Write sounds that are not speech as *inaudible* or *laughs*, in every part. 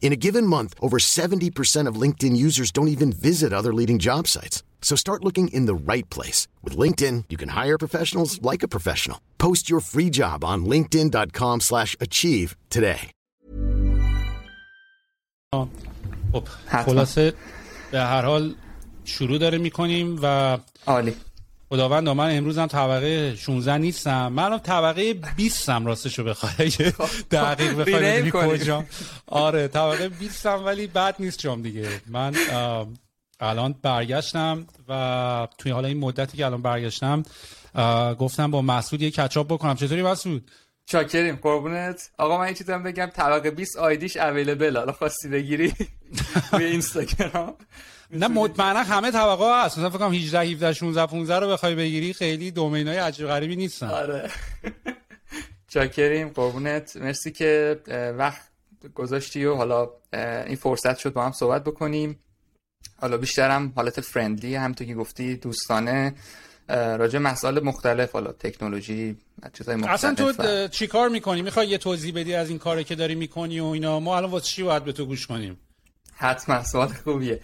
In a given month, over 70% of LinkedIn users don't even visit other leading job sites. So start looking in the right place. With LinkedIn, you can hire professionals like a professional. Post your free job on linkedin.com slash achieve today. خب خلاصه به هر حال شروع داره میکنیم و عالی خداوند من امروز هم طبقه 16 نیستم. من طبقه 20 هم راستش رو بخوای دقیق بخوای کجا آره طبقه 20 هم ولی بد نیست جام دیگه. من الان برگشتم و توی حالا این مدتی که الان برگشتم گفتم با مسعود یه کچاپ بکنم. چطوری مسعود؟ چاکریم قربونت. آقا من یه چیزم بگم. طبقه 20 آیدیش اویلیبل حالا خواستی بگیری؟ *laughs* روی اینستاگرام. نه مطمئنا همه طبقه هست. مثلا فکر کنم 18 17 16 15 رو بخوای بگیری خیلی دومینای عجیب غریبی نیستن. آره. *laughs* چاکریم قربونت. مرسی که وقت گذاشتی و حالا این فرصت شد با هم صحبت بکنیم. حالا بیشترم حالت فرندلی همونطور که گفتی دوستانه. راجع مسائل مختلف حالا تکنولوژی چیزای مختلف. اصلا تو چی کار می‌کنی؟ می‌خوای یه توضیح بدی از این کاری که داری می‌کنی و اینا؟ ما الان واسه چی باید به تو گوش کنیم؟ حتما سوال خوبیه.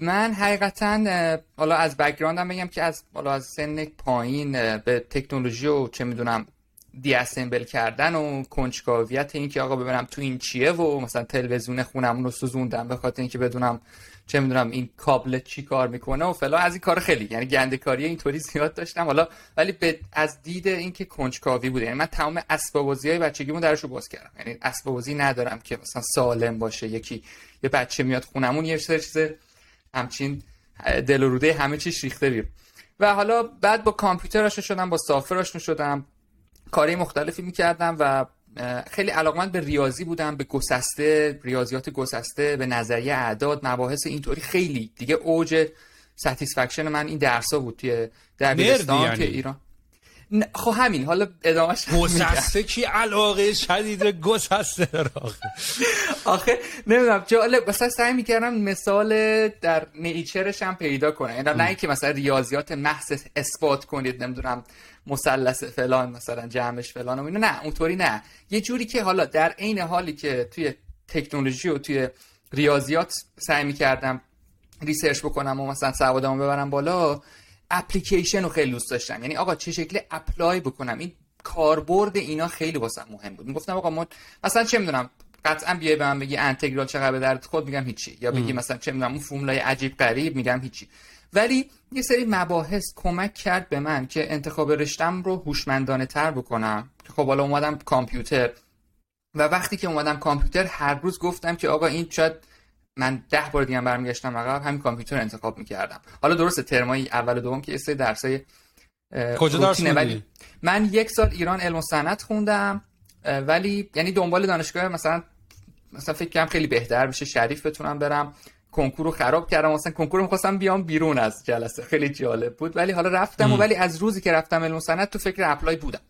من حقیقتا حالا از بکگراندم بگم که از حالا از سن پایین به تکنولوژی و چه می‌دونم دی اسمبل کردن و کنجکاویت این که آقا ببینم تو این چیه و مثلا تلویزیون خونمون رو سوزوندم به خاطر اینکه بدونم چه می‌دونم این کابل چی کار می‌کنه و فلان. از این کار خیلی یعنی گنده کاری اینطوری زیاد داشتم. حالا ولی به از دید اینکه کنجکاوی بوده یعنی من تمام اسباب بازی های بچگیمو درشو باز کردم. یعنی اسباب بازی ندارم که مثلا سالم باشه یکی یه بچه میاد خونمون یه سری چیز همچین دل و روده همه چیز ریخته بیرون حالا بعد با کامپیوتر آشنا شدم با software آشنا شدم کاری مختلفی می‌کردم و خیلی علاقمند به ریاضی بودم به گسسته ریاضیات گسسته به نظریه اعداد مباحث اینطوری خیلی دیگه اوج satisfaction من این درس ها بود توی دبیرستان یعنی. که ایران خب همین حالا ادامهش گسسته کی علاقه شدید گسسته آخه؟ نمی‌دونم جالب مثلا سعی می‌کردم مثال در nature ش هم پیدا کنم. یعنی نه اینکه مثلا ریاضیات محض اثبات کنید نمی‌دونم مثلث فلان مثلا جمعش فلان و نه اونطوری نه. یه جوری که حالا در عین حالی که توی تکنولوژی و توی ریاضیات سعی می‌کردم research بکنم و مثلا سوادامو ببرم بالا اپلیکیشن رو خیلی دوست داشتم. یعنی آقا چه شکلی apply بکنم؟ این کاربرد اینا خیلی واسه مهم بود. می‌گفتم آقا ما مثلا چه می‌دونم قطعا بیای به من بگی انتگرال چقدر به درد خود میگم هیچی. یا بگی مثلا چه می‌دونم اون فرمولای عجیب غریب میگم هیچی. ولی یه سری مباحث کمک کرد به من که انتخاب رشتم رو هوشمندانه تر بکنم خب حالا اومدم کامپیوتر. و وقتی که اومدم کامپیوتر هر روز گفتم که آقا این شاید من ده بار دیگه برمیگشتم عقب همین کامپیوتر انتخاب می‌کردم. حالا درسته ترمای اول و دوم که سری درسای کجا درس ولی من یک سال ایران علم و صنعت خوندم ولی یعنی دنبال دانشگاه مثلا مثلا فکر کنم خیلی بهتر بشه شریف بتونم برم کنکور رو خراب کردم مثلا کنکور رو می‌خواستم بیام بیرون از جلسه. خیلی جالب بود ولی حالا رفتم و ولی از روزی که رفتم علم و صنعت تو فکر اپلای بودم.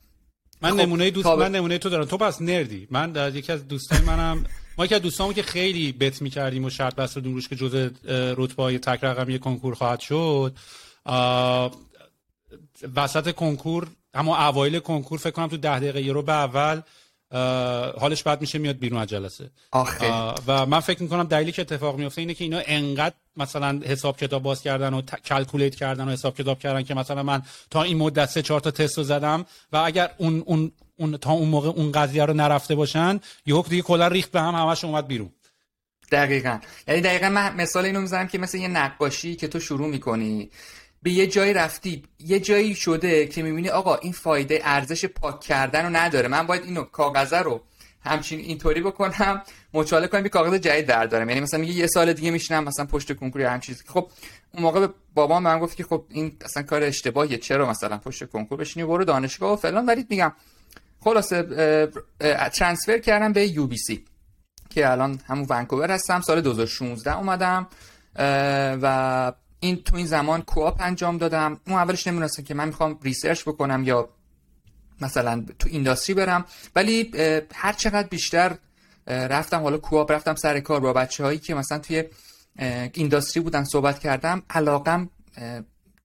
من خب نمونه دوست من نمونه تو دارم. تو پس نردی. من در یکی از دوستای منم ما از دوستامو که خیلی بت می‌کردیم و شرط بسته روش که جزء رتبه های تک رقمی کنکور خواهد شد وسط کنکور اما اوایل کنکور فکر کنم تو ده دقیقه رو به اول حالش بد میشه میاد بیرون از جلسه. آخه. و من فکر می‌کنم دلیلی که اتفاق میفته اینه که اینا انقدر مثلا حساب کتاب باز کردن و کلکولیت کردن و حساب کتاب کردن که مثلا من تا این مدت سه چهار تا تست رو زدم و اگر اون اون اون تا اون موقع اون قضیه رو نرفته باشن یهو دیگه کلا ریخت به هم همش اومد بیرون. دقیقا. یعنی دقیقا من مثال اینو می‌زنم که مثل یه نقاشی که تو شروع می‌کنی به یه جایی رفتی یه جایی شده که می‌بینی آقا این فایده ارزش پاک کردن رو نداره. من باید اینو کاغذه رو همچین اینطوری بکنم مچاله کنم یه کاغذ جدید دارم یعنی مثلا میگه یه سال دیگه میشینم مثلا پشت کنکور هم چیزی. خب اون موقع بابام من گفت که خب این اصلا کار اشتباهیه چرا مثلا پشت کنکور بشینی؟ برو دانشگاه و فلان. ولی میگم خلاصه transfer کردم به UBC که الان همون ونکوور هستم. سال 2016 اومدم و این تو این زمان co-op انجام دادم. اون اولش نمی‌دونستم که من می‌خوام research بکنم یا مثلا تو industry برم. ولی هر چقدر بیشتر رفتم حالا co-op رفتم سر کار با بچه هایی که مثلا توی industry بودن صحبت کردم علاقم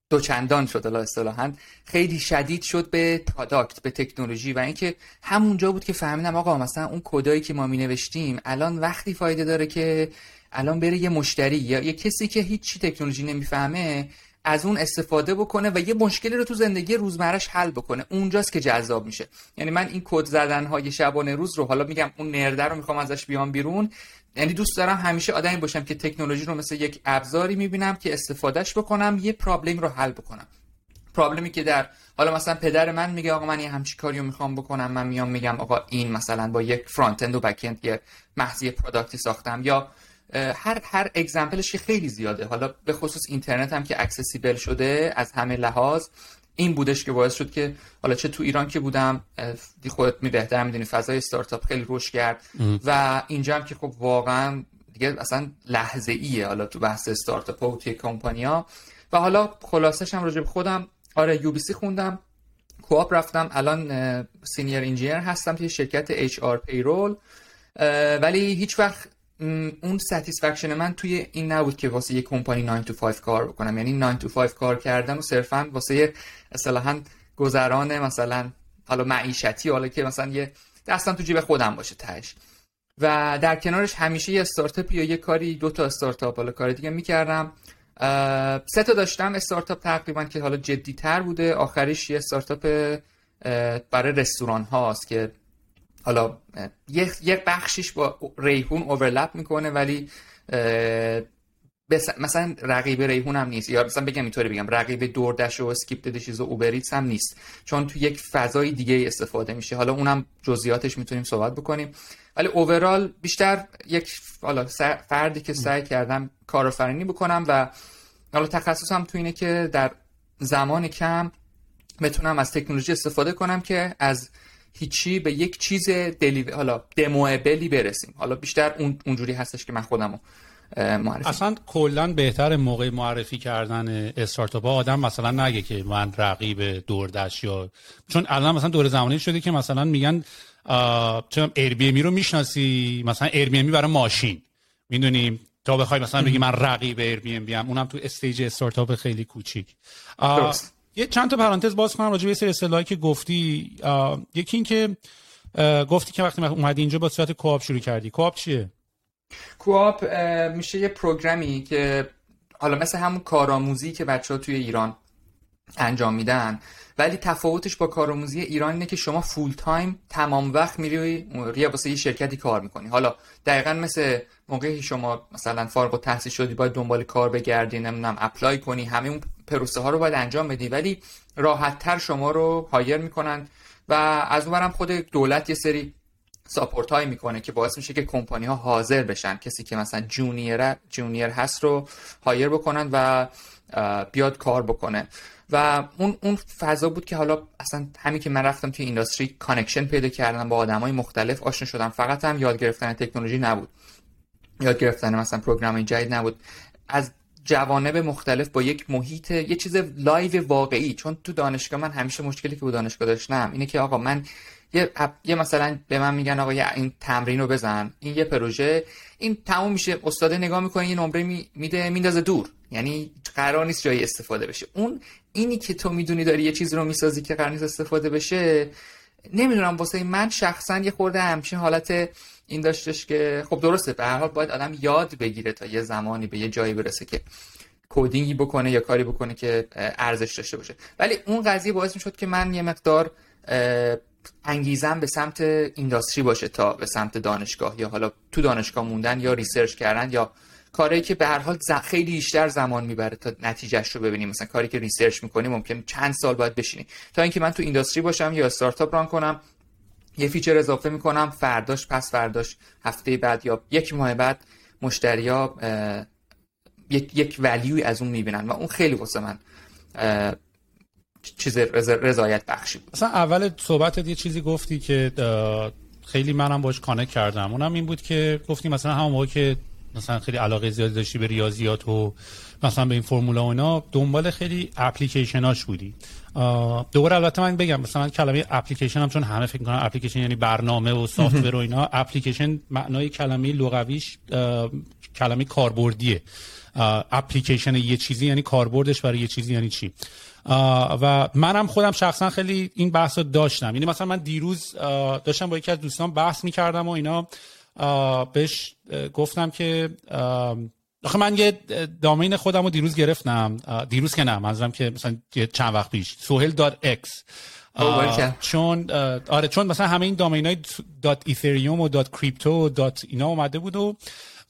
دوچندان شد الا اصطلاحا. خیلی شدید شد به پرادکت به تکنولوژی و اینکه همونجا بود که فهمیدم آقا مثلا اون کدایی که ما می نوشتیم الان وقتی فایده داره که الان بره یه مشتری یا یه کسی که هیچی تکنولوژی نمی‌فهمه از اون استفاده بکنه و یه مشکلی رو تو زندگی روزمرش حل بکنه. اونجاست که جذاب میشه. یعنی من این کد زدن های شبانه روز رو حالا میگم اون نرده رو می‌خوام ازش بیام بیرون. یعنی دوست دارم همیشه آدمی باشم که تکنولوژی رو مثل یک ابزاری می‌بینم که استفادهش بکنم یه پرابلم رو حل بکنم. problem ی که در حالا مثلا پدر من میگه آقا من یه همچی کاریو می‌خوام بکنم. من میام میگم آقا این مثلا با یک front-end و back-end یه محصولی product ی ساختم. یا هر هر example ش خیلی زیاده. حالا به خصوص اینترنت هم که accessible شده از همه لحاظ این بودش که باعث شد که حالا چه تو ایران که بودم دی خودت می بهتر می‌دونی فضای استارتاپ خیلی رشد کرد و اینجا هم که خب واقعا دیگه اصلا لحظه ایه حالا تو بحث استارتاپ و توی کمپانیا و حالا خلاصش هم راجع به خودم آره UBC خوندم co-op رفتم الان senior engineer هستم توی شرکت آر پیرول ولی هیچ وقت اون satisfaction من توی این نبود که واسه یه کمپانی 9 to 5 کار بکنم. یعنی 9 to 5 کار کردن و صرفا واسه اصطلاحا گذران مثلا حالا معیشتی حالا که مثلا یه دستم تو جیب خودم باشه تهش. و در کنارش همیشه یه استارتاپ یا یه کاری دو تا استارتاپ حالا کار دیگه می‌کردم. سه تا داشتم استارتاپ تقریبا که حالا جدی تر بوده. آخریش یه استارتاپ برای رستوران هاست که حالا یک بخشیش با ریحون overlap می‌کنه ولی مثلا رقیب ریحون هم نیست. یا مثلا بگم اینطوری بگم رقیب DoorDash و SkipTheDishes و Uber Eats هم نیست. چون تو یک فضای دیگه استفاده میشه. حالا اونم جزئیاتش می‌تونیم صحبت بکنیم. ولی overall بیشتر یک حالا فردی که سعی کردم کارآفرینی بکنم و حالا تخصصم تو اینه که در زمان کم بتونم از تکنولوژی استفاده کنم که از هیچی به یک چیز دلی حالا دموبلی برسیم. حالا بیشتر اون اونجوری هستش که من خودمو معرفی اصلا کلا بهتر موقع معرفی کردن استارتاپ ها آدم مثلا نگه که من رقیب دوردش یا چون الان مثلا دور زمانی شده که مثلا میگن چون ایر رو می‌شناسی مثلا ایر برای ماشین. می‌دونیم تا بخوای مثلا بگی من رقیب Airbnb ام اونم تو stage استارتاپ خیلی کوچیک. یه چند تا پرانتز باز کنم راجع به سری اصطلاحی که گفتی. یکی این که گفتی که وقتی اومدی اینجا با صورت co-op شروع کردی. co-op چیه؟ co-op میشه یه program ی که حالا مثل همون کارآموزی که بچه ها توی ایران انجام میدن ولی تفاوتش با کارآموزی ایران اینه که شما full time تمام وقت میری یا واسه یه شرکتی کار می‌کنی. حالا دقیقا مثل موقعی شما مثلا فارغ التحصیل شدی باید دنبال کار بگردی نمی‌دونم apply کنی همه اون پروسه ها رو باید انجام بدی. ولی راحت تر شما رو hire می‌کنن و از اونورم خود دولت یه سری support های می‌کنه که باعث میشه که کمپانی ها حاضر بشن. کسی که مثلا junior junior هست رو hire بکنن و بیاد کار بکنه. و اون اون فضا بود که حالا اصلا همین که من رفتم توی industry connection پیدا کردم با آدمای مختلف آشنا شدم. فقط هم یاد گرفتن تکنولوژی نبود. یاد گرفتن مثلا program جدید نبود. از جوانب مختلف با یک محیط یه چیز live واقعی. چون تو دانشگاه من همیشه مشکلی که تو دانشگاه داشتم اینه که آقا من یه, یه مثلا به من میگن آقا این تمرین رو بزن این یه پروژه این تموم میشه. استاد نگاه می‌کنه یه نمره میده میندازه دور. یعنی قرار نیست جایی استفاده بشه. اون اینی که تو می‌دونی داری یه چیز رو می‌سازی که قرار نیست استفاده بشه نمی‌دونم واسه من شخصا یه خورده همچین حالت این داشتش که خب درسته به هر حال باید آدم یاد بگیره تا یه زمانی به یه جایی برسه که کدینگی بکنه یا کاری بکنه که ارزش داشته باشه. ولی اون قضیه باعث می شد که من یه مقدار انگیزم به سمت industry باشه تا به سمت دانشگاه یا حالا تو دانشگاه موندن یا research کردن یا کاری که به هر حال خیلی بیشتر زمان می‌بره تا نتیجهش رو ببینیم. مثلا کاری که research می‌کنی ممکن چند سال باید بشینی. تا اینکه من تو industry باشم یا استارتاپ run کنم یه feature اضافه می‌کنم. فرداش پس فرداش هفته بعد یا یک ماه بعد مشتریا یک یک value ی از اون می‌بینن و اون خیلی واسه من چیز رضایت بخشی بود. مثلا اول صحبتت یه چیزی گفتی که خیلی منم باش connect کردم. اونم این بود که گفتی مثلا همون موقع که مثلا خیلی علاقه زیادی داشتی به ریاضیات و مثلا به این فرمولا و اینا دنبال خیلی اپلیکیشناش بودی. دوباره البته من بگم مثلا کلمه اپلیکیشن هم چون همه فکر می‌کنن اپلیکیشن یعنی برنامه و software و اینا اپلیکیشن معنای کلمه لغویش کلمه کاربردیه. اپلیکیشن یه چیزی یعنی کاربردش برای یه چیزی یعنی چی؟ و منم خودم شخصا خیلی این بحث رو داشتم. یعنی مثلا من دیروز داشتم با یکی از دوستان بحث می‌کردم و اینا بهش گفتم که آخه من یه domain خودم رو دیروز گرفتم. دیروز که نه منظورم که مثلا چند وقت پیش. سوهل dot x چون آره چون مثلا همه این domain های dot Ethereum و dot crypto و dot اینا اومده بود و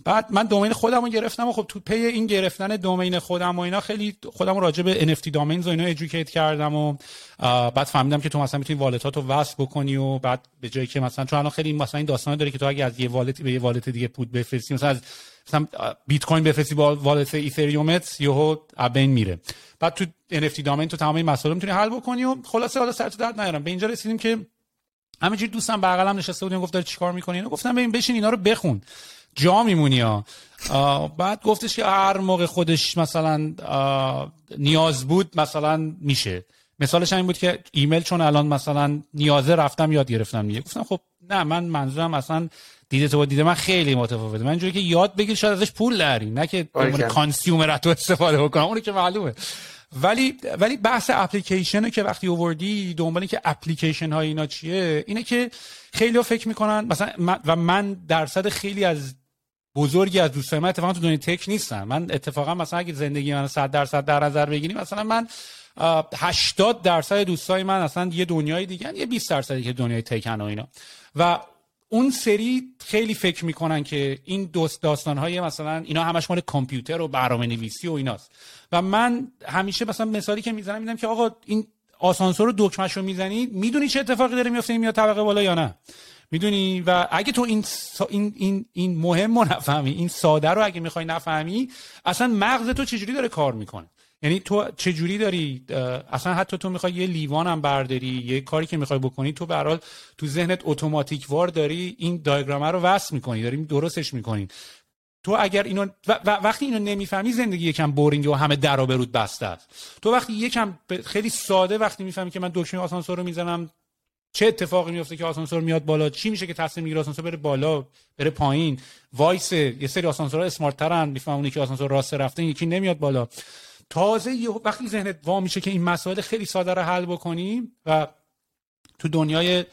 بعد من domain خودم رو گرفتم و خب تو پی این گرفتن domain خودم و اینا خیلی خودم رو راجع به NFT domains و اینا educate کردم و بعد فهمیدم که تو مثلا می‌تونی wallet اتو وصل بکنی و بعد به جایی که مثلا چون الان خیلی مثلا این داستان داره که تو اگه از یه wallet به یه wallet دیگه پول بفرستی مثلا از مثلا بیت کوین بفرستی با wallet Ethereum ت یهو از بین میره. بعد تو NFT domain تو تمام این مسائل می‌تونی حل بکنی و خلاصه حالا سر درد نیارم. به اینجا رسیدیم که همینجوری دوستم بغلم نشسته بودیم گفت داره چیکار می‌کنی؟ گفتم ببین بشین اینا رو بخون. جا میمونی ها. بعد گفتش که هر موقع خودش مثلا نیاز بود مثلا میشه. مثالش این بود که ایمیل چون الان مثلا نیازه رفتم یاد گرفتم میگه گفتم خب نه من منظورم اصلا دید تو با دید من خیلی متفاوته. من جوری که یاد بگیر شاید ازش پول داری نه که consumer تو استفاده بکنم. اونی که معلومه. ولی ولی بحث اپلیکیشن که وقتی اووردی دنبال که اپلیکیشن های اینا چیه اینه که خیلی فکر می‌کنن مثلا و من درصد خیلی از بزرگی از دوستای من اتفاقا تو دنیای تک نیستن. من اتفاقا مثلا اگه زندگی من 100 درصد در نظر بگیریم مثلا من 80 درصد دوستای من اصلا یه دنیای دیگه یه 20 درصدی که دنیای تکن و اینا. و اون سری خیلی فکر می‌کنن که این دوست داستان های مثلا اینا همش مال کامپیوتر و برنامه نویسی و ایناست. و من همیشه مثلا مثالی که می‌زنم میدم که آقا این آسانسور رو دکمهش رو می‌زنی می‌دونی چه اتفاقی داره میفته این میاد طبقه بالا یا نه؟ می‌دونی؟ و اگه تو این این این این مهم رو نفهمی این ساده رو اگه می‌خوای نفهمی اصلا مغز تو چجوری داره کار می‌کنه؟ یعنی تو چجوری داری اصلا حتی تو می‌خوای یه لیوان هم برداری یه کاری که می‌خوای بکنی تو برات تو ذهنت اتوماتیک وار داری این دایگرام رو وصل می‌کنی داری درستش می‌کنی. تو اگر اینو و وقتی اینو نمی‌فهمی زندگی یکم بورینگ و همه درا برود بسته است. تو وقتی یکم خیلی ساده وقتی می‌فهمی که من دکمه آسانسور رو می‌زنم چه اتفاقی میفته که آسانسور میاد بالا چی میشه که تصمیم می‌گیره آسانسور بره بالا بره پایین وایس یه سری آسانسورها smart ترن میفهمونی که آسانسور راست رفته یکی نمیاد بالا. تازه وقتی ذهنت وا میشه که این مسائل خیلی ساده رو حل بکنی و تو دنیای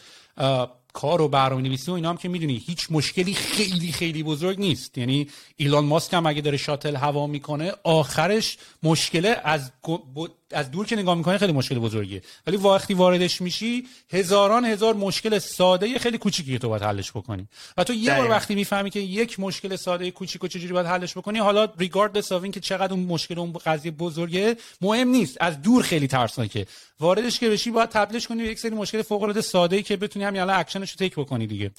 کار و برنامه نویسی و اینا هم که می‌دونی هیچ مشکلی خیلی خیلی بزرگ نیست. یعنی ایلان ماسک هم اگه داره شاتل هوا می‌کنه آخرش مشکله از از دور که نگاه می‌کنه خیلی مشکل بزرگیه. ولی وقتی واردش میشی هزاران هزار مشکل ساده خیلی کوچیکی که تو باید حلش بکنی. و تو یه بار وقتی می‌فهمی که یک مشکل ساده کوچیک و چجوری باید حلش بکنی حالا regardless of که چقدر اون مشکل اون قضیه بزرگه مهم نیست. از دور خیلی ترسناکه. واردش که بشی باید تبدیلش کنی به یک سری مشکل فوق العاده ساده ای که بتونی همین الان اکشنش رو take بکنی دیگه.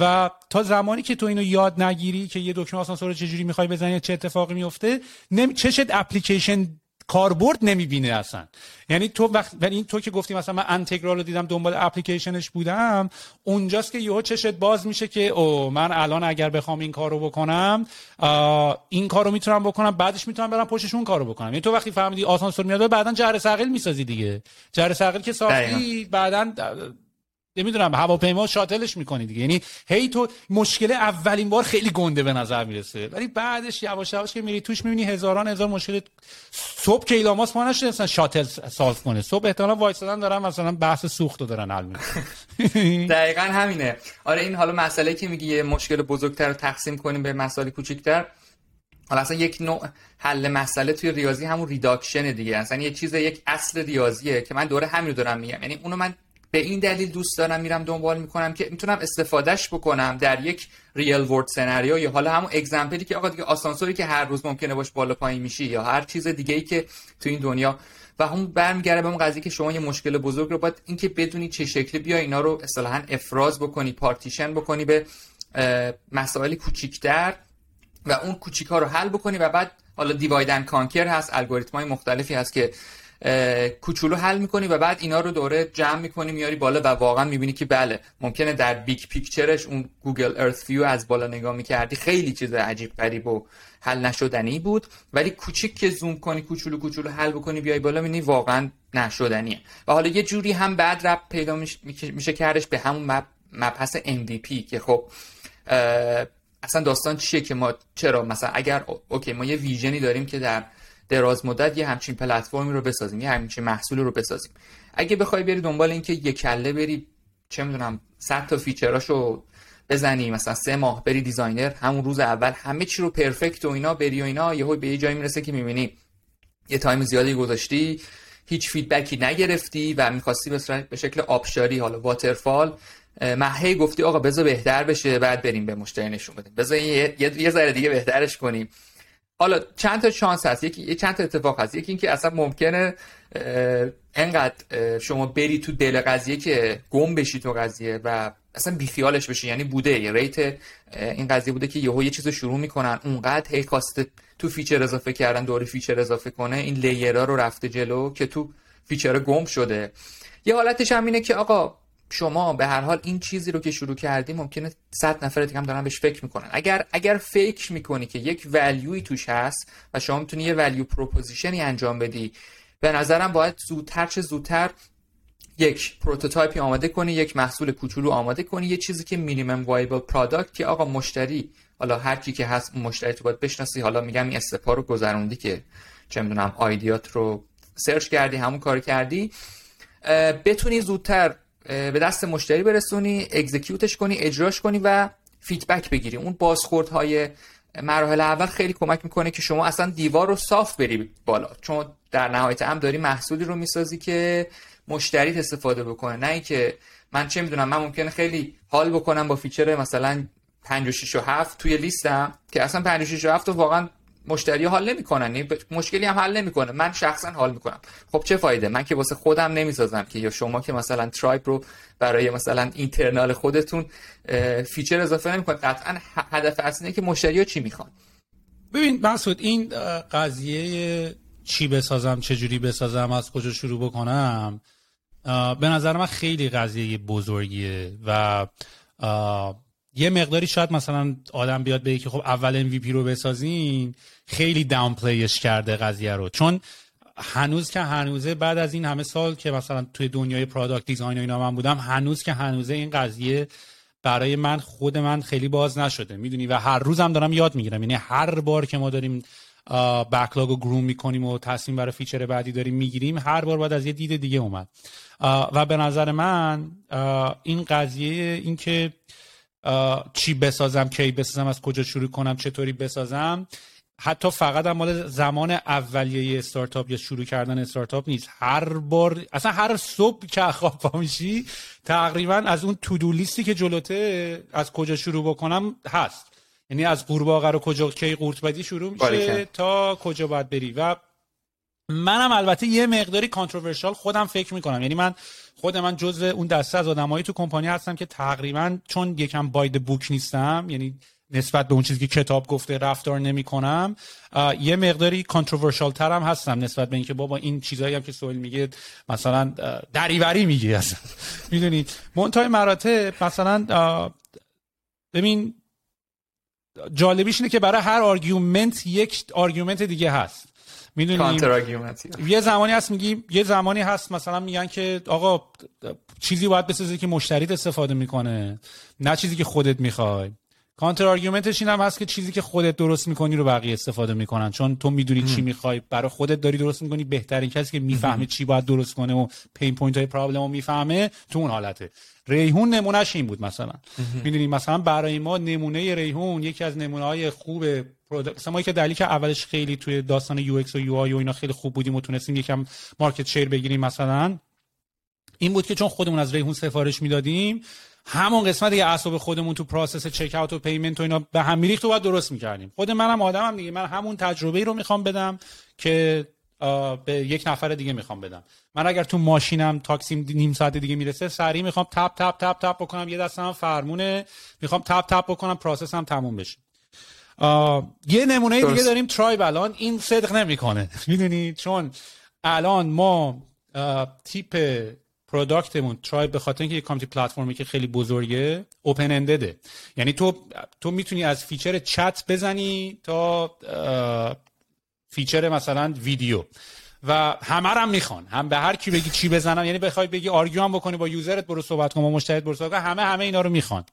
و تا زمانی که تو اینو یاد نگیری که یه دکمه آسانسور چجوری می‌خوای بزنی چه اتفاقی میفته نمی... چشت اپلیکیشن کاربرد نمی‌بینه اصلا. یعنی تو وقت ولی تو که گفتی مثلا من انتگرال رو دیدم دنبال اپلیکیشنش بودم اونجاست که یهو چشت باز میشه که او من الان اگر بخوام این کارو بکنم این کارو می‌تونم بکنم بعدش می‌تونم برم پشتش اون کارو بکنم. یعنی تو وقتی فهمیدی آسانسور میاد بعدا جر ثقیل می‌سازی دیگه. جر ثقیل که ساختی بعدا نمی‌دونم هواپیما شاتلش می‌کنی دیگه. یعنی هی تو مشکل اولین بار خیلی گنده به نظر می‌رسه. ولی بعدش یواش یواش که میری توش می‌بینی هزاران هزار مشکل صبح که ایلان ماسک میاد مثلا شاتل solve کنه. صبح احتمالاً وایسادن دارن مثلا بحث سوخت رو دارن حل می‌کنن. *laughs* *laughs* دقیقاً همینه. آره این حالا مسئله که میگی یه مشکل بزرگتر رو تقسیم کنیم به مسائل کوچیک‌تر. حالا اصلا یک نوع حل مسئله توی ریاضی همون reduction دیگه. اصلا یه چیز یک اصل ریاضیه که من دوره همین رو دارم میگم. یعنی اونو من به این دلیل دوست دارم میرم دنبال می‌کنم که می‌تونم استفادهش بکنم در یک real world scenario یا حالا همون example ی که آقا دیگه آسانسوری که هر روز ممکنه باش بالا پایین میشی یا هر چیز دیگه ای که تو این دنیا و هم برمیگره به اون قضیه که شما یه مشکل بزرگ رو باید اینکه بدونی چه شکلی بیا اینا رو اصطلاحا افراز بکنی پارتیشن بکنی به مسائل کوچیکتر و اون کوچیک رو حل بکنی و بعد حالا divide and conquer هست الگوریتم های مختلفی هست که کوچولو حل می‌کنی و بعد اینا رو دوره جمع می‌کنی میاری بالا و واقعا می‌بینی که بله ممکنه در big picture ش اون Google Earth view از بالا نگاه می‌کردی خیلی چیز عجیب غریب و حل نشدنی بود. ولی کوچیک که زوم کنی کوچولو کوچولو حل بکنی بیای بالا می‌بینی واقعا شدنیه. و حالا یه جوری هم بعد ربط پیدا میشه کردش به همون مبحث MVP که خب اصلا داستان چیه که ما چرا مثلا اگر okay ما یه vision ی داریم که در دراز مدت یه همچین پلتفرمی رو بسازیم یه همچین محصول رو بسازیم. اگه بخوای بری دنبال اینکه یه کله بری چه می‌دونم 100 تا feature اشو بزنی مثلا سه ماه بری designer همون روز اول همه چی رو perfect و اینا بری و اینا یهو به یه جایی می‌رسه که می‌بینی یه time زیادی گذاشتی هیچ feedback ی نگرفتی و می‌خواستی به شکل آبشاری حالا waterfall هی گفتی آقا بذار بهتر بشه بعد بریم به مشتری نشون بدیم. بذار یه, یه ذره دیگه بهترش کنیم. حالا چند تا شانس هست؟ یکی چند تا اتفاق هست. یکی اینکه اصلا ممکنه انقدر شما بری تو دل قضیه که گم بشی تو قضیه و اصلا بیخیالش بشی. یعنی بوده یه rate این قضیه بوده که یهو یه چیز شروع می‌کنن. اونقدر هی خواسته تو feature اضافه کردن دور feature اضافه کنه. این layer ها رو رفته جلو که تو feature گم شده. یه حالتش هم اینه که آقا شما به هر حال این چیزی رو که شروع کردی ممکنه 100 نفر دیگه هم دارن بهش فکر می‌کنن. اگر اگر فکر می‌کنی که یک value ی توش هست و شما می‌تونی یه value proposition ی انجام بدی به نظرم باید زودتر چه زودتر یک prototype ی آماده کنی یک محصول کوچولو آماده کنی یه چیزی که minimum viable product که آقا مشتری حالا هر کی که هست اون مشتری تو باید بشناسی. حالا میگم این step ا رو گذروندی که چه می‌دونم idea ت رو search کردی همون کار کردی. بتونی زودتر به دست مشتری برسونی execute ش کنی اجراش کنی و feedback بگیری. اون بازخوردهای مراحل اول خیلی کمک می‌کنه که شما اصلا دیوار رو صاف بری بالا. چون در نهایت هم داری محصولی رو می‌سازی که مشتری استفاده بکنه. نه اینکه من چه می‌دونم من ممکنه خیلی حال بکنم با feature مثلا 5 و 6 و 7 توی لیستم که اصلا 5 و 6 و 7 رو واقعا مشتری حال نمی‌کنن. یعنی مشکلی هم حل نمی‌کنه. من شخصا حال می‌کنم. خب چه فایده؟ من که واسه خودم نمی‌سازم که یا شما که مثلا Tribe رو برای مثلا internal خودتون feature اضافه نمی‌کنید. قطعا هدف اصلی که مشتری ها چی می‌خوان. ببین مسعود این قضیه چی بسازم چه جوری بسازم از کجا شروع بکنم به نظر من خیلی قضیه بزرگیه و یه مقداری شاید مثلا آدم بیاد بگه که خب اول MVP رو بسازین خیلی downplay ش کرده قضیه رو. چون هنوز که هنوزه بعد از این همه سال که مثلا توی دنیای product design و اینا من بودم هنوز که هنوزه این قضیه برای من خود من خیلی باز نشده. می‌دونی؟ و هر روزم دارم یاد می‌گیرم. یعنی هر بار که ما داریم backlog رو groom می‌کنیم و تصمیم برای feature بعدی داریم می‌گیریم هر بار باید از یه دید دیگه اومد. و به نظر من این قضیه اینکه چی بسازم کی بسازم از کجا شروع کنم چطوری بسازم حتی فقط هم مال زمان اولیه استارتاپ یا شروع کردن استارتاپ نیست. هر بار اصلا هر صبح که خواب پا میشی تقریبا از اون to-do list ی که جلوته از کجا شروع بکنم هست. یعنی از قورباغه رو کجا کی قورت بدی شروع میشه تا کجا باید بری. و منم البته یه مقداری controversial خودم فکر می‌کنم. یعنی من خود من جزو اون دسته از آدمایی تو کمپانی هستم که تقریبا چون یکم by the book نیستم یعنی نسبت به اون چیزی که کتاب گفته رفتار نمی کنم یه مقداری controversial ترم هستم نسبت به اینکه بابا این چیزایی هم که سوال میگه مثلا دریوری میگه اصلا. *laughs* می‌دونید منتهای مراتب مثلا ببین جالبیش اینه که برای هر argument یک argument دیگه هست. می‌دونی؟ یه زمانی هست میگی یه زمانی هست مثلا میگن که آقا چیزی باید بسازی که مشتریت استفاده می‌کنه نه چیزی که خودت می‌خوای. counter argument ش این هم هست که چیزی که خودت درست می‌کنی رو بقیه استفاده می‌کنن. چون تو می‌دونی چی می‌خوای برای خودت داری درست می‌کنی. بهترین کسی که می‌فهمه چی باید درست کنه و pain point های problem رو می‌فهمه تو اون حالته. ریحون نمونهش این بود مثلا. می‌دونی مثلا برای ما نمونه ریحون یکی از نمونه های خوب مثلا ما که دلیلی که اولش خیلی توی داستان UX و UI و اینا خیلی خوب بودیم و تونستیم یکم market share بگیریم مثلا این بود که چون خودمون از ریحون سفارش می‌دادیم همون قسمت دیگه اعصاب خودمون تو process checkout و payment و اینا به هم میریخت و باید درست می‌کردیم. خود منم آدمم دیگه. من همون تجربه رو می‌خوام بدم که به یک نفر دیگه می‌خوام بدم. من اگر تو ماشینم تاکسی نیم ساعت دیگه می‌رسه سریع می‌خوام تپ تپ تپ تپ بکنم. یه دستم فرمونه. می‌خوام تپ تپ بکنم پروسسم تموم بشه. یه نمونه دیگه داریم ترایب الان. این صدق نمی‌کنه. *laughs* می‌دونی؟ چون الان ما تیپ پروداکتمون ترایب به خاطر اینکه یه کامیتی پلتفرمی که خیلی بزرگه اوپن اندده یعنی تو تو می‌تونی از feature chat بزنی تا feature مثلا ویدیو. و همه هم می‌خوان. هم به هر کی بگی چی بزنم یعنی بخوای بگی argue هم بکنی با user ت برو صحبت کن با مشتریت برو صحبت کن. همه همه اینا رو می‌خوان.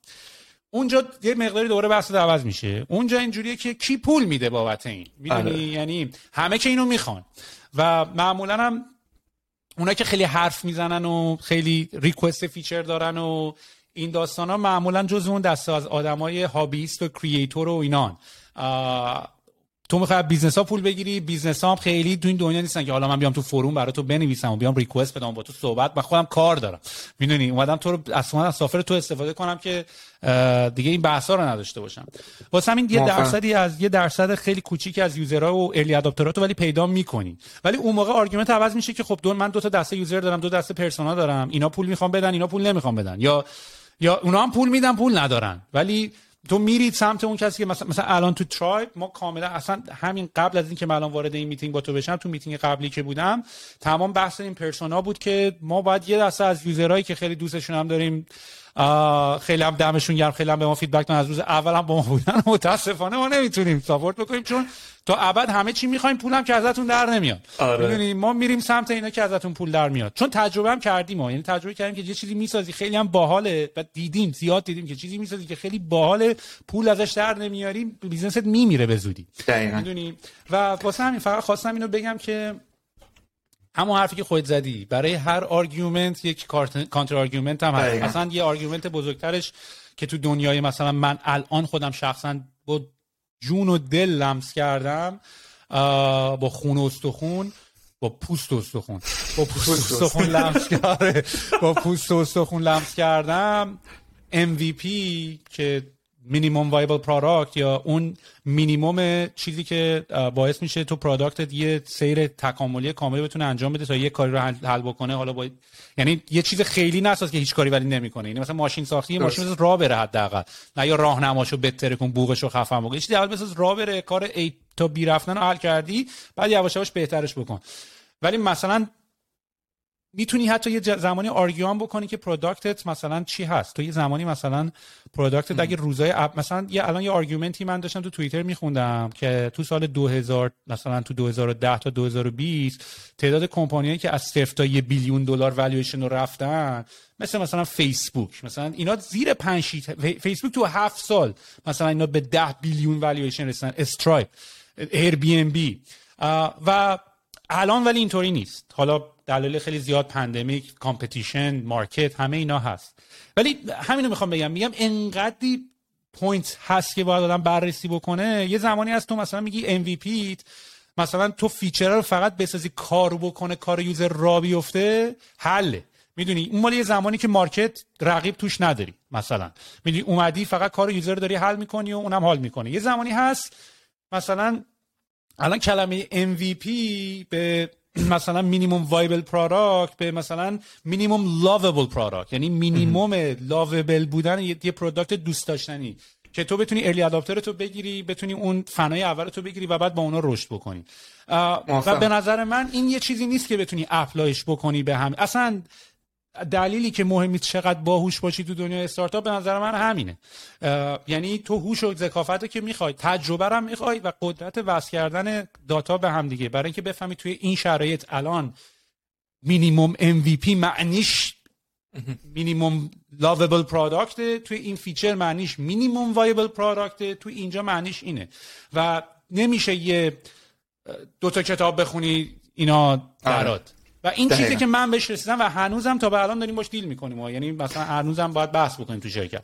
اونجا یه مقداری دوره بحث عوض میشه. اونجا اینجوریه که کی پول میده بابت این؟ می‌دونی؟ آره. یعنی همه که اینو می‌خوان. و معمولا هم اونا که خیلی حرف می‌زنن و خیلی request feature دارن و این داستان ها معمولا جز اون دسته از آدمای hobbyist و creator و اینان. تو می‌خوای business ها پول بگیری business ها هم خیلی تو این دنیا نیستن که حالا من بیام تو forum برای تو بنویسم و بیام request بدم با تو صحبت من خودم کار دارم. می‌دونی؟ اومدم تو رو اصلا از software تو استفاده کنم که دیگه این بحثا رو نداشته باشم. واسه همین یه درصدی از یه درصد خیلی کوچیکی از user ها و early adopter اتو ولی پیدا می‌کنی. ولی اون موقع argument عوض میشه که خب دو من دو تا دسته user دارم دو دسته persona دارم. اینا پول می‌خوام بدن اینا پول نمی‌خوام بدن. یا یا اونا هم پول میدن پول ندارن. ولی تو میرید سمت اون کسی که مثلا مثلا الان تو tribe ما کاملا اصلا همین قبل از اینکه من الان وارد این میتینگ با تو بشم تو میتینگ قبلی که بودم تمام بحث این persona بود که ما باید یه دسته از user هایی که خیلی دوستشون هم داریم خیلی هم دمشون گرم خیلی هم به ما feedback از روز اول هم با ما بودن. *laughs* متاسفانه ما نمی‌تونیم support بکنیم چون تا ابد همه چی می‌خوایم پولم که ازتون در نمیاد. آره. ما میریم سمت اینا که ازتون پول در میاد. چون تجربه هم کردیم ما. یعنی تجربه کردیم که یه چیزی می‌سازی خیلی هم باحاله. و دیدیم زیاد دیدیم که چیزی می‌سازی که خیلی باحاله پول ازش در نمیاریم business ت میمیره به زودی. می‌دونی؟ و واسه همین فقط خواستم اینو بگم که همون حرفی که خودت زدی. برای هر argument یک counter argument هم هست. مثلا یه argument بزرگترش که تو دنیای مثلا من الان خودم شخصا با جون و دل لمس کردم با خون و استخون با پوست و استخون. با پوست و استخون لمس کردم. با پوست و استخون لمس کردم. MVP که minimum viable product یا اون مینیموم چیزی که باعث میشه تو product ت یه سیر تکاملی کاملی بتونه انجام بده تا یه کاری رو حل بکنه. حالا با یعنی یه چیز خیلی نساز که هیچ کاری ولی نمی‌کنه. یعنی مثلا ماشین ساختی ماشین مثلا راه بره حداقل. نه یا راهنماشو بهتر کن بوقشو خفن بکن چیزی اول بساز راه بره کار A تا B رفتن رو حل کردی بعد یواش یواش بهترش بکن. ولی مثلا می‌تونی حتی یه زمانی argue بکنی که product ت مثلا چی هست. تو یه زمانی مثلا product ت اگه روزای اب... مثلا یه الان یه argument ی من داشتم تو توییتر میخوندم که تو سال 2000 مثلا تو 2010 تا 2020 تعداد کمپانیایی که از صفر تا یه billion دلار والویشن رو رفتن مثل مثلا فیسبوک مثلا اینا زیر 5 فیسبوک تو 7 سال مثلا اینا به 10 billion valuation رسیدن. Stripe Airbnb و الان ولی اینطوری نیست. حالا دلایل خیلی زیاد pandemic competition market همه اینا هست. ولی همینو می‌خوام بگم. میگم انقدری point هست که باید آدم بررسی بکنه. یه زمانی هست تو مثلا میگی MVP مثلا تو feature رو فقط بسازی کارو بکنه کار user راه بیفته حله. می‌دونی؟ اون مال یه زمانی که market رقیب توش نداری مثلا. می‌دونی؟ اومدی فقط کار user داری حل می‌کنی و اونم حال می‌کنه. یه زمانی هست مثلا الان کلمه MVP به مثلا minimum viable product به مثلا minimum lovable product یعنی minimum lovable بودن یه, product دوست داشتنی. که تو بتونی early adopter تو بگیری بتونی اون فنای اول تو بگیری و بعد با اونا رشد بکنی. و به نظر من این یه چیزی نیست که بتونی apply ش بکنی به هم. اصلا دلیلی که مهمی چقدر باهوش باشی تو دنیا استارتاپ به نظر من همینه. یعنی تو هوش و ذکافت که می‌خوای تجربه هم می‌خوای و قدرت وصل کردن data به هم دیگه. برای اینکه بفهمی توی این شرایط الان minimum MVP معنیش minimum lovable product توی این feature معنیش minimum viable product توی اینجا معنیش اینه. و نمیشه یه دوتا کتاب بخونی اینا برات. و این چیزی که من بهش رسیدم و هنوزم تا به الان داریم باش deal می‌کنیم یعنی مثلا هنوزم باید بحث بکنیم تو شرکت.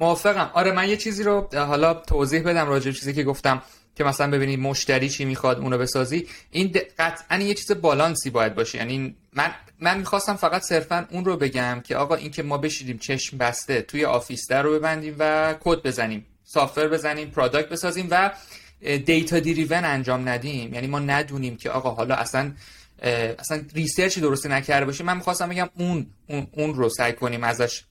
موافقم. آره من یه چیزی رو حالا توضیح بدم راجع چیزی که گفتم که مثلا ببینید مشتری چی می‌خواد اونو بسازی. این قطعا یه چیز بالانسی باید باشه. یعنی من من می‌خواستم فقط صرفا اون رو بگم که آقا این که ما بشینیم چشم بسته توی office در رو ببندیم و کد بزنیم software بزنیم product بسازیم و data driven انجام ندیم. یعنی ما ندونیم که آقا حالا اصلا اصلا research درستی نکرده باشیم من می‌خواستم بگم اون اون, اون رو سعی کنیم ازش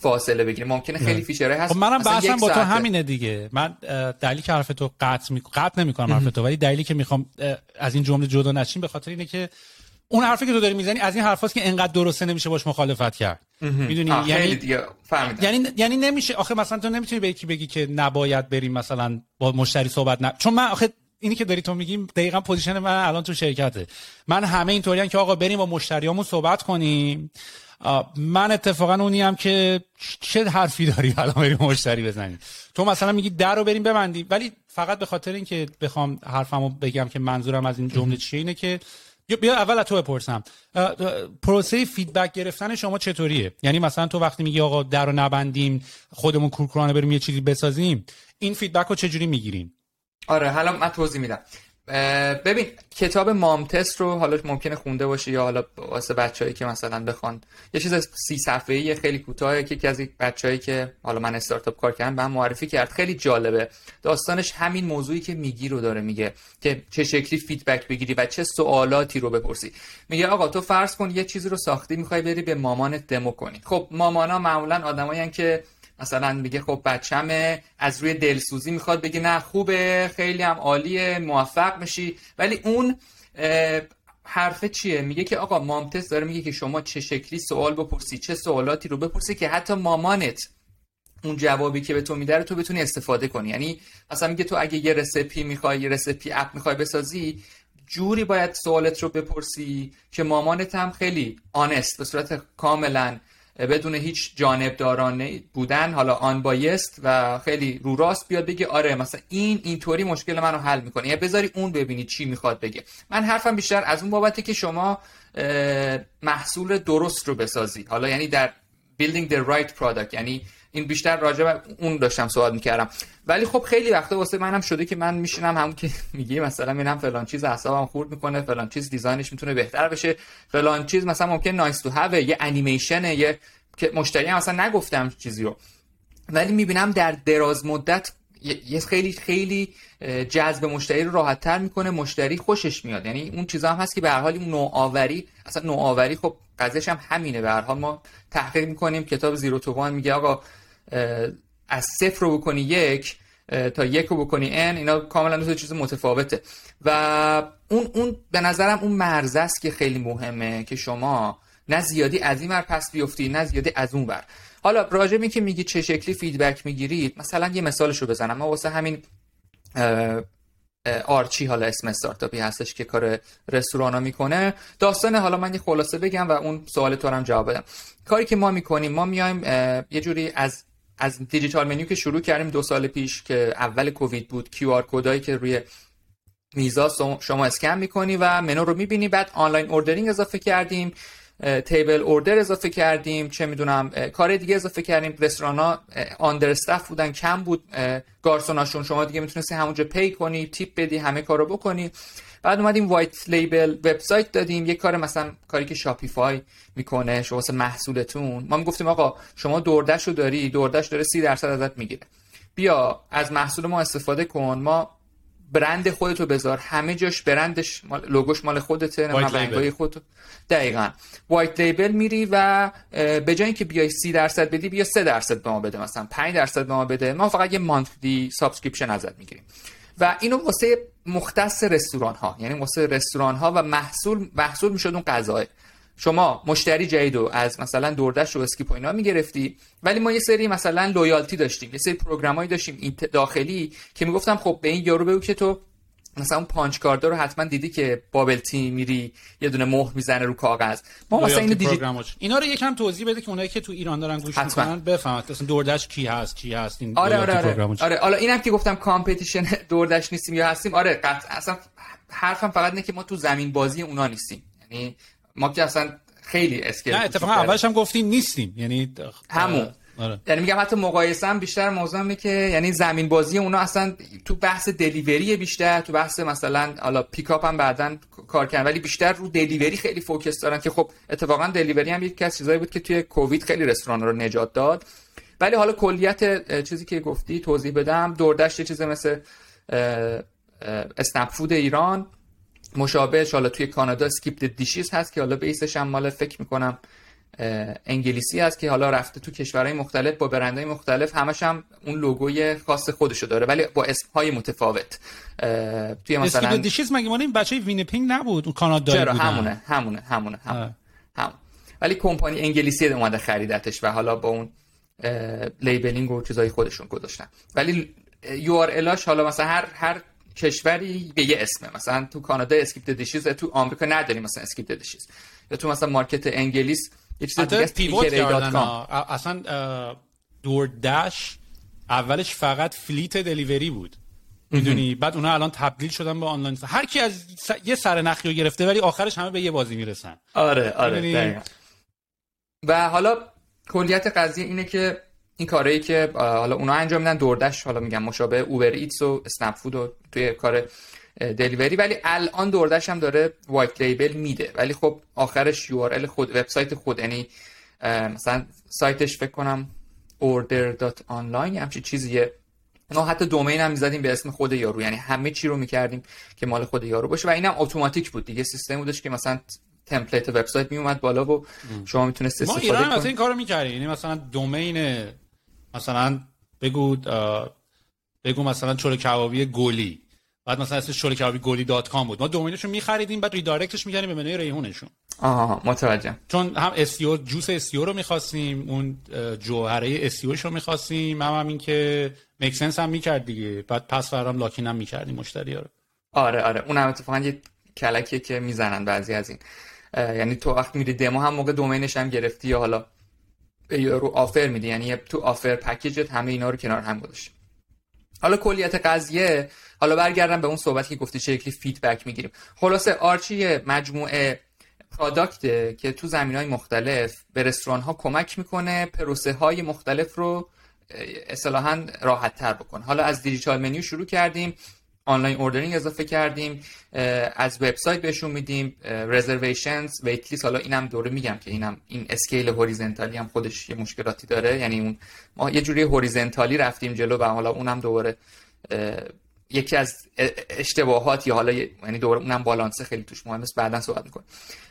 فاصله بگیریم. ممکنه خیلی feature های هست. خب منم بحثم با تو همینه دیگه. من دلیلی که حرف تو قطع می... قطع نمی‌کنم حرف تو ولی دلیلی که می‌خوام از این جمله جدا نشیم به خاطر اینه که اون حرفی که تو داری می‌زنی از این حرفاست که انقدر درسته نمیشه باش مخالفت کرد. می‌دونی؟ یعنی یعنی یعنی نمیشه. آخه مثلا تو نمی‌تونی به یکی بگی که نباید بریم مثلا با مشتری صحبت نه چون من آخه اینی که داری تو میگیم دقیقا position من الان تو شرکته. من همه اینطوریان که آقا بریم با مشتریامون صحبت کنیم. من اتفاقا اونی هم که چه حرفی داری *laughs* الان بریم مشتری بزنیم؟ تو مثلا میگی در رو بریم ببندیم. ولی فقط به خاطر اینکه بخوام حرفمو بگم که منظورم از این جمله چیه اینه که بیا اول از تو بپرسم. پروسه feedback گرفتن شما چطوریه؟ یعنی مثلا تو وقتی میگی آقا در رو نبندیم خودمون کورکورانه بریم یه چیزی بسازیم این feedback رو چجوری می‌گیریم؟ آره حالا من توضیح میدم. ببین کتاب Mom Test رو حالا ممکنه خونده باشی یا حالا واسه بچه‌ای که مثلا بخوان. یه چیز سی صفحه‌ای خیلی کوتاهه که یکی از بچه‌ای که حالا من استارتاپ کار کردم به معرفی کرد. خیلی جالبه. داستانش همین موضوعی که میگی رو داره میگه که چه شکلی feedback بگیری و چه سوالاتی رو بپرسی. میگه آقا تو فرض کن یه چیزی رو ساختی می‌خوای بری به مامانت دمو کنی. خب مامانا معمولا آدمایی که مثلا میگه خب بچمه از روی دلسوزی می‌خواد بگه نه خوبه خیلی هم عالیه موفق میشی. ولی اون حرفه چیه؟ میگه که آقا مامتس داره میگه که شما چه شکلی سوال بپرسی چه سوالاتی رو بپرسی که حتی مامانت اون جوابی که به تو میده رو تو بتونی استفاده کنی. یعنی مثلا میگه تو اگه یه رسپی می‌خوای یه رسپی اپ می‌خوای بسازی جوری باید سوالت رو بپرسی که مامانت هم خیلی آنست به صورت کاملا بدون هیچ جانبدارانه بودن حالا آن بایست و خیلی رو راست بیاد بگه آره مثلا این اینطوری مشکل منو حل می‌کنه. یا بذاری اون ببینی چی می‌خواد بگه. من حرفم بیشتر از اون بابته که شما محصول درست رو بسازی. حالا یعنی در building the right product یعنی این بیشتر راجع به اون داشتم صحبت می‌کردم. ولی خب خیلی وقتا واسه منم شده که من میشینم همون که *laughs* میگی مثلا میرم فلان چیز اعصابم خورد می‌کنه فلان چیز دیزاینش می‌تونه بهتر بشه. فلان چیز مثلا ممکن نایس تو هاو یه انیمیشن یه که مشتری هم اصلا نگفتم چیزی رو ولی می‌بینم در دراز مدت یه خیلی خیلی جذب مشتری رو راحت تر می‌کنه مشتری خوشش میاد. یعنی اون چیزا هم هست که به هر حال نوآوری اصلا نوآوری خب قضیهش هم همینه. به هر حال ما تحقیق می‌کنیم کتاب زیرو تو میگه آقا از صفر رو بکنی یک تا یک رو بکنی ان اینا کاملا دو چیز متفاوته. و اون اون به نظرم اون مرز است که خیلی مهمه که شما نه زیادی از این ور پس بیفتی نه زیادی از اون ور. حالا راجع که میگی چه شکلی feedback می‌گیرید مثلا یه مثالش رو بزنم. ما واسه همین آرچی حالا اسم استارتاپی هستش که کار رستوران ها می‌کنه. داستان حالا من یه خلاصه بگم و اون سوال تو هم جواب بدم. کاری که ما می‌کنیم ما میایم یه جوری از از digital menu که شروع کردیم دو سال پیش که اول کووید بود QR code ایی که روی میز ها شما اسکن می‌کنی و منو رو می‌بینی. بعد online ordering اضافه کردیم table order اضافه کردیم چه می‌دونم کار دیگه اضافه کردیم. رستوران ها understaffed بودن کم بود گارسوناشون. شما دیگه می‌تونستی همونجا pay کنی tip بدی همه کارو بکنی. بعد اومدیم white label website دادیم. یه کار مثلا کاری که Shopify می‌کنه شما واسه محصولتون. ما می‌گفتیم آقا شما DoorDash رو داری DoorDash داره سی درصد ازت می‌گیره. بیا از محصول ما استفاده کن. ما برند خودتو بذار. همه جاش برندش مال logo ش مال خودته نه رنگای خودت دقیقا. white label میری و به جای اینکه بیای 30 درصد بدی بیا 3 درصد به ما بده مثلا. 5 درصد به ما بده. ما فقط یه monthly subscription ازت می‌گیریم. و اینو واسه مختص رستوران ها یعنی واسه رستوران ها و محصول محصول می‌شد اون غذا شما مشتری جدید رو از مثلا DoorDash و Skip و می‌گرفتی ولی ما یه سری مثلا loyalty داشتیم یه سری program ایی داشتیم داخلی که می‌گفتم خب به این یارو بگو که تو مثلا اون punch card ا رو حتما دیدی که bubble tea میری یه دونه مهر می‌زنه رو کاغذ. ما مثلا اینو دیجی... اینا رو یکم توضیح بده که اونایی که تو ایران دارن گوش می‌کنن بفهمن. مثلا DoorDash کی هست کی هست این آره آره آره, آره حالا اینم که گفتم competition *laughs* DoorDash نیستیم یا هستیم آره قطع اصلا حرفم فقط اینه که ما تو زمین بازی اونا نیستیم. یعنی ما که اصلا خیلی scale نه اتفاقا اولش هم گفتیم نیستیم. یعنی همون. آره. یعنی میگم حتی مقایسه هم بیشتر موضوع که یعنی زمین بازی اونا اصلا تو بحث delivery بیشتر تو بحث مثلا حالا پیکاپ هم بعدا کار کردن ولی بیشتر رو delivery خیلی focus دارن که خب اتفاقا delivery هم یکی از چیزایی بود که توی کووید خیلی رستوران رو نجات داد ولی حالا کلیت چیزی که گفتی توضیح بدم DoorDash چیز مثل اسنپ فود ایران مشابه حالا توی کانادا SkipTheDishes هست که حالا base ش هم مال فکر می‌کنم انگلیسی هست که حالا رفته تو کشورهای مختلف با برندهای مختلف همش هم اون logo ی خاص خودشو داره ولی با اسمهای متفاوت. توی مثلا Dishes مگه مال این بچه وینیپینگ نبود؟ اون کانادایی چرا؟ همونه همونه همونه همونه هم. ولی کمپانی انگلیسی اومده خریدتش و حالا با اون labeling و چیزای خودشون گذاشتن. ولی یو آر حالا مثلا هر هر کشوری به یه اسمه. مثلا تو کانادا SkipTheDishes تو آمریکا نداریم مثلا SkipTheDishes یا تو مثلا market انگلیس دیگه pivot کردن اصلا DoorDash اولش فقط fleet delivery بود. می‌دونی؟ بعد اونا الان تبدیل شدن به آنلاین هر کی از یه سر نخی رو گرفته ولی آخرش همه به یه بازی می‌رسن. آره آره و حالا کلیت قضیه اینه که این کاری که حالا اونا انجام میدن DoorDash حالا میگم مشابه Uber Eats و اسنپ فود و توی کار delivery ولی الان DoorDash هم داره white label میده. ولی خب آخرش URL خود وبسایت خود یعنی مثلا سایتش فکر کنم order.online همچی چیزیه. ما حتی domain هم می‌زدیم به اسم خود یارو. یعنی همه چی رو می‌کردیم که مال خود یارو باشه. و اینم automatic بود دیگه. سیستم بودش که مثلا template website می اومد بالا و شما می‌تونست استفاده ما ایران این کارو می‌کردیم. یعنی مثلا domain مثلا بگو بگو مثلا چلو کبابی گلی. بعد مثلا اسمش چلو کبابی گلی dot com بود. ما domain شون میخریدیم بعد redirect ش می‌کردیم به منوی خودشون. آها متوجه. چون هم SEO juice SEO رو می‌خواستیم اون جوهره SEO ش رو می‌خواستیم هم, هم این که make sense هم می‌کرد دیگه. بعد platform lock-in هم می‌کردیم مشتری رو. آره آره. اون هم اتفاقا یه کلکیه که می‌زنن بعضی از این. یعنی تو وقت میری دمو هم موقع دومینش هم گرفتی یا حالا رو آفر میدی یعنی تو آفر پکیجت همه اینا رو کنار هم گذاشتی. حالا کلیت قضیه حالا برگردم به اون صحبتی که گفتی شکلی فیدبک می‌گیریم. خلاصه آرچی مجموعه پراداکته که تو زمین های مختلف به رستوران ها کمک می‌کنه پروسه های مختلف رو اصطلاحا راحت تر بکنه حالا از digital menu شروع کردیم. online ordering اضافه کردیم از وبسایت بهشون میدیم reservations waitlist حالا اینم دوره میگم که اینم این scale horizontally هم خودش یه مشکلاتی داره. یعنی اون ما یه جوری horizontally رفتیم جلو و حالا اونم دوباره یکی از اشتباهات یا حالا یعنی دوباره اونم بالانسه خیلی توش مهم است بعدا صحبت می‌کنیم.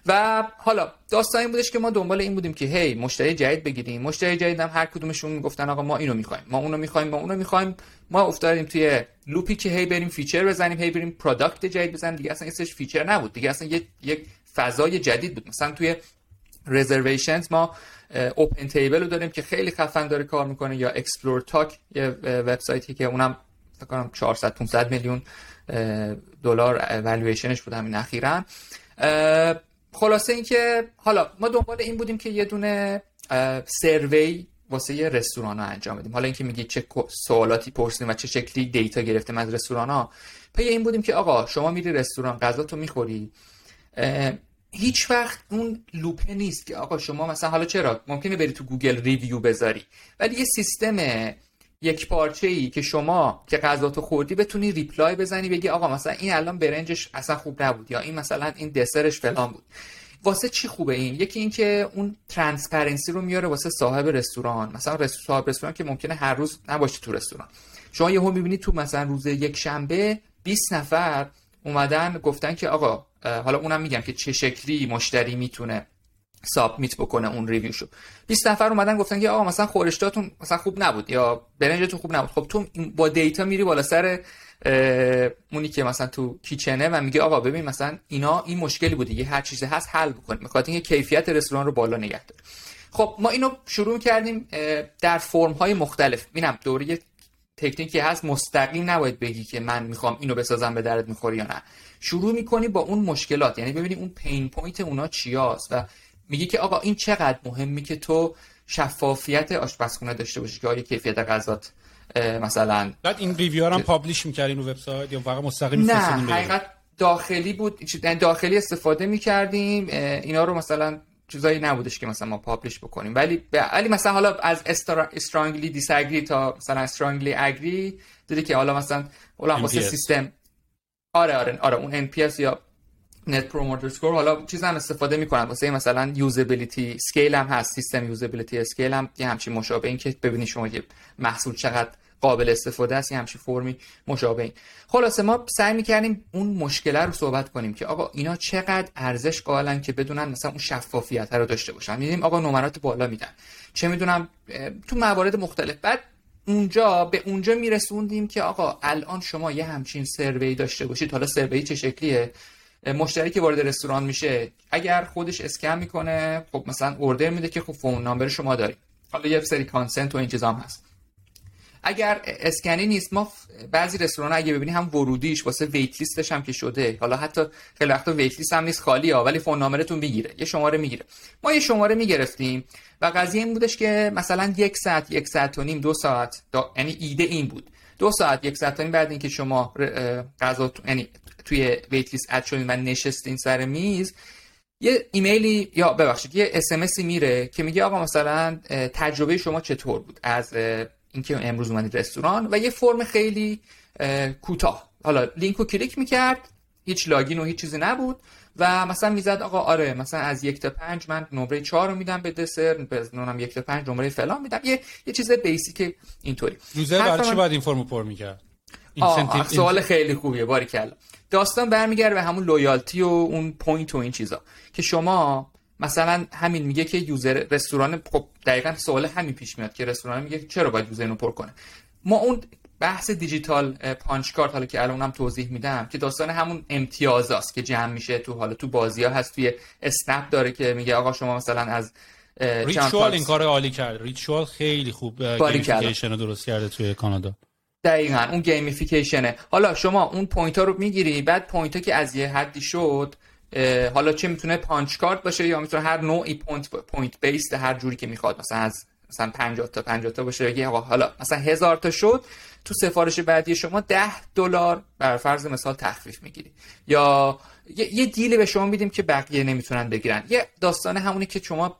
و حالا داستان این بودش که ما دنبال این بودیم که هی مشتری جدید بگیریم. مشتری جدید هم هر کدومشون می‌گفتن آقا ما اینو می‌خوایم ما اونو می‌خوایم ما اونو می‌خوایم. ما افتادیم توی loop ی که هی بریم feature بزنیم هی بریم product جدید بزنیم. دیگه اصلا اسمش feature نبود. دیگه اصلا یک یک فضای جدید بود. مثلا توی reservations ما OpenTable رو داریم که خیلی خفن داره کار می‌کنه یا Explore Tock یه وبسایتی که اونم فکر کنم 400 500 میلیون دلار والویشنش بود همین اخیرا. خلاصه اینکه حالا ما دنبال این بودیم که یه دونه survey واسه یه رستوران ها انجام بدیم. حالا اینکه میگی چه سوالاتی پرسیدیم و چه شکلی data گرفتیم از رستوران ها پی این بودیم که آقا شما میری رستوران غذا تو می‌خوری. هیچ وقت اون loop ه نیست که آقا شما مثلا حالا چرا؟ ممکنه بری تو Google review بذاری ولی یه سیستم یک پارچه ای که شما که غذا تو خوردی بتونی reply بزنی بگی آقا مثلا این الان برنجش اصلا خوب نبود یا این مثلا این دسرش فلان بود. واسه چی خوبه این؟ یکی اینکه اون transparency رو میاره واسه صاحب رستوران. مثلا صاحب رستوران که ممکنه هر روز نباشه تو رستوران. شما یهو می‌بینید تو مثلا روز یک شنبه 20 نفر اومدن گفتن که آقا حالا اونم میگم که چه شکلی مشتری می‌تونه submit بکنه اون review شو. 20 نفر اومدن گفتن که آقا مثلا خورشتاتون مثلا خوب نبود یا برنجتون خوب نبود. خب تو با data میری بالا سر اونی که مثلا تو kitchen ه و میگه آقا ببین مثلا اینا این مشکلی بوده یه هر چیزی هست حل بکنیم. می‌خواد اینکه کیفیت رستوران رو بالا نگه داره. خب ما اینو شروع کردیم در فرم های مختلف. اینم دوره تکنیکی هست مستقیم نباید بگی که من می‌خوام اینو بسازم به درد می‌خوری یا نه. شروع می‌کنی با اون مشکلات. یعنی ببینی اون pain point اونا چیاست و میگی که آقا این چقدر مهمی که تو شفافیت آشپزخونه داشته باشی که آیا کیفیت غذات مثلا بعد این review هم publish می‌کردین رو وبسایت یا فقط مستقیم نه حقیقت داخلی بود یعنی داخلی استفاده می‌کردیم اینا رو مثلا چیزایی نبودش که مثلا ما publish بکنیم. ولی ولی مثلا حالا از strongly disagree تا مثلا strongly agree دیدی که حالا مثلا حالا واسه سیستم آره آره آره اون NPS یا Net Promoter Score حالا چیز هم استفاده می‌کنن واسه مثلا usability scale هم هست. System Usability Scale هم. یه همچین مشابه این که ببینید شما یه محصول چقدر قابل استفاده است یه همچین فرمی مشابه این. خلاصه ما سعی می‌کردیم اون مشکله رو صحبت کنیم که آقا اینا چقدر ارزش قائلن که بدونن مثلا اون شفافیت رو داشته باشن. میدیم آقا نمرات بالا میدن. چه می‌دونم تو موارد مختلف. بعد اونجا به اونجا میرسوندیم که آقا الان شما یه همچین سروی داشته باشید. حالا سروی چه شکلیه؟ مشتری که وارد رستوران میشه اگر خودش اسکن می‌کنه خب مثلا اوردر میده که خب فون نامبر شما داریم حالا یه سری consent و این چیزام هست. اگر اسکنی نیست ما بعضی رستوران اگه ببینی هم ورودیش واسه waitlist ش هم که شده. حالا حتی خیلی وقتا waitlist هم نیست خالی ها ولی phone number تون می‌گیره. یه شماره می‌گیره. ما یه شماره می‌گرفتیم و قضیه این بودش که مثلا یک ساعت یک ساعت و نیم دو ساعت یعنی ایده این بود. دو ساعت یک ساعت و نیم بعد اینکه شما غذا یعنی توی waitlist add شدین و نشستین سر میز یه ایمیلی یا ببخشید یه SMS میره که میگه آقا مثلا تجربه شما چطور بود از اینکه امروز اومدید رستوران و یه فرم خیلی کوتاه. حالا لینک رو کلیک می‌کرد هیچ login و هیچ چیزی نبود و مثلا می‌زد آقا آره مثلا از یک تا پنج من نمره چهار رو میدم به دسر بزنونم یک تا پنج نمره فلان میدم. یه یه چیز basic اینطوری. user برای چی باید این فرمو پر می‌کرد؟ سوال خیلی خوبیه باریکلا داستان برمیگرده به همون loyalty و اون point و این چیزا. که شما مثلا همین میگه که user رستوران خب دقیقا سوال همین پیش میاد که رستوران میگه چرا باید user اینو پر کنه. ما اون بحث digital punch card حالا که الانم توضیح میدم که داستان همون امتیازاست که جمع میشه تو حالا تو بازی ها هست توی اسنپ داره که میگه آقا شما مثلا از Ritual این کار عالی کرد Ritual خیلی خوب gamification رو درست کرده توی کانادا. دقیقا اون gamification ه حالا شما اون point ها رو می‌گیری بعد point ها که از یه حدی شد حالا چه می‌تونه punch card باشه یا می‌تونه هر نوعی point point based هر جوری که می‌خواد مثلا از مثلا 50 تا 50 تا باشه بگی حالا مثلا هزار تا شد تو سفارش بعدی شما 10 دلار بر فرض مثال تخفیف می‌گیری. یا یه deal ی به شما میدیم که بقیه نمی‌تونن بگیرن. یه داستان همونی که شما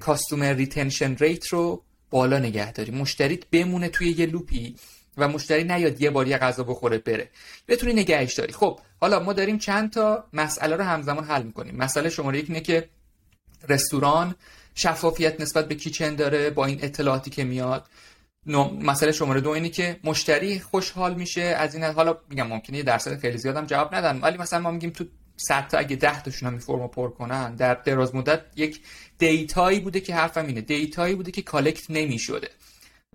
customer retention rate رو بالا نگه داری. مشتریت بمونه توی یه لوپی و مشتری نیاد یه بار یه غذا بخوره بره. بتونی نگهش داری. خب حالا ما داریم چند تا مسئله رو همزمان حل می‌کنیم. مسئله شماره یک اینه که رستوران شفافیت نسبت به کیچن داره با این اطلاعاتی که میاد. مسئله شماره دو اینه که مشتری خوشحال میشه از این حالا میگم ممکنه یه درصد خیلی زیادم جواب ندن ولی مثلا ما میگیم تو 100 تا اگه 10 تاشون هم فرمو پر کنن در دراز مدت یک data یی بوده که حرفم اینه. data یی بوده که collect نمی‌شده.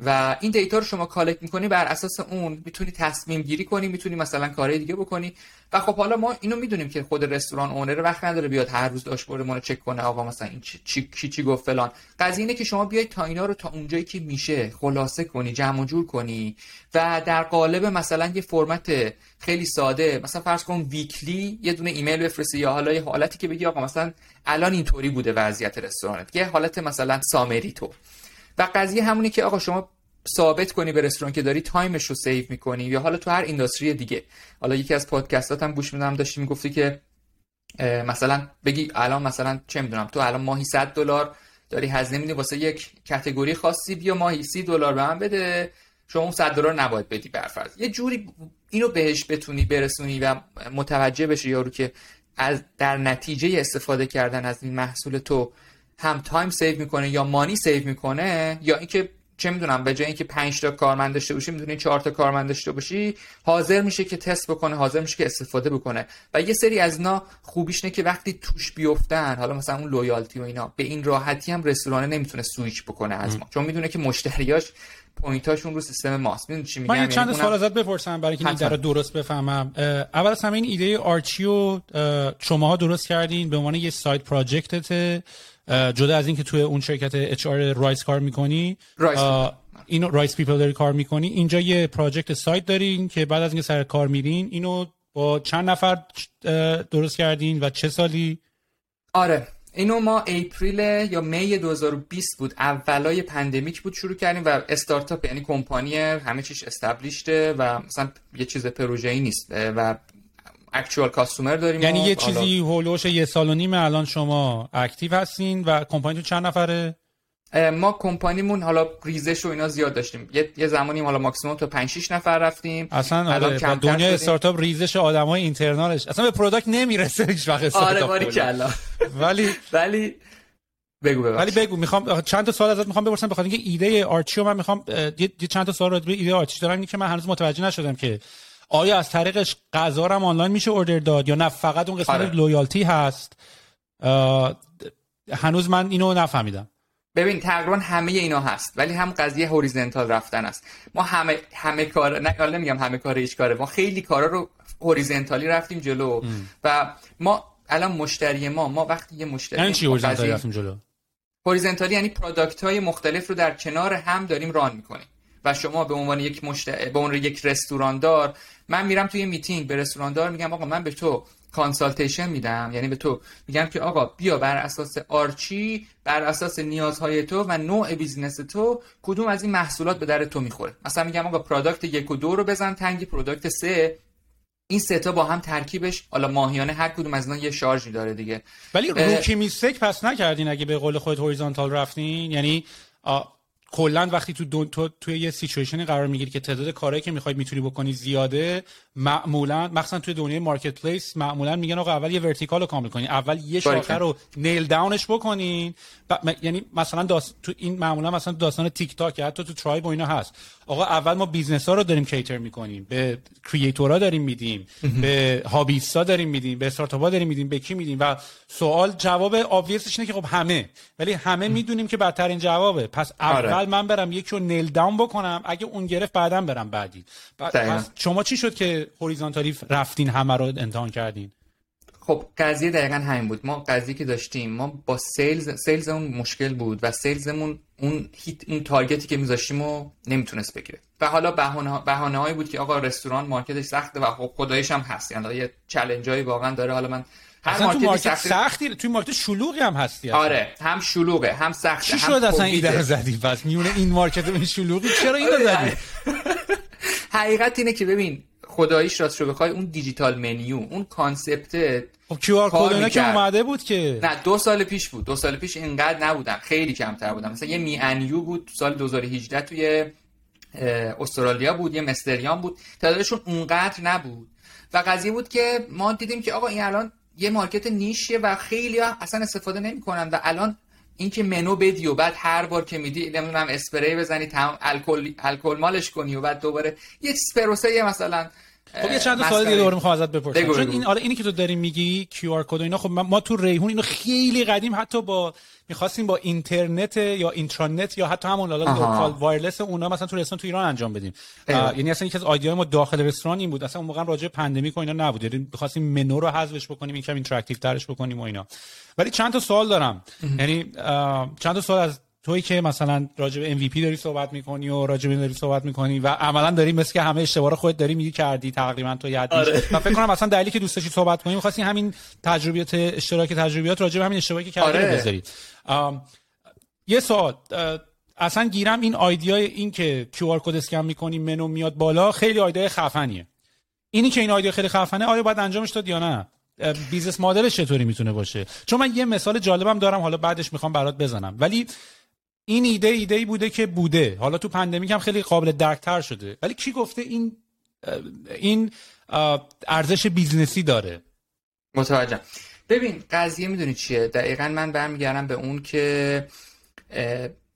و این data رو شما collect می‌کنی بر اساس اون می‌تونی تصمیم گیری کنی می‌تونی مثلا کارهای دیگه بکنی. و خب حالا ما اینو می‌دونیم که خود رستوران owner وقت نداره بیاد هر روز داشبورد ما رو چک کنه آقا مثلا این چی چی، چی گفت فلان. قضیه اینه که شما بیای تا اینا رو تا اونجایی که میشه خلاصه کنی جمع و جور کنی. و در قالب مثلا یه فرمت خیلی ساده مثلا فرض کن weekly یه دونه ایمیل بفرستی یا حالا یه حالتی که بگی آقا مثلا الان اینطوری بوده وضعیت رستورانت. یه حالت مثلا summary طور. و قضیه همونی که آقا شما ثابت کنی به رستوران که داری time ش رو save می‌کنی یا حالا تو هر industry دیگه. حالا یکی از پادکستات هم گوش میدم داشتی می‌گفتی که مثلا بگی الان مثلا چه می‌دونم تو الان ماهی 100 دلار داری هزینه میدی واسه یک category خاصی بیا ماهی 30 دلار به من بده. شما اون 100 دلار نباید بدی برفرض یه جوری اینو بهش بتونی برسونی و متوجه بشه یارو که از در نتیجه استفاده کردن از این محصول تو هم time save می‌کنه یا money save می‌کنه یا اینکه چه می‌دونم به جای اینکه 5 تا کارمند داشته باشی می‌دونی 4 تا کارمند داشته باشی حاضر میشه که تست بکنه حاضر میشه که استفاده بکنه. و یه سری از اینا خوبیش نه که وقتی توش بیفتن حالا مثلا اون loyalty و اینا به این راحتی هم رستوران نمی‌تونه سویچ بکنه از ما. چون می‌دونه که مشتریاش point اشون رو سیستم ماست. می‌دونی چی میگم؟ من یه چند یعنی سوال ازت بپرسم برای اینکه این رو درست بفهمم. اول از همه این ایده آرچیو شماها درست کردین به عنوان یه side project ت جدا از اینکه توی اون شرکت HR Rise کار می‌کنی اینو Rise People داری کار می‌کنی. اینجا یه project side دارین که بعد از اینکه سر کار میرین اینو با چند نفر درست کردین و چه سالی؟ آره. اینو ما April یا May 2020 بود. اولای pandemic بود شروع کردیم و استارتاپ یعنی کمپانی همه چیش established ه و مثلا یه چیز پروژه‌ای نیست. و actual customer داریم یعنی یه چیزی حول و حوش یه سال و نیم الان شما active هستین و کمپانی تو چند نفره؟ ما کمپانیمون حالا ریزش و اینا زیاد داشتیم. یه, یه زمانی حالا ماکسیموم تا 5 6 نفر رفتیم. اصلا آره دنیا استارتاپ ریزش آدمای internal ش. اصلا به product نمی‌رسه هیچ وقت آره باری کلا. ولی ولی بگو ببخش. ولی بگو می‌خوام چند تا سوال ازت می‌خوام بپرسم بخاطر اینکه ایده آرچیو من می‌خوام یه چند تا سوال راجع به ایده آرچی دارم که من هنوز متوجه نشدم که آیا از طریقش غذا هم آنلاین میشه اوردر داد یا نه؟ فقط اون قسمت آره. لویالتی هست. هنوز من اینو نفهمیدم. ببین تقریبا همه اینا هست ولی هم قضیه هوریزنتال رفتن است. ما همه همه کار نه نمیگم همه کار هیچ کاره. ما خیلی کارا رو هوریزنتالی رفتیم جلو و ما الان مشتری ما ما وقتی یه مشتری یعنی چی هوریزنتالی رفتیم جلو؟ horizontally یعنی product های مختلف رو در کنار هم داریم run می‌کنیم. و شما به عنوان یک مشت... به عنوان یک رستوراندار من میرم توی میتینگ به رستوراندار میگم آقا من به تو consultation میدم. یعنی به تو میگم که آقا بیا بر اساس آرچی بر اساس نیازهای تو و نوع business تو کدوم از این محصولات به درد تو می‌خوره. مثلا میگم آقا product یک و دو رو بزن تنگ product سه. این سه با هم ترکیبش حالا ماهیانه هر کدوم از اینا یه شارژی داره دیگه. ولی rookie mistake پس نکردین اگه به قول خود horizontal رفتین؟ یعنی کلا وقتی تو دون تو توی یه situation ی قرار می‌گیری که تعداد کارهایی که می‌خوای می‌تونی بکنی زیاده معمولا مخصوصا توی دنیای marketplace معمولا میگن آقا اول یه vertical رو کامل کنی اول یه شاخه رو nail down ش بکنین یعنی مثلا داست... تو این معمولا مثلا داستان تیک تاک حتی تو ترایب و اینا هست. آقا اول ما business ها رو داریم cater می‌کنیم. به creator ها داریم میدیم. به هابیستا داریم میدیم. به استارتاپ ها داریم میدیم. به کی میدیم؟ و سوال جواب ابویسش اینه که خب همه. ولی همه می‌دونیم که بدترین جوابه. پس آره. اول من برم یکی رو نیل داون بکنم. اگه اون گرفت بعدم برم بعدی. پس شما چی شد که هوریزونتالی رفتین همه رو امتحان کردین؟ خب قضیه دقیقا همین بود. ما قضیه که داشتیم ما با سیلز سیلزمون مشکل بود و سیلزمون اون هیت اون تارگتی که میذاشتیم رو نمی‌تونست بگیره. و حالا بهانه بهانه هایی بود که آقا رستوران مارکتش سخته و خب خدایش هم هست. یعنی یه چالش هایی واقعا داره. حالا من هر market, تو market سختی توی market شلوغی هم هستی آره هم شلوغه هم سخته چی شد اصلا ایده زدی؟ پس میونه این market این شلوغی چرا اینو زدی؟ *laughs* حقیقت اینه که ببین خداییش راست رو بخوای اون digital menu اون concept خب QR code که اومده بود که؟ نه دو سال پیش بود. دو سال پیش اینقدر نبودم خیلی کمتر بودم مثلا یه me&u بود تو سال 2018 توی استرالیا بود یه Mr Yum بود. تعدادشون اونقدر نبود. و قضیه بود که ما دیدیم که آقا این الان یه market niche یه و خیلی اصلا استفاده نمی‌کنن و الان اینکه منو بدی و بعد هر بار که میدی نمی‌دونم اسپری بزنی تمام الکل الکل مالش کنی و بعد دوباره یه پروسه مثلا خب یه چند سوال دیگه دوباره می‌خوام ازت بپرسم. چون این آره اینی که تو داری میگی QR code اینا خب ما تو ریحون اینو خیلی قدیم حتی با می‌خواستیم با اینترنت یا اینترنت یا حتی همون حالا local wireless اونا مثلا تو رستوران تو ایران انجام بدیم. یعنی اصلا یکی از ایده ما داخل رستوران این بود. اصلا اون موقع راجع pandemic و اینا نبود. یعنی می‌خواستیم منو رو حذفش بکنیم یکم interactive ترش بکنیم و اینا. ولی چند تا سوال دارم. یعنی چند تا سوال از توی که مثلا راجع به MVP داری صحبت می‌کنی و راجع به داری صحبت می‌کنی و عملا داری مثل که همه اشتباه خودت داری میگی کردی تقریبا تو یاد آره. و فکر کنم مثلا دلیلی که دوست داشتی صحبت کنی می‌خواستی همین تجربیات اشتراک تجربیات راجع به همین اشتباهی که کردی آره. بذاری. یه سوال اصلا گیرم این idea ی این که QR code اسکن می‌کنی منو میاد بالا خیلی idea ی خفنیه. اینی که این idea خیلی خفنه آیا باید انجامش داد یا نه؟ business model ش چطوری می‌تونه باشه؟ چون من یه مثال جالبم دارم حالا بعدش می‌خوام برات بزنم. ولی این ایده ایده ای بوده که بوده. حالا تو pandemic هم خیلی قابل درکتر شده. ولی کی گفته این این ارزش business ی داره؟ متوجه ببین قضیه می‌دونی چیه؟ دقیقا من برمیگردم به اون که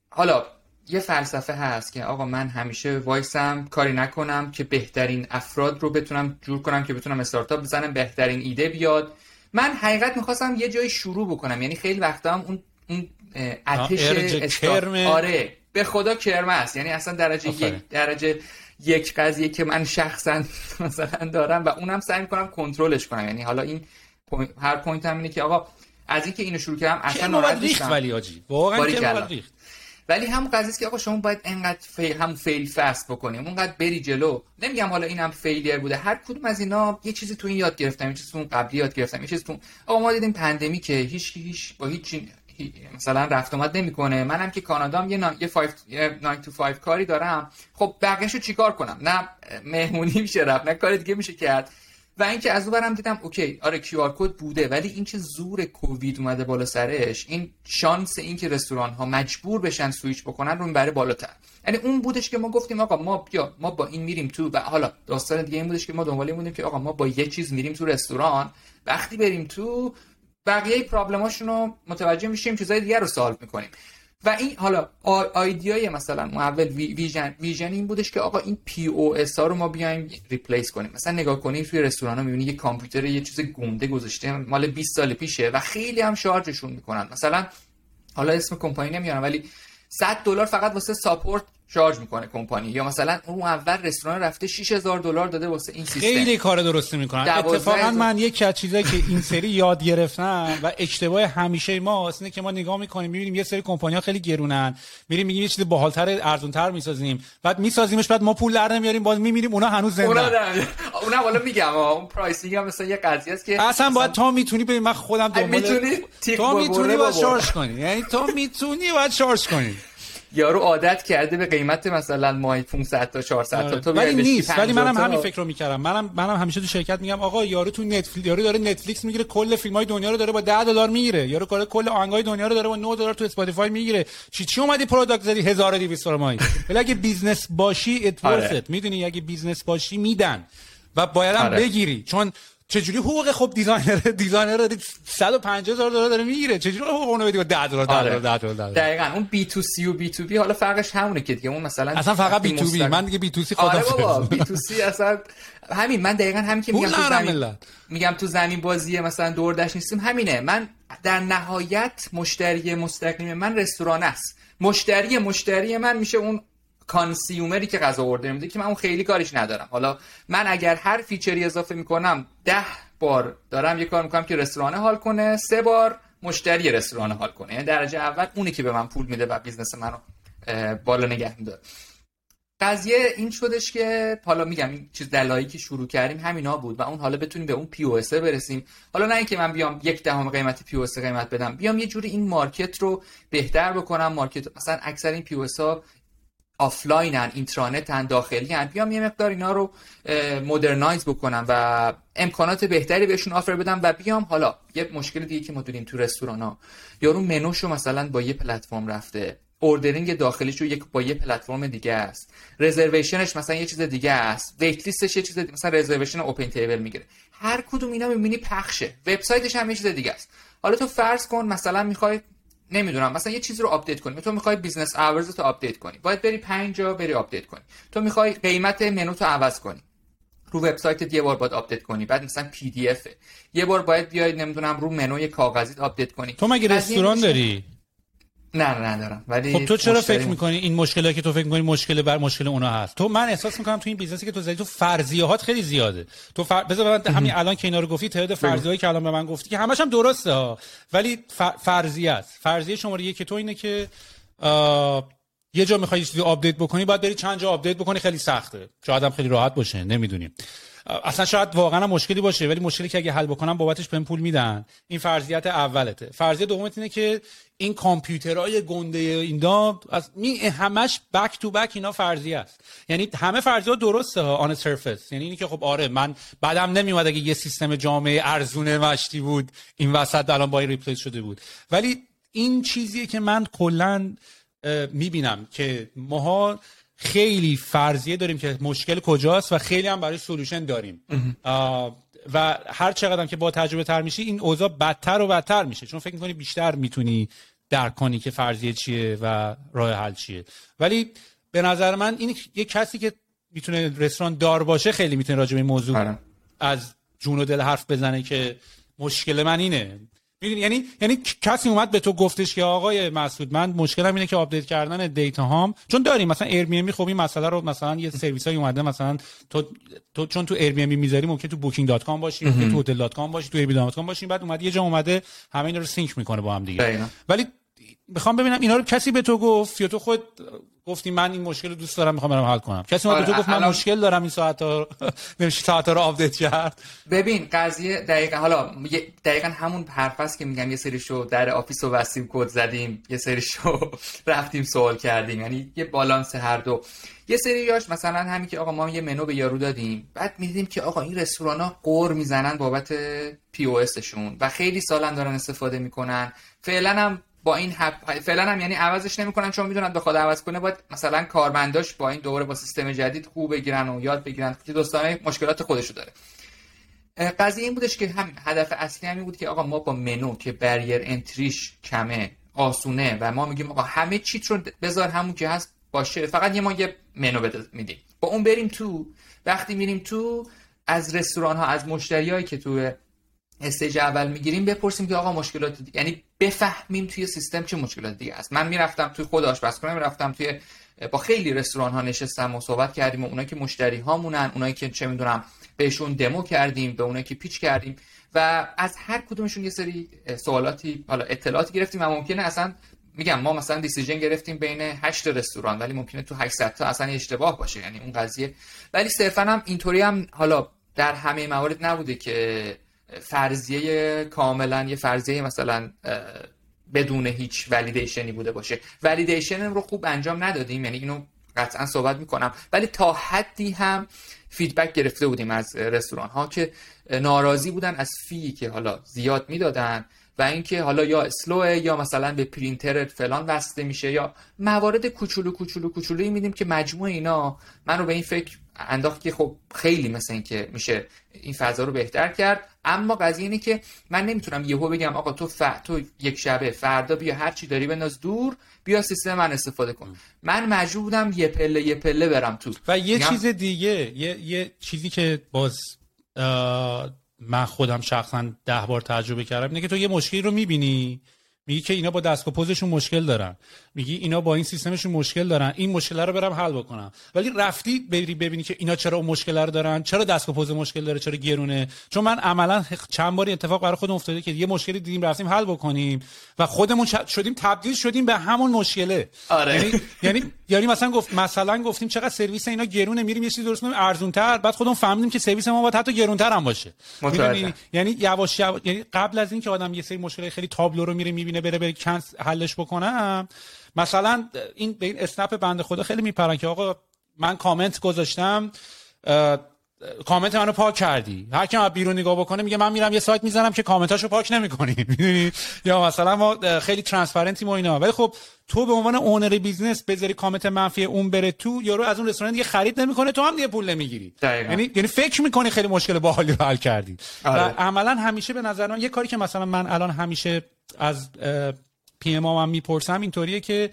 حالا یه فلسفه هست که آقا من همیشه وایسم کاری نکنم که بهترین افراد رو بتونم جور کنم که بتونم استارتاپ بزنم بهترین ایده بیاد. من حقیقت می‌خواستم یه جای شروع بکنم. یعنی خیلی وقتا هم اون اتش کرم. آره به خدا کرمه است. یعنی اصلا درجه یک درجه یک قضیه که من شخصا *laughs* مثلا دارم و اونم سعی می‌کنم کنترلش کنم. یعنی حالا این هر point م اینه که آقا از اینکه اینو شروع کردم اصلا ناراحت نیستم. ولی آجی؟ واقعا که ولی همون قضیه که آقا شما باید انقدر fail هم fail fast بکنیم. اونقدر بری جلو. نمیگم حالا اینم failure بوده. هر کدوم از اینا یه چیزی تو این یاد گرفتم یه چیزی تو اون قبلی یاد گرفتم یه چیزی تو آقا ما دیدیم pandemic ه هیچ هیچ با هیچ مثلا رفت آمد نمی‌کنه. منم که کانادام یه. یه 5 9 to 5 کاری دارم. خب بقیه‌شو چیکار کنم؟ نه مهمونی میشه رفت نه کار دیگه میشه کرد. و اینکه از اون دیدم OK آره QR code بوده ولی این چه زور کووید اومده بالا سرش این شانس این که رستوران ها مجبور بشن سویچ بکنن رو می‌بره بالاتر. یعنی اون بودش که ما گفتیم آقا ما بیا ما با این میریم تو و حالا داستان دیگه این بودش که ما دنبال این بودیم که آقا ما با یه چیز میریم تو رستوران. وقتی بریم تو بقیه problem اشون رو متوجه میشیم چیزای دیگه رو solve می‌کنیم. و این حالا idea ی مثلا محول vision vision این بودش که آقا این POS ها رو ما بیایم replace کنیم. مثلا نگاه کنیم توی رستوران ها می‌بینی یه کامپیوتر یه چیز گنده گذاشته مال 20 سال پیشه و خیلی هم شارژشون می‌کنن. مثلا حالا اسم کمپانی نمیارم ولی 100 دلار فقط واسه support شارژ می‌کنه کمپانی. یا مثلا اون اول رستوران رفته 6000 دلار داده واسه این سیستم. خیلی کار درستی می‌کنن. اتفاقا من یکی از چیزایی که این سری یاد گرفتم و اشتباه همیشه ما اینه که ما نگاه می‌کنیم می‌بینیم یه سری کمپانی ها خیلی گرونن. میریم میگیم یه چیز باحالتر ارزونتر می‌سازیم. بعد میسازیمش بعد ما پول در نمیاریم باز میمیریم اونا هنوز زنده. اونا اونا والا میگم اون pricing هم مثلا یه قضیه است که اصلا باید تا می‌تونی ببین من خودم دنبال می‌تونی تو می‌تونی باید شارژ کنی. یعنی تو می‌تونی باید charge کنی. یارو عادت کرده به قیمت مثلا ماه 500 تا 400 تا. تو ولی نیست. ولی منم همین فکر رو می‌کردم. منم منم همیشه تو شرکت میگم آقا یارو تو نتفلیکس یارو داره نتفلیکس می‌گیره کل فیلم های دنیا رو داره با 10 دلار می‌گیره. یارو کل کل آهنگای دنیا رو داره با 9 دلار تو اسپاتیفای می‌گیره. چی چی اومدی product زدی؟ 1200 دلار ماهی. ولی اگه business باشی it's worth می‌دونی اگه business باشی میدن. و باید هم آره. بگیری. چون چجوری حقوق خب designer designer دادی 150 هزار دلار داره می‌گیره. چجوری حقوق اونو بدی؟ 10 دلار 10 دلار 10 دلار دقیقاً اون بی تو سی و بی تو بی حالا فرقش همونه که دیگه. اون مثلا اصلا فقط B2B من دیگه B2C خدا آره بابا B2C اصلا همین من دقیقاً همین که میگم تو زمین میگم تو زمین بازی مثلا DoorDash نیستیم. همینه. من در نهایت مشتری مستقیم من رستوران است. مشتری مشتری من میشه اون consumer ی که غذا order میده که من اون خیلی کاریش ندارم. حالا من اگر هر feature ی اضافه می‌کنم ده بار دارم یه کار می‌کنم که رستوران حال کنه سه بار مشتری رستوران حال کنه. یعنی درجه اول اونی که به من پول میده و business منو بالا نگه میداره. قضیه این شدش که حالا میگم این چیز دلایلی که شروع کردیم همینا بود و اون حالا بتونیم به اون POS برسیم. حالا نه اینکه من بیام یک دهم قیمت POS قیمت بدم بیام یه جوری این market رو بهتر بکنم. market مثلا اکثر این POS ها offline ن intranet ن داخلی بیام یه مقدار اینا رو modernize بکنم و امکانات بهتری بهشون offer بدم و بیام حالا. یه مشکل دیگه که ما داریم تو رستوران ها یارو منوشو مثلا با یه پلتفرم رفته. ordering داخلیش رو یک با یه پلتفرم دیگه است. reservation ش مثلا یه چیز دیگه است. waitlist ش یه چیز دیگه. مثلا reservation OpenTable می‌گیره. هر کدوم اینا می‌بینی پخشه. وبسایتش هم یه چیز دیگه است. حالا تو فرض کن مثلا می‌خوای نمی‌دونم مثلا یه چیزی رو update کنی. تو می‌خوای business hours رو update کنی. باید بری 5 جا بری update کنی. تو می‌خوای قیمت منوتو عوض کنی. رو وبسایت یه بار باید update کنی. بعد مثلا PDF. یه بار باید بیای نمی‌دونم رو منوی کاغذی update کنی. تو مگه رستوران داری؟ نه نه ندارم. ولی خب تو چرا فکر می‌کنی این مشکلی که تو فکر می‌کنی مشکل بر مشکل اونا هست؟ تو من احساس می‌کنم تو این business ی که تو زدی تو فرضیات خیلی زیاده. تو فر... بذار من همین الان که اینا رو گفتی تعداد فرضیه‌ای که الان به من گفتی که همش هم درسته ها. ولی ف... فرضیه است. فرضیه شماره یک تو اینه که آ... یه جا می‌خوای چیزی update بکنی باید بری چند جا update بکنی خیلی سخته. شاید هم خیلی راحت باشه نمی‌دونیم. اصلا شاید واقعا مشکلی باشه ولی مشکلی که اگه حل بکنم بابتش بهم پول میدن. این فرضیت اولته. فرضیه دومت اینه که این کامپیوترهای گنده اینا از می همش back to back اینا فرضیه است. یعنی همه فرضیه درسته ها آن سرفس یعنی اینی که خب آره من بعدم نمیومد اگه یه سیستم جامعه ارزونه مشتی بود این وسط الان با ریپلیس شده بود. ولی این چیزیه که من کلا می‌بینم که ماها خیلی فرضیه داریم که مشکل کجاست و خیلی هم برای سولوشن داریم. و هر چقدر که با تجربه تر میشی این اوضاع بدتر و بدتر میشه. چون فکر می‌کنی بیشتر می‌تونی درک کنی که فرضیه چیه و راه حل چیه. ولی به نظر من این یه کسی که می‌تونه رستوران دار باشه خیلی می‌تونه راجع به این موضوع آره. از جون و دل حرف بزنه که مشکل من اینه. می‌دونی؟ یعنی یعنی کسی اومد به تو گفتش که آقای مسعود من مشکلم اینه که update کردن data هام چون داریم. مثلا Airbnb خب این مسئله رو مثلا یه سرویس های اومده مثلا تو, تو چون تو Airbnb می‌ذاری ممکن تو Booking.com باشی ممکن تو Hotel.com باشی تو بی.com باشی بعد اومد یه جا اومده همه اینا رو sync می‌کنه با هم دیگه. ولی می‌خوام ببینم اینا رو کسی به تو گفت یا تو خود گفتی من این مشکل رو دوست دارم می‌خوام برم حل کنم. کسی آره تو گفت من مشکل دارم این ساعت ها ساعت رو *laughs* update کرد. ببین قضیه دقیقا حالا دقیقا همون حرف است که میگم یه سری شو در office واسیم code زدیم یه سری شو *laughs* رفتیم سوال کردیم. یعنی یه بالانس هر دو. یه سری یاش مثلا همین که آقا ما یه منو به یارو دادیم بعد می‌دیدیم که آقا این رستوران ها غر می‌زنن بابت پی او و خیلی سالن دارن استفاده می‌کنن. فعلا هم با این حب... فعلا هم یعنی عوضش نمی‌کنن چون می‌دونن بخواد عوض کنه باید مثلا کارمنداش با این دوره با سیستم جدید خوب بگیرن و یاد بگیرن که دوستانه مشکلات خودشو داره. قضیه این بودش که هم هدف اصلی همین بود که آقا ما با منو که بریر انتریش کمه آسونه و ما میگیم آقا همه چیت رو بذار همون که هست باشه. فقط یه ما یه منو میدیم. با اون بریم تو. وقتی میریم تو از رستوران ها از مشتریایی که تو استیج اول می‌گیریم بپرسیم که آقا مشکلات. یعنی بفهمیم توی سیستم چه مشکلات دیگه است. من می‌رفتم توی خود آشپزخونه می‌رفتم توی با خیلی رستوران ها نشستم و صحبت کردیم و اونایی که مشتری هامونن اونایی که چه می‌دونم بهشون دمو کردیم به اونایی که پیچ کردیم و از هر کدومشون یه سری سوالاتی حالا اطلاعاتی گرفتیم و ممکنه اصلا میگم ما مثلا دیسیژن گرفتیم بین 8 رستوران ولی ممکنه تو 800 تا اصلا اشتباه باشه یعنی اون قضیه. ولی صرفا هم اینطوری هم حالا در همه موارد نبوده که فرضیه کاملا یه فرضیه مثلا بدون هیچ ولیدیشنی بوده باشه. ولیدیشن رو خوب انجام ندادیم یعنی اینو قطعا صحبت می‌کنم. ولی تا حدی هم فیدبک گرفته بودیم از رستوران ها که ناراضی بودن از فی که حالا زیاد می‌دادن و اینکه حالا یا اسلوه یا مثلا به پرینتر فلان وصله میشه یا موارد کوچولو کوچولو کوچولویی میدیم که مجموع اینا من رو به این فکر انداخت که خب خیلی مثل این که میشه این فضا رو بهتر کرد. اما قضیه اینه که من نمی‌تونم یهو بگم آقا تو ف... تو یک شبه فردا بیا هر چی داری بنداز دور بیا سیستم من استفاده کن. من مجبور بودم یه پله یه پله برم تو. و یه چیز دیگه یه, یه چیزی که باز من خودم شخصا ده بار تجربه کردم اینه که تو یه مشکلی رو می‌بینی. میگی که اینا با دست و پوزشون مشکل دارن. میگی اینا با این سیستمشون مشکل دارن. این مشکل رو برم حل بکنم. ولی رفتی بری ببینی که اینا چرا اون مشکل رو دارن چرا دست و پوز مشکل داره چرا گرونه. چون من عملا چند باری اتفاق برای خودم افتاده که یه مشکلی دیدیم رفتیم حل بکنیم و خودمون شدیم تبدیل شدیم به همون مشکله. آره. یعنی یعنی یعنی مثلا گفت مثلا گفتیم چقدر سرویس اینا گرونه میریم یه چیزی درست کنیم ارزون تر بعد خودمون فهمیدیم که سرویس ما باید حتی گرون تر هم باشه. یعنی یواش یواش یعنی قبل از اینکه آدم یه سری مشکل خیلی تابلو رو میره می‌بینه بره بره کنس حلش بکنم. مثلا این به این اسنپ بنده خدا خیلی میپرن که آقا من کامنت گذاشتم کامنت منو پاک کردی. هر کی بیرون نگاه بکنه میگه من میرم یه سایت می‌زنم که کامنتاشو پاک نمی‌کنی. *laughs* می‌دونی؟ یا مثلا ما خیلی transparent یم و اینا. ولی خب تو به عنوان owner business بذاری کامنت منفی اون بره تو یارو از اون رستوران دیگه خرید نمی‌کنه تو هم دیگه پول نمی‌گیری. یعنی یعنی فکر می‌کنی خیلی مشکل باحالی رو حل کردی. آره. و عملا همیشه به نظر من یه کاری که مثلا من الان همیشه از PM هم می‌پرسم اینطوریه که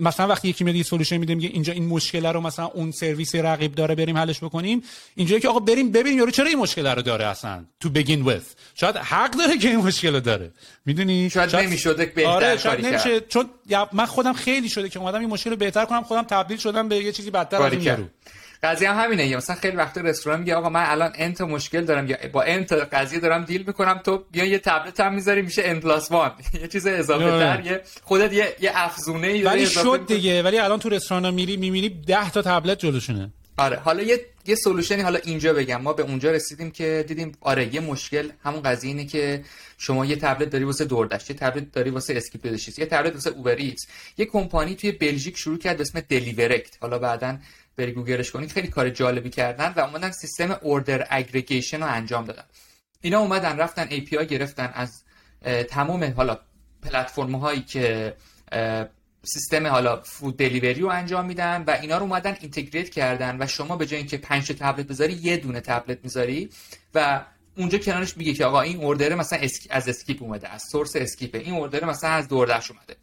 مثلا وقتی یکی میاد یه solution میده میگه اینجا این مشکل رو مثلا اون سرویس رقیب داره بریم حلش بکنیم. اینجا که آقا بریم ببینیم یارو چرا این مشکل رو داره اصلا تو بگین with. شاید حق داره که این مشکل رو داره. می‌دونی؟ شاید, شاید نمی‌شده بهتر آره شاید نمیشه. چون من خودم خیلی شده که اومدم این مشکل رو بهتر کنم خودم تبدیل شدم به یه چیزی بدتر از اون قضیه هم همینه. یا مثلا خیلی وقت رستوران میگه آقا من الان انت مشکل دارم. یا با انت قضیه دارم دیل می‌کنم. تو بیا یه تبلت هم می‌ذاری میشه ان پلاس *laughs* یه چیز اضافه تر یه خودت یه یه افزونه ای ولی شد دیگه. ولی الان تو رستوران ها میری می‌بینی 10 تا تبلت جلوشونه. آره. حالا یه یه سولوشنی حالا اینجا بگم. ما به اونجا رسیدیم که دیدیم آره یه مشکل همون قضیه اینه که شما یه تبلت داری واسه دوردشت یه تبلت داری واسه اسکیپ یه تبلت واسه اوبر یه کمپانی توی بلژیک شروع کرد به اسم دلیورکت حالا بعداً بری گوگلش کنید خیلی کار جالبی کردن و اومدن سیستم order aggregation رو انجام دادن. اینا اومدن رفتن API گرفتن از تمام حالا پلتفرم هایی که سیستم حالا food delivery رو انجام میدن و اینا رو اومدن integrate کردن و شما به جای اینکه 5 tablet بذاری یه دونه tablet می‌ذاری و اونجا کنارش میگه که آقا این order مثلا از Skip اومده از source Skip ه این order مثلا از DoorDash اومده.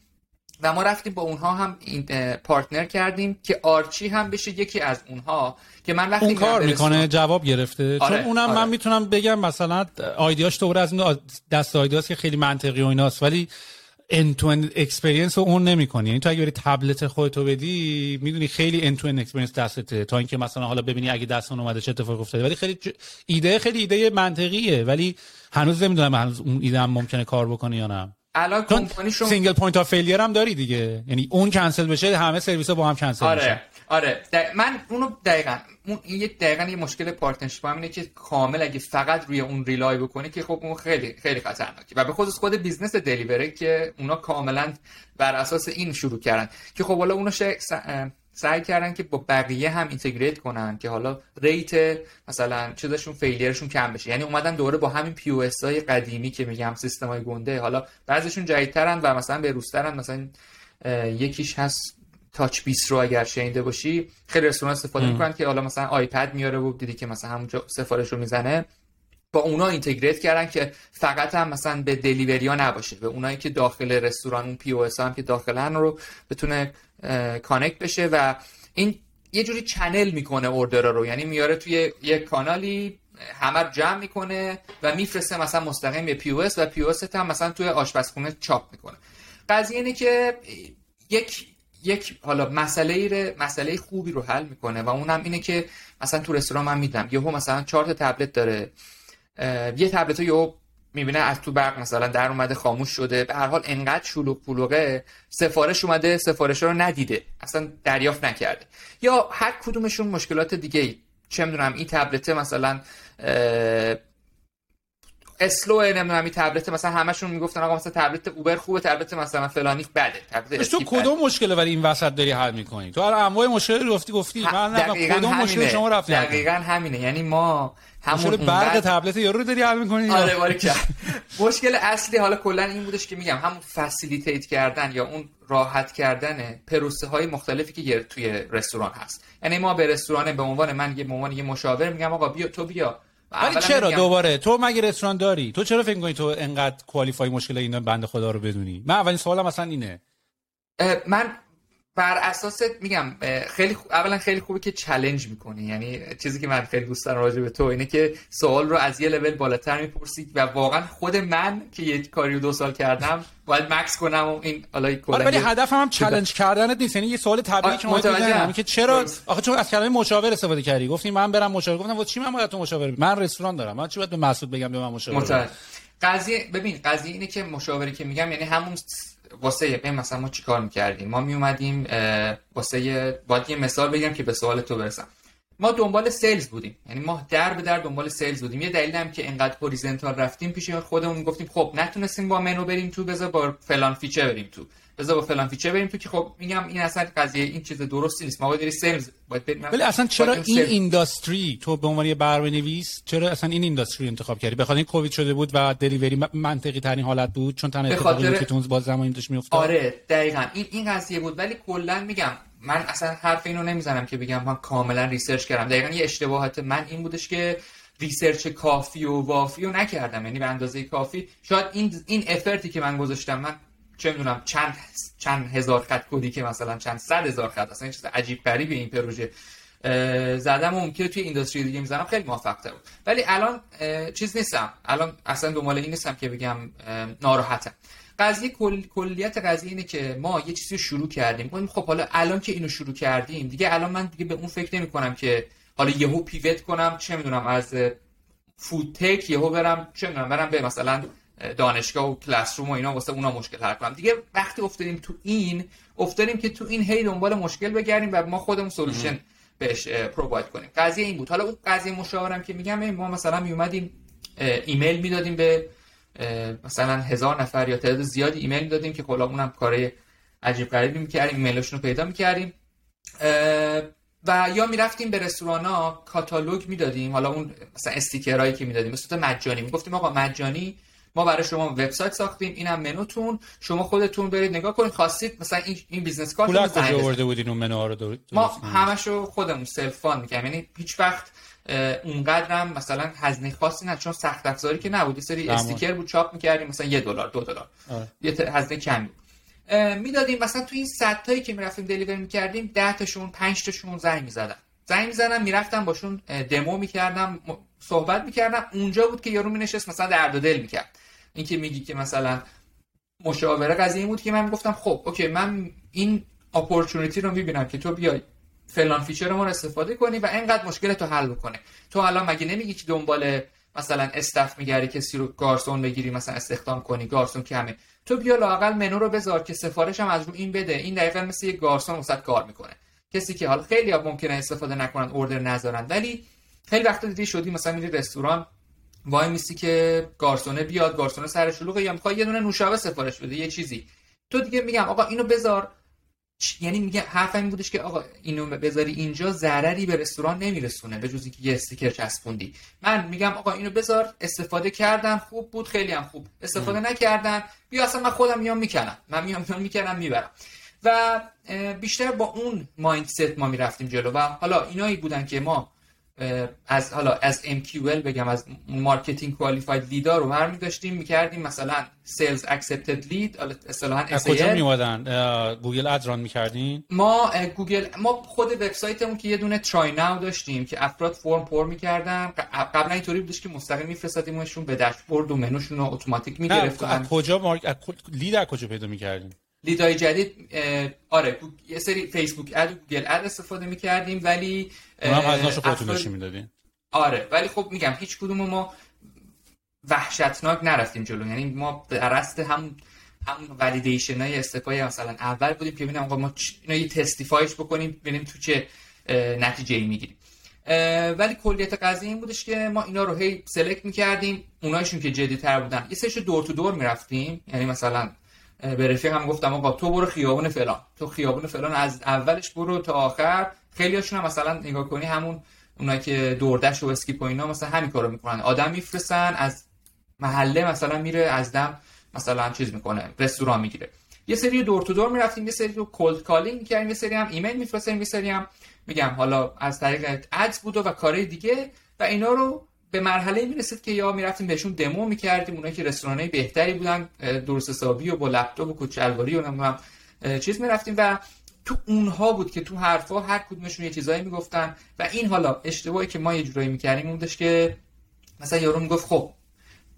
و ما رفتیم با اونها هم این پارتنر کردیم که آرچی هم بشه یکی از اونها که من وقتی اون کار می‌کنه جواب گرفته. آره، چون اونم آره. من می‌تونم بگم مثلا آیدیاش تو از این دست آیدیاست که خیلی منطقی و ایناست ولی end to end experience رو اون نمی‌کنی. یعنی تو اگه بری تبلت خودتو بدی می‌دونی خیلی end to end experience دستته. تا اینکه مثلا حالا ببینی اگه دست اون اومده چه اتفاقی افتاده. ولی خیلی ایده خیلی ایده منطقیه ولی هنوز نمی‌دونم هنوز اون ایده هم ممکنه کار بکنه یا نه. الان کمپانی شما single point of failure هم داری دیگه. یعنی اون کنسل بشه همه سرویس ها با هم کنسل آره. میشه آره. من اونو دقیقا اون یه دقیقا یه مشکل partnership هم اینه که کامل اگه فقط روی اون rely بکنه که خب اون خیلی خیلی خطرناکه. و به خصوص خود business delivery که اونا کاملا بر اساس این شروع کردن. که خب حالا اونو سعی کردن که با بقیه هم integrate کنن که حالا rate مثلا چیزشون failure شون کم بشه. یعنی اومدن دوره با همین POS های قدیمی که میگم سیستم های گنده. حالا بعضیشون جدیدترن و مثلا به روزترن مثلا یکیش هست TouchBistro رو اگر شنیده باشی. خیلی رستوران استفاده می‌کنن که حالا مثلا iPad میاره و دیدی که مثلا همونجا سفارش رو می‌زنه. با اونا integrate کردن که فقط هم مثلا به delivery ها نباشه. به اونایی که داخل رستوران اون POS هم که داخلن رو بتونه connect بشه و این یه جوری channel می‌کنه order رو. یعنی میاره توی یک کانالی همه رو جمع می‌کنه و میفرسته مثلا مستقیم به پی او اس و پی او اس هم مثلا توی آشپزخونه چاپ می‌کنه. قضیه اینه که یک یک حالا مسئله مسئله خوبی رو حل می‌کنه و اونم اینه که مثلا تو رستوران من میدم. یهو مثلا چهار تا تبلت داره. یه تبلت یهو می‌بینه از تو برق مثلا در اومده خاموش شده. به هر حال انقدر شلوغ پلوغه سفارش اومده سفارش رو ندیده. اصلا دریافت نکرده. یا هر کدومشون مشکلات دیگه ای چه می‌دونم این تبلت مثلا اسلو نمی‌دونم این تبلت مثلا همشون می‌گفتن آقا مثلا تبلت اوبر خوبه تبلت مثلا فلانی بده تبلت تو کدوم مشکل ولی این وسط داری حل می‌کنی؟ تو هر انواع مشکل رو گفتی گفتی من نه کدوم مشکل شما رفتی دقیقاً همینه. یعنی ما همون برق تبلت یارو رو داری حل می‌کنی آره باریکلا مشکل اصلی حالا کلا این بودش که میگم همون فسیلیتیت کردن یا اون راحت کردن پروسه های مختلفی که توی رستوران هست. یعنی ما به رستوران به عنوان من یه به عنوان یه مشاور میگم آقا بیا تو بیا. ولی چرا دوباره؟ تو مگه رستوران داری؟ تو چرا فکر می‌کنی تو انقدر کوالیفای مشکل اینا بنده خدا رو بدونی؟ من اولین سوالم مثلا اینه. من بر اساس میگم خیلی خوب اولا خیلی خوبه که چالش می‌کنی. یعنی چیزی که من خیلی دوست دارم راجع به تو اینه که سوال رو از یه لول بالاتر می‌پرسی و واقعا خود من که یه کاری رو دو سال کردم باید مکس کنم و این حالا آره ولی هدفم هم چالش کردن نیست. یعنی یه سوال طبیعی که ما که چرا؟ آخه چون از کلمه مشاور استفاده کردی. گفتی من برم مشاور. گفتم چی من باید تو مشاور من رستوران دارم. من چی باید به مسعود بگم به من مشاور قضیه ببین قضیه اینه که مشاوری که میگم یعنی همون واسه ببین مثلا ما چیکار می‌کردیم؟ ما میومدیم واسه باید یه مثال بگم که به سوال تو برسم. ما دنبال sales بودیم. یعنی ما در به در دنبال sales بودیم. یه دلیل هم که انقدر horizontal رفتیم پیش خودمون گفتیم خب نتونستیم با منو بریم تو بذار با فلان feature بریم تو. بذار با فلان feature بریم. تو که خب میگم این اصلا قضیه این چیز درستی نیست. ما باید sales. باید بریم ولی اصلا چرا این industry؟ تو به عنوان یه برنامه‌نویس چرا اصلا این industry انتخاب کردی؟ بخاطر این کووید شده بود و delivery منطقی ترین حالت بود چون تنها اتفاقی که تو بازه زمانی داشت میافتاد. آره دقیقاً. این این قضیه بود. ولی کلا میگم من اصلا حرف اینو نمی‌زنم که بگم من کاملا research کردم. دقیقا یه اشتباهات من این بودش که research کافی و وافی رو نکردم. یعنی به اندازه کافی. شاید این این effort ی که من گذاشتم من چه می‌دونم چند چند هزار خط کدی که مثلا چند صد هزار خط اصلا چیز عجیب غریبی این پروژه. زدم و ممکنه توی industry دیگه می‌زنم خیلی موفق بود. ولی الان چیز نیستم. الان اصلا دنبال این نیستم که بگم ناراحتم. قضیه کل... کلیت قضیه اینه که ما یه چیزی رو شروع کردیم. خب حالا الان که اینو شروع کردیم دیگه الان من دیگه به اون فکر نمی کنم که حالا یهو پیوت کنم چه می‌دونم از فود تک یهو برم چه می‌دونم برم به مثلا دانشگاه و کلاس روم و اینا واسه اونا مشکل حل کنم. دیگه وقتی افتادیم تو این افتادیم که تو این هی دنبال مشکل بگردیم و ما خودمون سولوشن بهش پروواید کنیم. قضیه این بود. حالا اون قضیه مشاورم که میگم ما مثلا می اومدیم ایمیل می‌دادیم به مثلا هزار نفر یا تعداد زیادی ایمیل می‌دادیم که حالا اونم کار عجیب غریبی می‌کردیم ایمیلشون رو پیدا می‌کردیم. و یا می‌رفتیم به رستوران ها کاتالوگ می‌دادیم. حالا اون مثلا sticker هایی که می‌دادیم. به مجانی. می‌گفتیم آقا مجانی ما برای شما وبسایت ساختیم اینم منوتونه. شما خودتون برید نگاه کنید خواستید مثلا این این business card کجا آورده بودین اون منو رو ما همشو خودمون self-fund می‌کنیم. یعنی هیچ وقت اونقدرم مثلا هزینه خاصی نه چون سخت افزاری که نبود. یه سری استیکر بود چاپ می‌کردیم مثلا یه دلار دو دلار. یه هزینه کمی می‌دادیم مثلا تو این صد تایی که می‌رفتیم دلیور می‌کردیم 10 تاشون 5 تاشون زنگ می‌زدن. زنگ می‌زدم می‌رفتم باشون دمو می‌کردم صحبت می‌کردم. اونجا بود که یارو مینشست مثلا درد و دل می‌کرد. اینکه میگی که مثلا مشاوره قضیه بود که من گفتم خب اوکی من این اپورتونتی رو می‌بینم که تو بیای فلان feature ما رو استفاده کنی و اینقدر مشکل تو حل بکنه. تو الان مگه نمیگی که دنبال مثلا staff می‌گیری کسی رو گارسون بگیری مثلا استخدام کنی گارسون کمه تو بیا لااقل منو رو بذار که سفارش هم از رو این بده. این دقیقا مثل یه گارسون وسط کار می‌کنه. کسی که حالا خیلی ها ممکنه استفاده نکنن order نذارن ولی خیلی وقت دیدی شدی مثلا میری رستوران وای میسی که گارسونه بیاد گارسونه سر شلوغه یا می‌خوای یه دونه نوشابه سفارش بده یه چیزی. تو دیگه میگم آقا اینو بذار. یعنی میگه حرفم این بودش که آقا اینو بذاری اینجا ضرری به رستوران نمیرسونه به جز اینکه یه sticker چسبوندی. من میگم آقا اینو بذار. استفاده کردن خوب بود خیلی هم خوب. استفاده نکردن بیا اصلا من خودم میام می‌کنم. من میام میام می‌کنم می‌برم. و بیشتر با اون mindset ما می‌رفتیم جلو. و حالا اینایی بودن که ما از حالا از MQL بگم از marketing qualified lead ا رو برمی داشتیم می‌کردیم مثلا sales accepted lead اصطلاحا از کجا میومدن Google ad run می‌کردین؟ ما گوگل ما خود وبسایتمون که یه دونه try now داشتیم که افراد فرم پر می‌کردن. قبلا اینطوری بودش که مستقیم میفرستادیمشون به داشبورد و منوشون رو اتوماتیک می‌گرفتن از کجا مارک lead از کجا پیدا می‌کردیم lead ای جدید آره یه سری Facebook ad و Google ad استفاده می‌کردیم ولی اونم هزینه‌اشو خودتون نشون می‌دادین آره ولی خب میگم هیچ کدوم ما وحشتناک نرفتیم جلو. یعنی ما در رست هم هم ولیدیشن های استفای مثلا اول بودیم که ببینیم آقا ما اینا یه تستیفایش بکنیم ببینیم تو چه نتیجه ای می‌گیریم. ولی کلیت قضیه این بودش که ما اینا رو هی سلکت می‌کردیم. اونایشون که جدی تر بودن. یه سرش دور تو دور می‌رفتیم. یعنی مثلا به رفیق هم گفتم آقا تو برو خیابون فلان. تو خیابون فلان از اولش برو تا آخر. خیلی هاشون هم مثلا نگاه کنی همون اونایی که دوردش و اسکیپ و اینا مثلا همین کارو می‌کنن. آدم میفرستن از محله مثلا میره از دم مثلا چیز می‌کنه رستوران می‌گیره. یه سری دور تو دور می‌رفتیم یه سری رو کولد کالینگ می‌کردیم یه سری هم ایمیل میفرستیم یه سری هم میگم حالا از طریق ادز بود و کارهای دیگه و اینا رو به مرحله می‌رسید که یا می‌رفتیم بهشون دمو می‌کردیم اونایی که رستورانای بهتری بودن درست حسابی و با لپتاپ و کوچلواری و نمی‌دونم چیز می‌رفتیم و تو اونها بود که تو حرفا هر کدومشون یه چیزایی می‌گفتن و این حالا اشتباهی که ما یه جورایی می‌کردیم بودش که مثلا یارو می‌گفت خب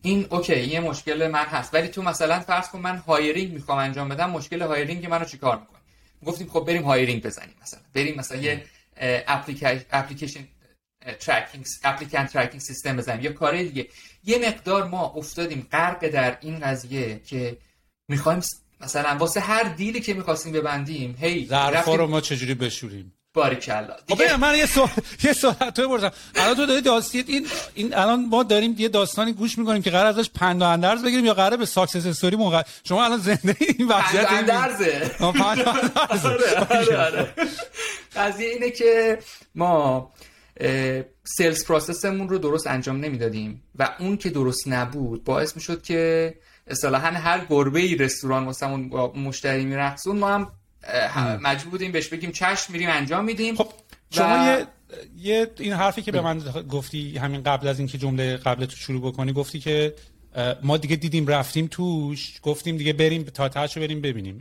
این okay یه مشکل من هست ولی تو مثلا فرض کن من hiring می‌خوام انجام بدم مشکل hiring منو چیکار می‌کنی گفتیم خب بریم hiring بزنیم مثلا بریم مثلا یه application tracking applicant tracking system بزنیم یا کار دیگه. یه مقدار ما افتادیم غرق در این قضیه که می‌خوایم مثلا واسه هر deal ی که می‌خواستیم ببندیم هی ظرفا رو ما چجوری بشوریم؟ باریکلا. خب دیگه من یه سوال *laughs* یه سوال تو بپرسم. الان تو داری داستان این این الان ما داریم یه داستانی گوش می‌کنیم که قرار ازش پند و اندرز بگیریم یا قرار به success story موقع شما الان زنده این وضعیت پند *laughs* اندرزه. آره، آره. قضیه اینه که ما sales process مون رو درست انجام نمی‌دادیم و اون که درست نبود باعث می‌شد که اصطلاحا هر گربه ای رستوران واسمون با مشتری میرقصون ما هم مجبور بودیم بهش بگیم چشم میریم انجام میدیم. خب شما یه یه این حرفی که به من گفتی همین قبل از اینکه جمله قبل تو شروع بکنی گفتی که ما دیگه دیدیم رفتیم توش گفتیم دیگه بریم تا تاشو بریم ببینیم.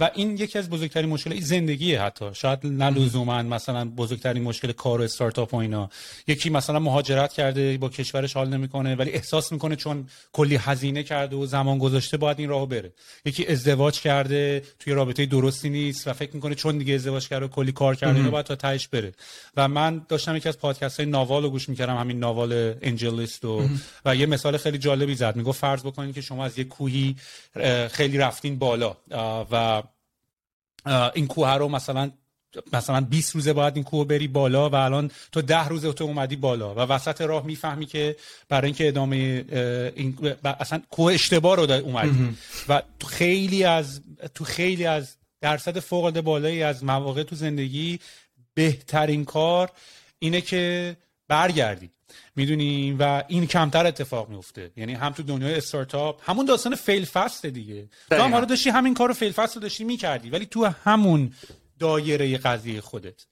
و این یکی از بزرگترین مشکل زندگیه حتی. شاید نه لزوما مثلا بزرگترین مشکل کار و استارتاپ و اینا. یکی مثلا مهاجرت کرده با کشورش حال نمی‌کنه ولی احساس می‌کنه چون کلی هزینه کرده و زمان گذاشته باید این راهو بره. یکی ازدواج کرده توی رابطه درستی نیست و فکر می‌کنه چون دیگه ازدواج کرده و کلی کار کرده باید تا تهش بره. و من داشتم یکی از پادکست های ناوال رو گوش می‌کردم همین ناوال انجلیست و و یه مثال خیلی جالب جالبی زد. می‌گفت فرض بکنید که شما از یه کوهی خیلی رفتین بالا و این کوه رو مثلا مثلا 20 روزه باید این کوه بری بالا و الان تو ده روزه تو اومدی بالا. و وسط راه می‌فهمی که برای اینکه ادامه این اصلا کوه اشتباه رو اومدی. و تو خیلی از تو خیلی از درصد فوق العاده بالایی از مواقع تو زندگی بهترین کار اینه که برگردی. می‌دونی؟ و این کمتر اتفاق میفته یعنی هم تو دنیای استارتاپ همون داستان فیل فست دیگه. تو هم داشتی همین کارو فیل فست رو داشتی می‌کردی ولی تو همون دایره قضیه خودت.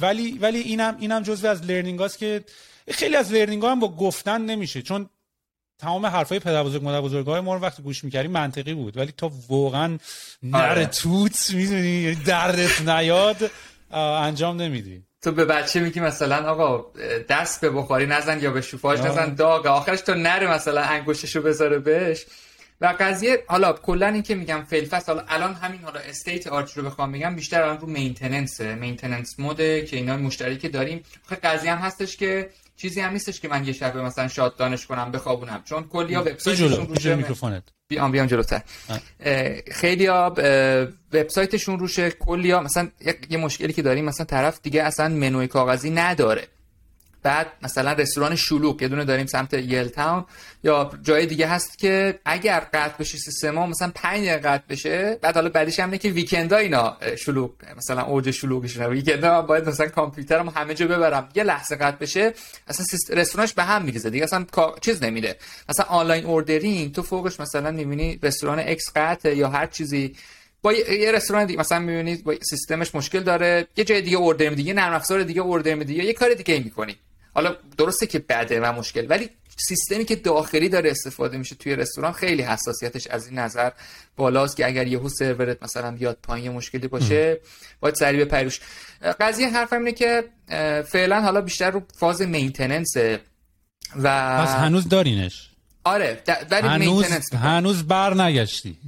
ولی ولی اینم اینم جزو از learning هاست که خیلی از learning ها هم با گفتن نمیشه. چون تمام حرفای پدر بزرگ مادر بزرگای ما رو وقتی گوش می‌کردی منطقی بود. ولی تا واقعا نره توت می‌دونی؟ یعنی دردت نیاد انجام نمیدی. تو به بچه میگی مثلا آقا دست به بخاری نزن یا به شوفاژ نزن داغ آخرش تو نره مثلا انگشتشو بذاره بهش. و قضیه حالا کلا این که میگم فیلفست حالا الان همین حالا state آرچ رو بخوام بگم بیشتر الان رو maintenance maintenance mode ه که اینا مشتری که داریم. قضیه هم هستش که چیزی هم نیستش که من یه شب مثلا شاد دانش کنم بخوابونم. چون کلیا وبسایتشون روشه میکروفونت. بیام بیام جلوتر. خیلی ها وبسایتشون روشه کلیا مثلا یه مشکلی که داریم مثلا طرف دیگه اصلا منوی کاغذی نداره. بعد مثلا رستوران شلوغ یه دونه داریم سمت یل تاون یا جای دیگه هست که اگر قطع بشه سیستما مثلا 5 دقیقه قطع بشه بعد حالا بعدش هم که ویکندا اینا شلوغ مثلا اوج شلوغش weekend ا باید مثلا کامپیوترم همه جا ببرم. یه لحظه قطع بشه اصلا رستورانش به هم میریزه دیگه. اصلا چیز نمیده. مثلا online ordering تو فوقش مثلا می‌بینی رستوران X قطع یا هر چیزی. با یه رستوران دیگه مثلا می‌بینید با سیستمش مشکل داره. یه جای دیگه order میدی یه نرم افزار دیگه order یا یه کار دیگه می‌کنی. حالا درسته که بده و مشکل ولی سیستمی که داخلی داره استفاده میشه توی رستوران خیلی حساسیتش از این نظر بالاست که اگر یهو سرورت مثلا بیاد پایین مشکلی باشه باید سریع بپریش قضیه حرفم اینه که فعلا حالا بیشتر رو فاز maintenance و پس هنوز دارینش؟ آره ولی هنوز هنوز بر نگشتی.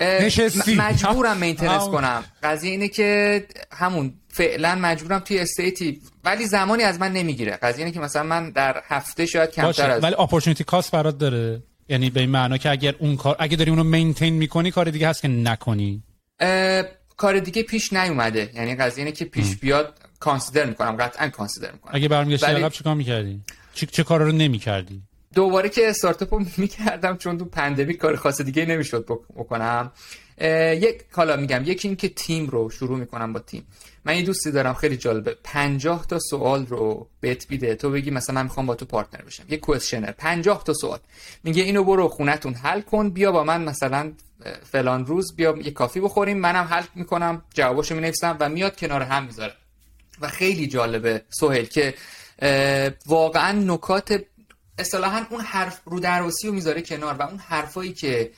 نشستی. مجبورم maintenance کنم. قضیه اینه که همون فعلا مجبورم توی state ی ولی زمانی از من نمی‌گیره. قضیه اینه که مثلا من در هفته شاید کمتر از ولی opportunity cost برات داره. یعنی به این معنا که اگر اون کار اگه داری اونو maintain می‌کنی کار دیگه هست که نکنی. کار دیگه پیش نیومده. یعنی قضیه اینه که پیش بیاد consider می‌کنم قطعا consider می‌کنم. اگه برمیگشتی ولی... عقب چیکار می‌کردی؟ چه چه کارا رو نمی‌کردی؟ دوباره که استارتاپ رو می‌کردم چون تو pandemic کار خاص دیگه نمی‌شد بکنم. یک حالا میگم یکی این که تیم رو شروع می‌کنم با تیم. من یه دوستی دارم خیلی جالبه. 50 تا سوال رو بهت بیده تو بگی مثلا من می‌خوام با تو partner بشم. یه questionnaire 50 تا سوال. میگه اینو برو خونتون حل کن. بیا با من مثلا فلان روز بیا یه کافی بخوریم. منم حل می‌کنم. جواباشو می‌نویسم و میاد کنار هم می‌ذاره. و خیلی جالبه سهل که واقعا نکات اصطلاحا اون حرف رو درواسی رو می‌ذاره کنار و اون حرفایی که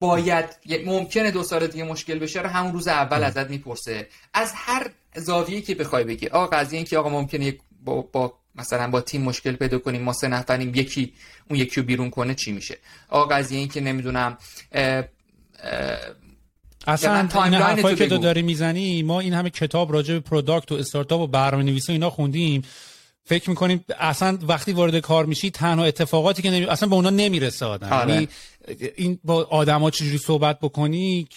باید ممکنه دو سال دیگه مشکل بشه رو همون روز اول ازت می‌پرسه. از هر زاویه‌ای که بخوای بگی آقا قضیه این که آقا ممکنه با, با مثلا با تیم مشکل پیدا کنیم ما سه نفریم یکی اون یکی رو بیرون کنه چی میشه؟ آقا قضیه این که نمی‌دونم اصلا این حرفایی که تو داری می‌زنی ما این همه کتاب راجع به product و استارتاپ و برنامه نویسی اینا خوندیم. فکر می‌کنیم اصلا وقتی وارد کار میشی تنها اتفاقاتی که نمی... اصلا به اونا نمی‌رسه آدم. آره. این با آدما چجوری صحبت بکنی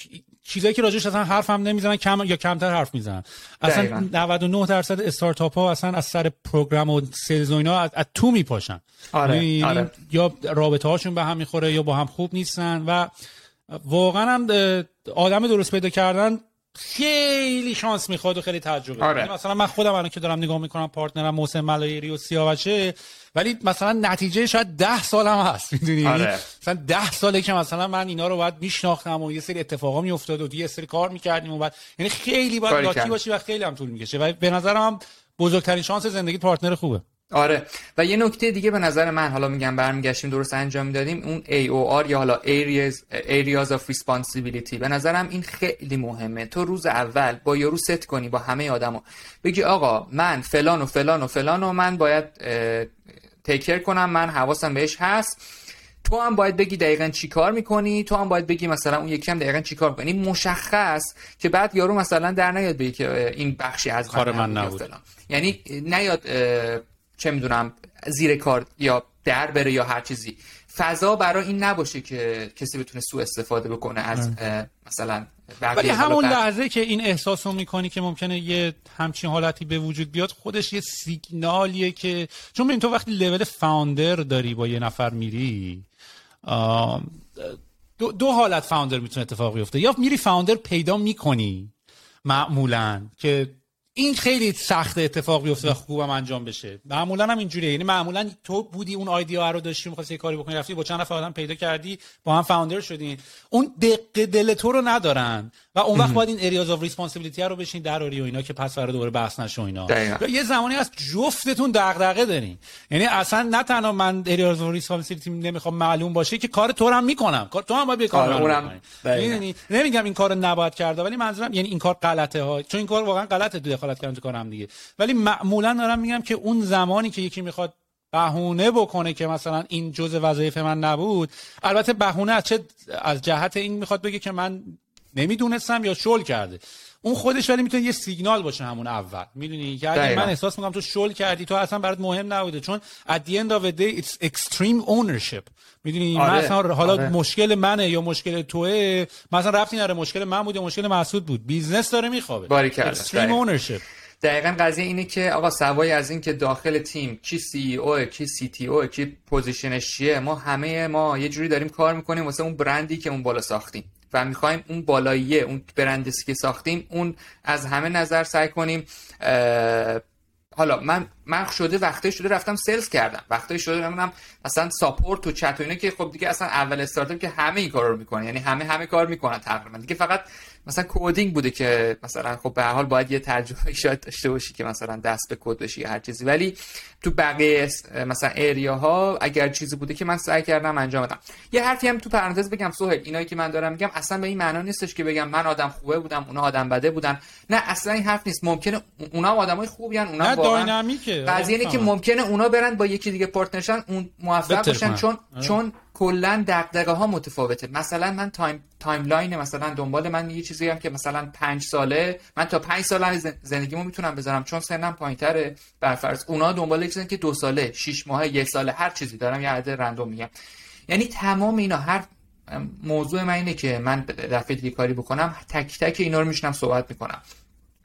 چیزایی که راجعش اصلا حرف هم نمی‌زنن کم یا کمتر حرف می‌زنن اصلا دقیقا. 99 درصد استارتاپ ها اصلا از سر program و sales و اینا از, از تو میپاشن آره. یعنی آره. یا رابطه هاشون به هم می‌خوره یا با هم خوب نیستن و واقعا هم آدم درست پیدا کردن خیلی شانس می‌خواد و خیلی تجربه آره. یعنی مثلا من خودم الان که دارم نگاه می‌کنم partner م محسن ملایری و سیاوشه ولی مثلا نتیجه شاید ده سالم هست می‌دونی؟ آره. مثلا ده ساله که مثلا من اینا رو باید میشناختم و یه سری اتفاقا میافتاد و یه سری کار می‌کردیم و بعد یعنی خیلی باید lucky باشی و خیلی هم طول می‌کشه. و به نظرم بزرگترین شانس زندگی پارتنر خوبه. آره. و یه نکته دیگه به نظر من حالا میگم برمیگشتیم درست انجام می‌دادیم اون AOR یا حالا areas, areas of responsibility. به نظرم این خیلی مهمه. تو روز اول با یارو ست کنی با همه آدما بگی آقا من فلان و فلان و فلان و من باید تیکر کنم من حواسم بهش هست. تو هم باید بگی دقیقا چی کار می‌کنی تو هم باید بگی مثلا اون یکی هم دقیقا چی کار می‌کنی. مشخص که بعد یارو مثلا در نیاد بگی که این بخشی از کار من نبود یعنی نیاد چه می‌دونم زیر کار یا در بره یا هر چیزی. فضا برای این نباشه که کسی بتونه سوء استفاده بکنه از مثلا ولی همون لحظه که این احساس رو می‌کنی که ممکنه یه همچین حالتی به وجود بیاد خودش یه سیگنالیه که چون ببین تو وقتی لول فاوندر داری با یه نفر میری دو, دو حالت founder می‌تونه اتفاق بیفته. یا میری founder پیدا می‌کنی معمولا که این خیلی سخت اتفاق بیفته و خوبم انجام بشه. معمولا هم اینجوریه. یعنی معمولا تو بودی اون idea رو داشتی می‌خواستی کاری بکنی رفتی با چند نفر آدم پیدا کردی با هم founder شدین اون دق دل تو رو ندارن و اون وقت باید این areas of responsibility رو بشین دراری و اینا که پس فردا دوباره بحث نشه اینا. یه زمانی از جفتتون دغدغه دارین. یعنی اصلا نه تنها من areas of responsibility نمی‌خوام معلوم باشه که کار تو هم می‌کنم. کار تو هم باید کار اونم یعنی نمیگم این کارو نباید کرد ولی منظورم یعنی این کار غلطه ها. چون این کار واقعا غلطه دخالت کردن تو کارم دیگه. ولی معمولا دارم میگم که اون زمانی که یکی می‌خواد بهونه بکنه که مثلا این جزء وظایف من نبود البته بهونه از چه از جهت این می‌خواد بگه که من نمی‌دونستم یا شل کرده. اون خودش ولی می‌تونه یه سیگنال باشه همون اول. می‌دونی؟ که اگه من احساس می‌کنم تو شل کردی تو اصلا برات مهم نبوده. چون at the end of the day it's extreme ownership. می‌دونی؟ آره. مثلا حالا آره. مشکل منه یا مشکل توه؟ مثلا رفتی نره مشکل من بود یا مشکل مسعود بود. business داره میخوابه. extreme ownership. دقیقا قضیه اینه که آقا سوای از این که داخل تیم کی CEO کی CTO کی position ش چیه ما همه ما یه جوری داریم کار می‌کنیم واسه اون برندی که اون بالا ساختیم. و می‌خوایم اون بالاییه اون برندی که ساختیم اون از همه نظر سعی کنیم حالا من من شده وقتی شده رفتم sales کردم. وقتی شده نمی‌دونم مثلا support و چت و اینا که خب دیگه اصلا اول استارتاپ که همه این کارا رو می‌کنن. یعنی همه همه کار می‌کنن تقریبا. دیگه فقط مثلا coding بوده که مثلا خب به هر حال باید یه ترجمه شاید داشته باشی که مثلا دست به کد بشی هر چیزی. ولی تو بقیه مثلا area ها اگر چیزی بوده که من سعی کردم انجام بدم. یه حرفی هم تو پرانتز بگم سهیل. اینایی که من دارم میگم اصلا به این معنا نیستش که بگم من آدم خوبه بودم اونا آدم بده بودن. نه اصلا این حرف نیست. ممکنه اونا آدمای خوبی ان اونا واقعا قضیه اینه که ممکنه اونا برن با یکی دیگه partner شن اون موفق باشن چون آره. چون کلا دغدغه ها متفاوته. مثلا من time timeline مثلا دنبال من یه چیزی هم که مثلا پنج ساله من تا پنج ساله زندگیمو می‌تونم بذارم چون سنم پایینتره. برفرض اونا دنبال چیزن که دو ساله شش ماه یک ساله هر چیزی دارم یه عدد random میگم. یعنی تمام اینا هر موضوع من اینه که من دفعه دیگه کاری بکنم تک تک اینا رو میشنم صحبت می‌کنم.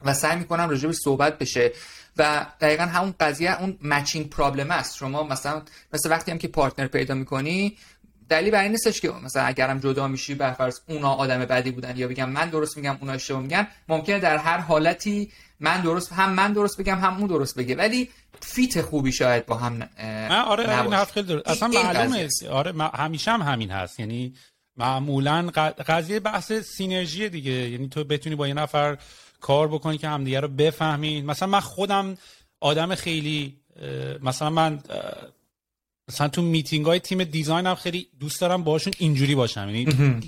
و سعی می‌کنم راجع صحبت بشه. و دقیقا همون قضیه اون مچینگ پرابلم است. شما مثلا مثل وقتی هم که پارتنر پیدا می‌کنی دلیل برای نیستش که مثلا اگرم جدا میشی به فرض اونا آدم بدی بودن یا بگم من درست میگم اونا اشتباه میگن ممکنه در هر حالتی من درست هم من درست بگم هم اون درست بگه. ولی fit خوبی شاید با هم نه آره این حرف خیلی درست. اصلا معلومه. آره همیشه هم همین هست. یعنی معمولا قضیه بحث synergy دیگه. یعنی تو بتونی با یه نفر کار بکنی که همدیگه رو بفهمین. مثلا من خودم آدم خیلی مثلا من مثلا تو میتینگ های team design هم خیلی دوست دارم باشون اینجوری باشم. یعنی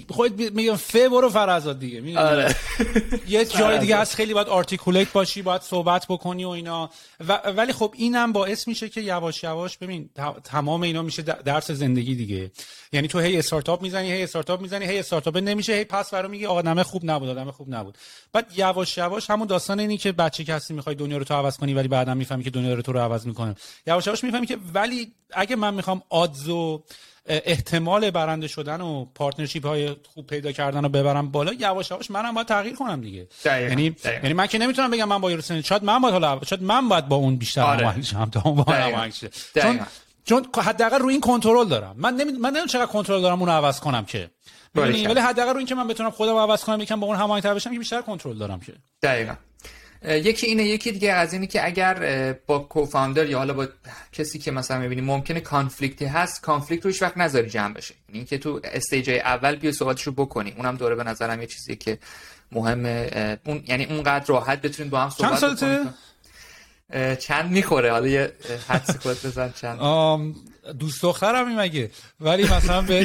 خود میگم فه برو فرازاد دیگه آره. *laughs* یه جای دیگه هست خیلی باید articulate باشی باید صحبت بکنی و اینا. و ولی خب اینم باعث میشه که یواش یواش ببین تمام اینا میشه درس زندگی دیگه. یعنی تو هی استارتاپ می‌زنی هی استارتاپ می‌زنی هی استارتاپ. نمیشه هی پس برام میگی آدم خوب نبود آدم خوب نبود. بعد یواش یواش همون داستان اینی که بچه کسی می‌خوای دنیا رو تو عوض کنی ولی بعدا می‌فهمی که دنیا رو تو رو عوض می‌کنه. یواش یواش می‌فهمی که ولی اگه من می‌خوام odds و احتمال برنده شدن و partnership های خوب پیدا کردن رو ببرم بالا یواش یواش منم باید تغییر کنم دیگه. یعنی یعنی من که نمی‌تونم بگم من با یه person شاید من باید حالا شاید من باید با اون بیشتر آره. شم تا اون با چون چون حداقل روی این کنترل دارم. من نمی... من نمی‌دونم چقدر کنترل دارم اون عوض کنم که. ولی حداقل روی این که من بتونم خودم عوض کنم یکم با اون هماهنگ بشم که بیشتر کنترل دارم که. دقیقاً. یکی اینه یکی دیگه از اینه که اگر با co-founder یا حالا با کسی که مثلا می‌بینی ممکنه conflict ی هست conflict رو هیچ وقت نذاری جمع بشه. یعنی اینکه تو stage اول بیا صحبتشو بکنی. اونم دوره به نظرم یه چیزی که مهمه. اون یعنی اونقدر راحت بتونید با هم صحبت چند چند می‌خوره؟ حالا یه حدس خود بزن چند. دوست دخترم این مگه؟ ولی مثلا به *laughs*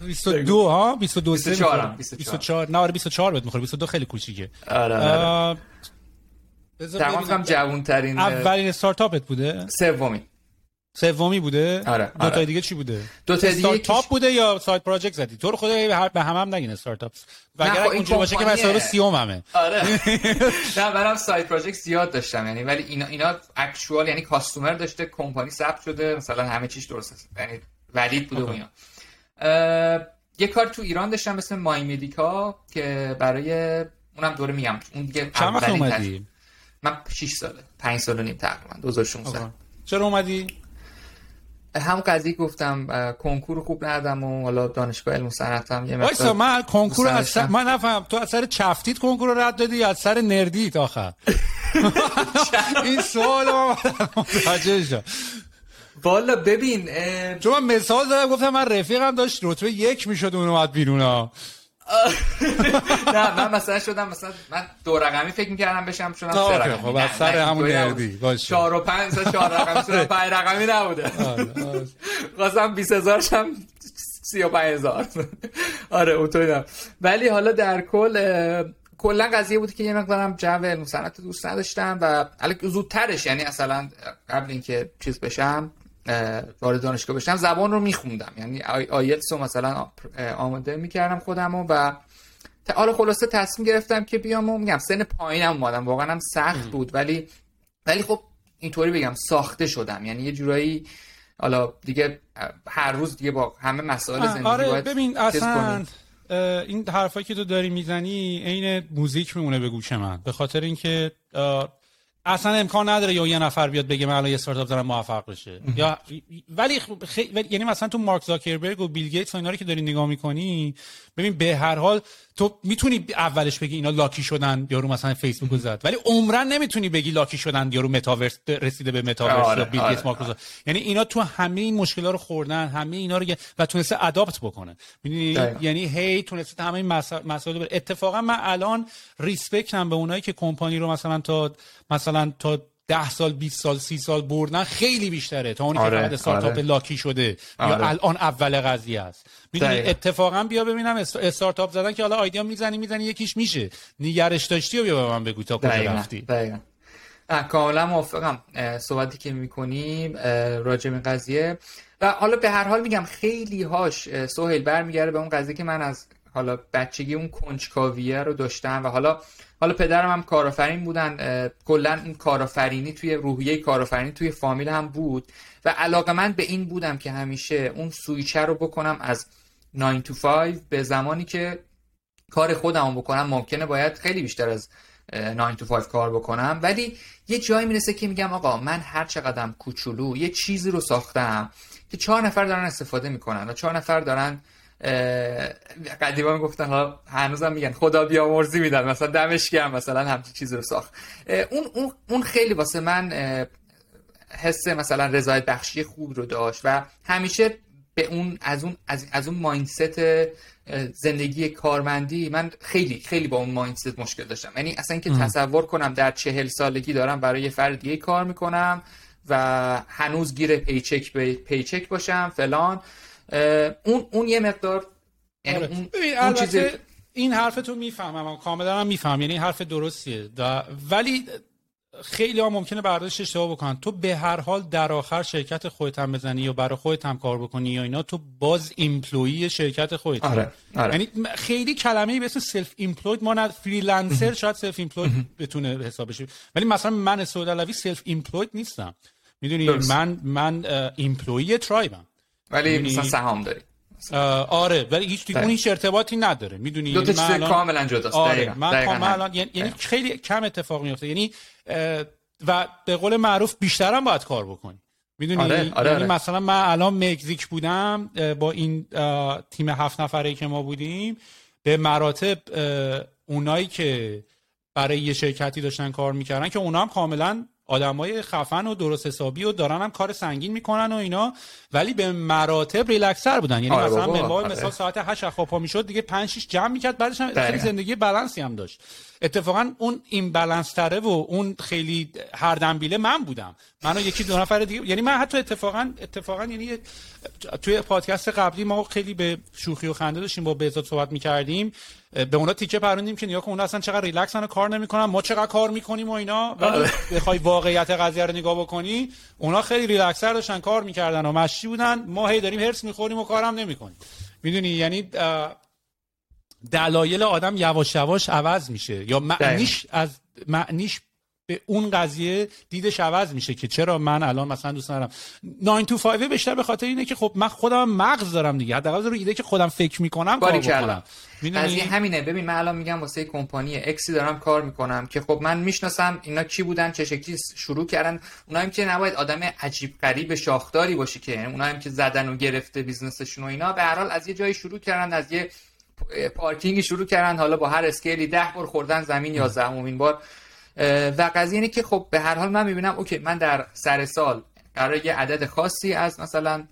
22 ها؟ 22 24 24 نه آره 24 بهت می‌خوره. 22 خیلی کوچیکه. آره آره تمام جوون ترین اولین استارتاپت بوده؟ سومی. سومی بوده؟ آره دو تا دیگه چی بوده؟ دو تا دیگه استارتاپ بوده یا سایت پروژه زدی؟ تو رو خدا به هم هم نگین استارتاپ و اگر خب اونجوری باشه که مثلا سیوم همه آره. *laughs* نه منم سایت پروژه زیاد داشتم یعنی ولی اینا اینا اکچوال یعنی کاستومر داشته کمپانی ثبت شده مثلا همه چیز درست است. یعنی ولید بوده و اینا. یه کار تو ایران داشتم مثل مای مدیکا که برای اونم دوره میگم. اون دیگه چند اومدی؟ من 6 ساله 5 سال و نیم تقریبا 2016 چرا اومدی؟ هم قضیه گفتم کنکور خوب ندم و حالا دانشگاه علم و صنعتم یه مقدار من کنکور از سر... من نفهم تو از سر چفتیت کنکور رو رد دادی یا از سر نردیت آخر؟ *laughs* این سوال ما متوجه والا ببین چون من مثال دارم گفتم من رفیقم داشت رتبه یک می‌شد اون اومد بیرون ها *laughs* نه من مثلا شدم مثلا من دو رقمی فکر می‌کردم بشم شدم سه رقمی خب از سر همون نردی. باشه چهار و پنج چهار رقمی شدم *laughs* پنج رقمی نبوده. خواستم هزارش هم سی و پنج هزار. آره اونطوری ولی حالا در کل کلا قضیه بود که یه مقدارم جو مصنعت دوست نداشتم و زودترش یعنی اصلا قبل اینکه چیز بشم وارد دانشگاه بشم. زبان رو میخوندم. یعنی آیلتس رو مثلا آماده می‌کردم خودم و حالا خلاصه تصمیم گرفتم که بیام و میگم سن پایینم اومدم. واقعا هم سخت بود. ولی ولی خب اینطوری بگم ساخته شدم. یعنی یه جورایی حالا دیگه هر روز دیگه با همه مسائل زندگی آره باید ببین اصلا این حرفایی که تو داری می‌زنی عین موزیک میمونه به گوش من. به خاطر اینکه اصلا امکان نداره یا یه نفر بیاد بگه من الان یه استارتاپ دارم موفق بشه. یا ولی یعنی مثلا تو مارک زاکربرگ و بیل گیتس و اینا رو که داری نگاه می‌کنی ببین به هر حال تو می‌تونی اولش بگی اینا لاکی شدن یارو مثلا فیسبوک رو زد. ولی عمرن نمی‌تونی بگی لاکی شدن یارو متاورس رسیده به متاورس آره، یا بیل آره, آره. یعنی اینا تو همه این مشکلات رو خوردن همه اینا رو و تونسته اداپت بکنن یعنی هی تونسته همه این مسائل بر... اتفاقا من الان ریسپکتم به اونایی که کمپانی رو مثلا تا مثلا تا ده سال 20 سال سی سال بردن خیلی بیشتره تا اونی آره، که فقط استارتاپ آره. لاکی شده آره. یا الان اول قضیه است می‌دونی اتفاقا بیا ببینم استارتاپ زدن که حالا آیدیا می‌زنی می‌زنی یکیش میشه نگرش داشتی و بیا به من بگو تا کجا رفتی دقیقا. کاملا موافقم صحبتی که می‌کنیم راجع به قضیه و حالا به هر حال میگم خیلی هاش سهیل برمیگرده به اون قضیه که من از حالا بچگی اون کنجکاویه رو داشتم و حالا حالا پدرم هم کارآفرین بودن کلا این کارآفرینی توی روحیه کارآفرینی توی فامیل هم بود و علاقه من به این بودم که همیشه اون سویچه رو بکنم از 9 to 5 به زمانی که کار خودم بکنم ممکنه باید خیلی بیشتر از 9 to 5 کار بکنم. ولی یه جایی می‌رسه که میگم آقا من هر چقدرم کوچولو یه چیزی رو ساختم که چهار نفر دارن استفاده می‌کنن و چهار نفر دارن قدیما گفتن ها هنوزم میگن خدا بیامرزی میدن مثلا دمش گرم مثلا همچین چیزی رو ساخت. اون اون اون خیلی واسه من حس مثلا رضایت بخشی خوب رو داشت و همیشه به اون از اون از, از اون مایندست زندگی کارمندی من خیلی خیلی با اون مایندست مشکل داشتم. یعنی اصلا اینکه تصور کنم در چهل سالگی دارم برای یه فرد دیگه کار می‌کنم و هنوز گیر پیچک به پیچک باشم فلان. اون اون یه مقدار یعنی آره. اون, چیز... این حرف تو می‌فهمم. کاملا هم میفهم یعنی حرف درستیه. ولی خیلی ها ممکنه برداشت اشتباه بکنن. تو به هر حال در آخر شرکت خودت هم بزنی یا برای خودت هم کار بکنی یا اینا تو باز ایمپلوی شرکت خودت. آره. آره. یعنی خیلی کلمه به اسم self-employed ما نه freelancer شاید self-employed بتونه حساب بشه. ولی مثلا من سعود علوی self-employed نیستم. می‌دونی؟ من من employee ترایبم ولی مثلا سهام داری. آره ولی هیچ دیگه هیچ ارتباطی نداره. می‌دونی؟ دو تا چیز کاملا جداست آره من کاملا یعنی, یعنی خیلی کم اتفاق میفته یعنی و به قول معروف بیشترم باید کار بکنی. می‌دونی؟ آره، آره، یعنی آره. مثلا من الان مکزیک بودم با این تیم هفت نفره که ما بودیم به مراتب اونایی که برای یه شرکتی داشتن کار می‌کردن که اونا هم کاملا آدمای خفن و درست حسابی و دارن هم کار سنگین می‌کنن و اینا ولی به مراتب ریلکسر بودن. یعنی آره مثلا منوال آره. مثلا ساعت 8 خواب پا می‌شد دیگه 5 6 جمع می‌کرد بعدش هم خیلی زندگی بالانسی هم داشت. اتفاقا اون این بالانس تره و اون خیلی هر دنبیله من بودم. منو یکی دو نفر دیگه یعنی من حتی اتفاقا اتفاقا یعنی توی پادکست قبلی ما خیلی به شوخی و خنده داشتیم با بهزاد صحبت می‌کردیم. به اونا تیکه پروندیم که نیا کن اونا اصلا چقدر ریلکسن و کار نمی‌کنن. ما چقدر کار می‌کنیم و اینا. ولی آره. بخوای واقعیت قضیه رو نگاه بکنی اونا خیلی ریلکسر داشتن کار می‌کردن و مشی بودن. ما هی داریم هرس می‌خوریم و کارم نمی‌کنیم. می‌دونی؟ یعنی دلایل آدم یواش یواش عوض میشه یا معنیش از معنیش به اون قضیه دیدش عوض میشه که چرا من الان مثلا دوست دارم 9 to 5 بیشتر به خاطر اینه که خب من خودم مغز دارم دیگه. حداقل رو ایده که خودم فکر می‌کنم کار بکنم. قضیه همینه. ببین من الان میگم واسه کمپانی اکسی دارم کار می‌کنم که خب من می‌شناسم اینا کی بودن چه شکلی شروع کردن. اونا هم که نباید آدم عجیب غریب شاخداری باشه که. اونا هم که زدن و گرفته بیزنسشون و اینا. به هر حال از یه جایی شروع کردن از یه پارکینگی شروع کردن. حالا با هر scale ی ده بار خوردن زمین یا زمین. بار و قضیه اینه که خب به هر حال من می‌بینم اوکی من در سر سال قرار یه عدد خاصی از مثلا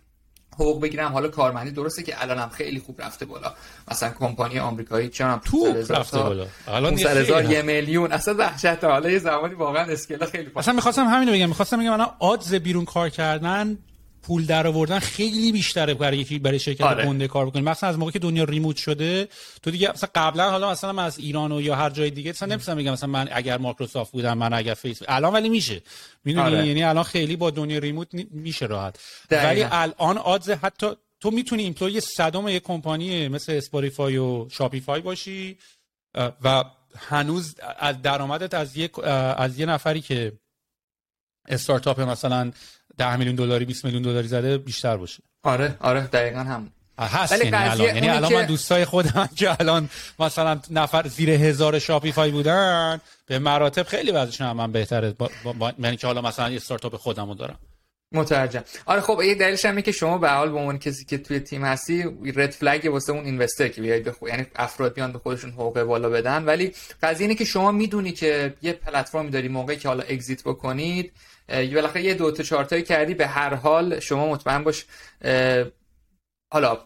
حقوق بگیرم. حالا کارمندی درسته که الانم خیلی خوب رفته بالا. مثلا کمپانی آمریکایی چون تو رفته بالا. الان هزار یه میلیون. اصلا وحشت. حالا یه زمانی واقعا scale خیلی پا. اصلا می‌خواستم همین رو بگم. می‌خواستم بگم الان odds بیرون کار کردن پول در آوردن خیلی بیشتره برای یکی برای شرکت آره. گنده کار بکنی. مثلا از موقعی که دنیا remote شده تو دیگه مثلا قبلا حالا مثلا من از ایران و یا هر جای دیگه مثلا نمی‌تونم بگم مثلا من اگر مایکروسافت بودم من اگر فیس الان ولی میشه. می‌دونی؟ آره. یعنی الان خیلی با دنیا remote میشه راحت. ولی الان odds حتی تو می‌تونی employee صدم یک کمپانی مثل اسپاتیفای و شاپیفای باشی و هنوز از درآمدت از یک از یه نفری که استارتاپ مثلا 10 میلیون دلاری 20 میلیون دلاری زده بیشتر باشه. آره آره دقیقا هم. هست ولی یعنی الان. یعنی الان من دوستای خودم *laughs* که الان مثلا نفر زیر هزار شاپیفای بودن به مراتب خیلی وضعشون هم من بهتره. با, با, با, من که حالا مثلا یه استارتاپ خودمو دارم. مترجم آره خب یه دلیلش هم که شما به حال به عنوان کسی که توی تیم هستی رد فلگ واسه اون اینوستر که بیاید بخو... یعنی افراد بیان به خودشون حقوق بالا بدن. ولی قضیه اینه که شما می‌دونی که یه پلتفرمی داری موقعی که حالا اگزییت بکنید. بالاخره یه دو تا چهار تایی کردی. به هر حال شما مطمئن باش حالا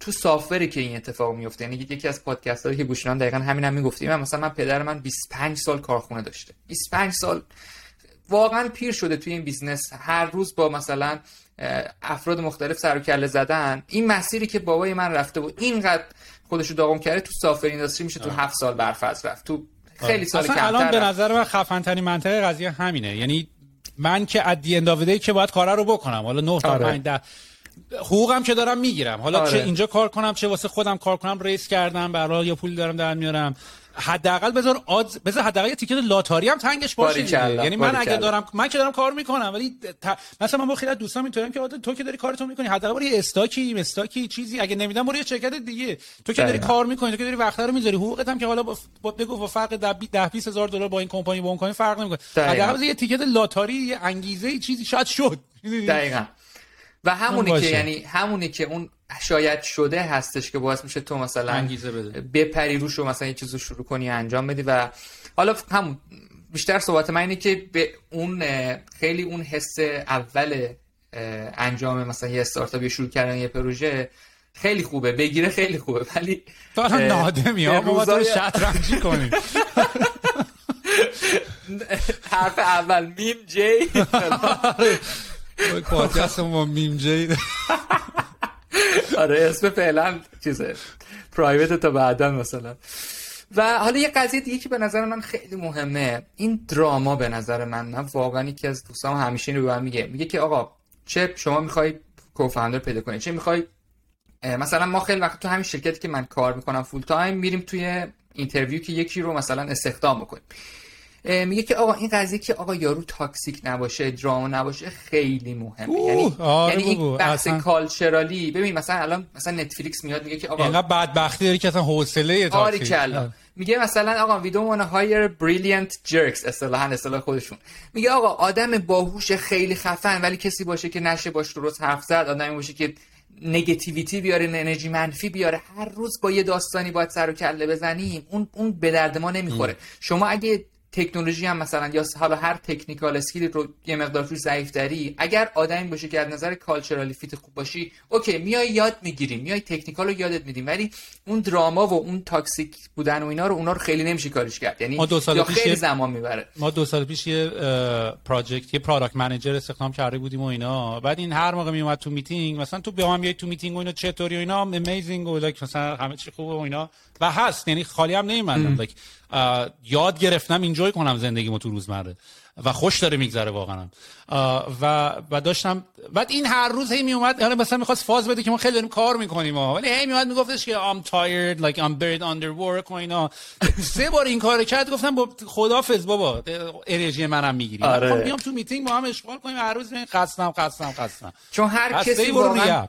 تو software ی که این اتفاق میفته یعنی یکی از پادکست هایی که گوشنان دقیقا همین هم می‌گفتیم. من مثلا من پدر من 25 سال کارخونه داشته. 25 سال واقعا پیر شده توی این business. هر روز با مثلا افراد مختلف سر و کله زدن. این مسیری که بابای من رفته بود اینقدر خودشو داغم کرده تو software industry میشه تو هفت سال برفض رفت. تو خیلی سال کمتر الان به نظر من خفن ترین منطقه قضیه همینه. یعنی من که at the end که باید کارا رو بکنم. حالا 9 تا 5 ده حقوقم که دارم می‌گیرم. حالا آره. چه اینجا کار کنم چه واسه خودم کار کنم race کردم برای یا پول دارم در میارم. حداقل بذار odds بذار حداقل یه ticket لاتاری هم تنگش باشه یعنی من اگه دارم من که دارم کار می‌کنم ولی ت... مثلا من با خیلی دوستام اینطوریم که تو که داری کارتون می‌کنی حداقل یه stock ی stock ی چیزی. اگه نمیدم برو یه شرکت دیگه. تو که داری کار می‌کنی تو که داری وقت رو می‌ذاری حقوقت هم که حالا با بگو با فرق 10 20 هزار دلار با این کمپانی با اون کمپانی فرق نمی‌کنه. حداقل یه ticket لاتاری یه انگیزه چیزی. شاید شد. *laughs* دقیقاً. و همونی که یعنی همونی که اون شاید شده هستش که باعث میشه تو مثلا انگیزه بده. بپری روش و مثلا یه چیزو شروع کنی انجام بدی و حالا همون بیشتر صحبت من اینه که به اون خیلی اون حس اول انجام مثلا یه استارتاپ شروع کردن یه پروژه خیلی خوبه بگیره خیلی خوبه ولی تو الان نادمی ما تو شطرنجی کنیم. *laughs* حرف اول میم جی. *laughs* پادکست ما میم جی. *laughs* آره اسم فعلا چیزه. private تا بعدا مثلا. و حالا یه قضیه دیگه که به نظر من خیلی مهمه این دراما به نظر من من واقعا یکی از دوستام همیشه اینو به میگه. میگه که آقا چه شما می‌خوای co-founder پیدا کنی؟ چه می‌خوای؟ مثلا ما خیلی وقت تو همین شرکتی که من کار می‌کنم full time میریم توی interview که یکی رو مثلا استخدام بکنیم. میگه که آقا این قضیه که آقا یارو toxic نباشه دراما نباشه خیلی مهمه. یعنی آره یعنی این بحث cultural ی ببین مثلا الان مثلا نتفلیکس میاد میگه که آقا اینقدر بدبختی داری که اصلا حوصله toxic. میگه مثلا آقا we don't hire brilliant jerks اصطلاحا اصطلاح خودشون. میگه آقا آدم باهوش خیلی خفن ولی کسی باشه که نشه باش درست حرف زد آدمی باشه که negativity بیاره انرژی منفی بیاره. هر روز با یه داستانی باید سر و کله بزنیم. اون اون به درد ما نمی‌خوره. شما اگه تکنولوژی هم مثلا یا حالا هر technical skill رو یه مقدار روش ضعیف داری اگر آدمی باشه که از نظر culturally fit خوب باشی okay میای یاد می‌گیری میای technical رو یادت میدیم ولی اون drama و اون toxic بودن و اینا رو اونا رو خیلی نمیشه کارش کرد. یعنی ما دو سال پیش خیلی زمان می‌بره. ما دو سال پیش یه project یه product manager استخدام کرده بودیم و اینا. بعد این هر موقع میومد تو میتینگ مثلا تو به میای تو میتینگ و اینا چطوری و اینا amazing و like مثلا همه چی خوبه و اینا. و هست یعنی خالی هم نمیمندم یاد گرفتم اینجای کنم زندگیمو تو روزمره. و خوش داره میگذره واقعا. و و داشتم بعد این هر روز هی میومد یعنی مثلا می‌خواست فاز بده که ما خیلی داریم کار می‌کنیم ولی هی میومد میگفتش که I'm tired like I'm buried under work و اینا. سه بار این کار کرد گفتم با خدافظ بابا انرژی منم می‌گیری. آره. میام تو میتینگ با هم اشغال کنیم هر روز خستم خستم خستم چون هر کسی واقعا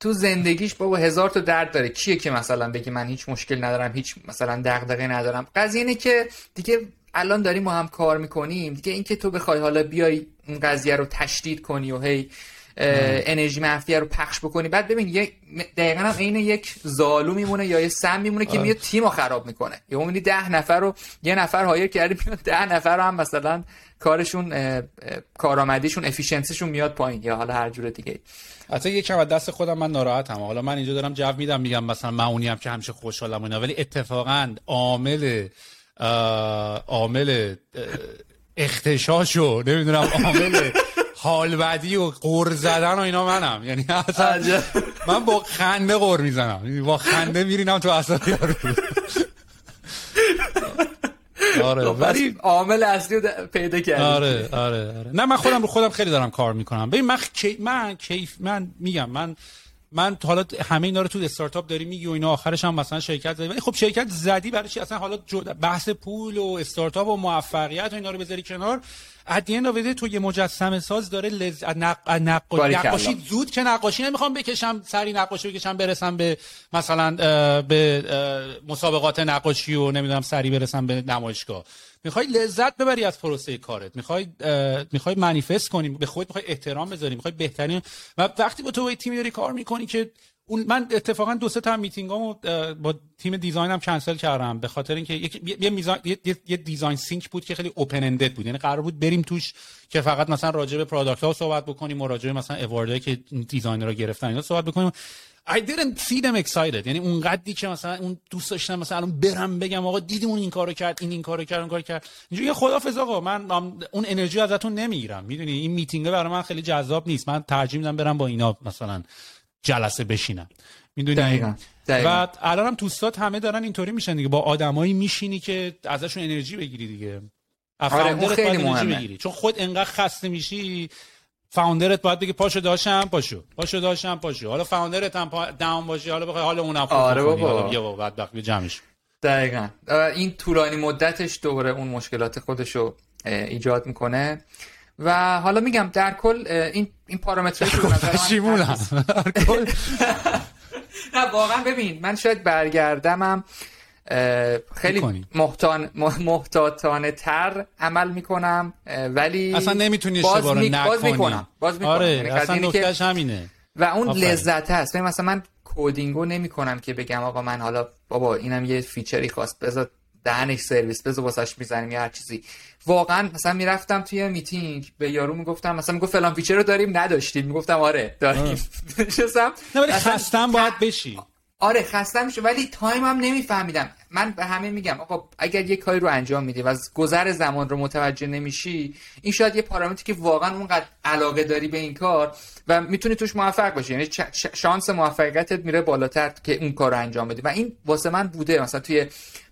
تو زندگیش بابا هزار تا درد داره. کیه که مثلا بگه من هیچ مشکل ندارم هیچ مثلا دغدغه ندارم؟ قضیه اینه که دیگه الان داریم ما هم کار می‌کنیم. دیگه اینکه تو بخوای حالا بیای این قضیه رو تشدید کنی و هی انرژی منفی رو پخش بکنی. بعد ببین یه دقیقا هم عین یک زالو میمونه یا یه سم میمونه که میاد تیم رو خراب می‌کنه. یا می‌بینی ده نفر رو یه نفر هایر کردی میاد ده نفر رو هم مثلا کارشون کارآمدیشون افیشنسیشون میاد پایین یا حالا هر جور دیگه حتی یکم از دست خودم من ناراحتم. حالا من اینجا دارم جو میدم میگم مثلا من اونی هم که همیشه خوشحالم اینا. ولی اتفاقا عامل عامل اختشاشو نمی‌دونم عامل حال بدی و قور زدن و اینا منم. یعنی اصلا من با خنده قور می‌زنم. با خنده میرینم تو اصلا یارو. *laughs* آره ولی عامل اصلی رو پیدا کردی. آره آره آره. نه من خودم رو خودم خیلی دارم کار می‌کنم. ببین من کی... من کیف من میگم من من حالا همه اینا رو تو استارتاپ داری میگی و اینا آخرش هم مثلا شرکت زدی. ولی خب شرکت زدی برای چی؟ اصلا حالا بحث پول و استارتاپ و موفقیت و اینا رو بذاری کنار. ادین داویده تو یه مجسمه ساز داره لز... نق... نقاشی زود که نقاشی نمی‌خوام بکشم سری نقاشی بکشم برسم به مثلا به مسابقات نقاشی و نمی‌دونم سری برسم به نمایشگاه. می‌خوای لذت ببری از پروسه کارت. می‌خوای می‌خوای منیفست کنی به خودت می‌خوای احترام بذاری می‌خوای بهترین و وقتی با تو با تیمی داری کار می‌کنی که اون من اتفاقا دو سه تا میتینگامو با تیم design م کنسل کردم به خاطر اینکه یه میزان یه, یه design sync بود که خیلی open-ended بود. یعنی قرار بود بریم توش که فقط مثلا راجع به product ها صحبت بکنیم و راجع به مثلا award ی که designer رو گرفتن اینا صحبت بکنیم. I didn't see them excited. یعنی اون قدی که مثلا اون دوست داشتم مثلا الان برم بگم آقا دیدیم اون این کارو کرد این این کارو کرد اون کارو کرد. اینجوری خدافظ آقا. من اون انرژی ازتون نمی‌گیرم. می‌دونی؟ این میتینگ برای من خیلی جذاب نیست. من ترجیح میدم برم با اینا مثلا جلسه بشینم. می‌دونی؟ و الان هم دوستات همه دارن اینطوری میشن دیگه. با آدمایی میشینی که ازشون انرژی بگیری دیگه. آره خیلی مهمه. بگیری. چون خود انقدر خسته میشی فاوندرت باید بگه پاشو داشتم پاشو. پاشو داشتم پاشو. حالا فاوندرت هم پا... داون باشه حالا بخوای حالا اونم آره بابا. بیا بابا جمعش. دقیقا. این طولانی مدتش دوباره اون مشکلات خودشو ایجاد می‌کنه. و حالا میگم در کل این این پارامترهایی که کل. *laughs* نه واقعا ببین من شاید برگردمم. خیلی محتان محتاطانه تر عمل می‌کنم ولی اصلا نمی‌تونی باز, می... باز می‌کنم باز می‌کنم. آره یعنی اصلا نکتهش همینه. و اون آفره. لذت هست. مثلا من coding و نمی‌کنم که بگم آقا من حالا بابا اینم یه feature ی خواست. بذار دهنش سرویس بذار واسش می‌زنیم یا هر چیزی. واقعا مثلا می‌رفتم توی میتینگ به یارو می‌گفتم مثلا می‌گفت فلان feature رو داریم؟ نداشتیم. می‌گفتم آره داریم. *laughs* نشستم. نه ولی خستم باید بشی. آره خسته میشه ولی time هم نمیفهمیدم. من به همه میگم آقا اگر یه کاری رو انجام میدی و از گذر زمان رو متوجه نمیشی این شاید یه پارامتری که واقعا اونقدر علاقه داری به این کار و می‌تونی توش موفق باشی. یعنی شانس موفقیتت میره بالاتر که اون کار رو انجام بدی. و این واسه من بوده. مثلا توی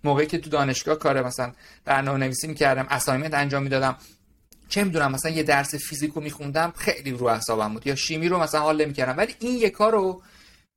موقعی که تو دانشگاه کار مثلا برنامه نویسی می‌کردم اسایمنت انجام می‌دادم. چه می‌دونم مثلا یه درس فیزیکو میخوندم خیلی رو اعصابم بود. یا شیمی رو مثلا حال نمی‌کردم. ولی این یه کار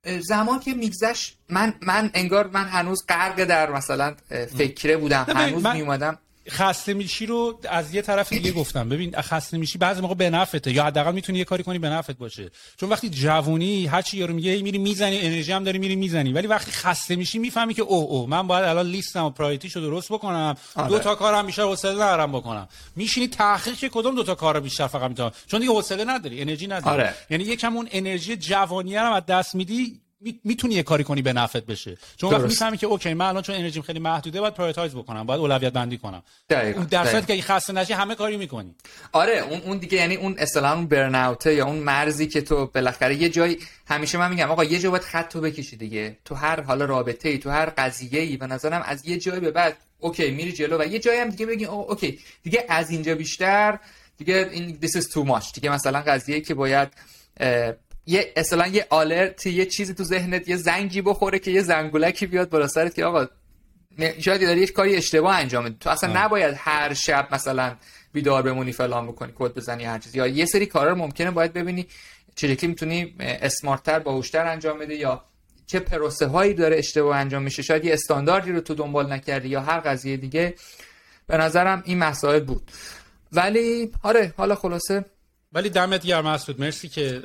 زمان که میگذشت من من انگار من هنوز غرق در مثلا فکره بودم. هنوز من... میومدم خسته میشی رو از یه طرف دیگه گفتم. ببین خسته میشی بعضی موقع به نفعته یا حداقل می‌تونی یه کاری کنی به نفعت باشه. چون وقتی جوونی هر چی یارو میگه میری می‌زنی انرژی هم داری میری می‌زنی. ولی وقتی خسته میشی می‌فهمی که اوه اوه من باید الان لیستم و پرایورتیشو درست بکنم. آره. دو تا کارم بیشتر حوصله ندارم بکنم. میشینی تحقیق که کدوم دو تا کار بیشتر فقط می‌تونم؟ چون دیگه حوصله نداری انرژی نداری. آره. یعنی یکم اون انرژی جوانی رو از دست میدی می‌تونی یه کاری کنی به نفعت بشه. چون وقتی می‌فهمی که okay من الان چون انرژیم خیلی محدوده باید prioritize بکنم باید اولویت بندی کنم. دقیقاً در صورتی که خسته نشی همه کاری می‌کنی. آره اون اون دیگه یعنی اون اصطلاحا اون برن یا اون مرزی که تو بالاخره یه جایی همیشه من میگم آقا یه جا باید خط تو بکشی دیگه. تو هر حال رابطه ای تو هر قضیه ای به نظرم از یه جایی به بعد okay میری جلو و یه جایی هم دیگه بگی okay. دیگه از اینجا بیشتر دیگه این this is too much. دیگه مثلا قضیه که باید یه اصلا یه آلرت یه چیزی تو ذهنت یه زنگی بخوره که یه زنگولکی بیاد بالا سرت که آقا شاید داری یه کاری اشتباه انجام بدی. تو اصلا نباید هر شب مثلا بیدار بمونی فلان بکنی کد بزنی هر چیزی. یا یه سری کارا رو ممکنه باید ببینی چجوری می‌تونی اسمارتتر باهوشتر انجام بده یا چه پروسه هایی داره اشتباه انجام میشه. شاید یه استانداردی رو تو دنبال نکردی یا هر قضیه دیگه. به نظرم این مسائل بود. ولی آره حالا خلاصه ولی دمت گرم مسعود. مرسی که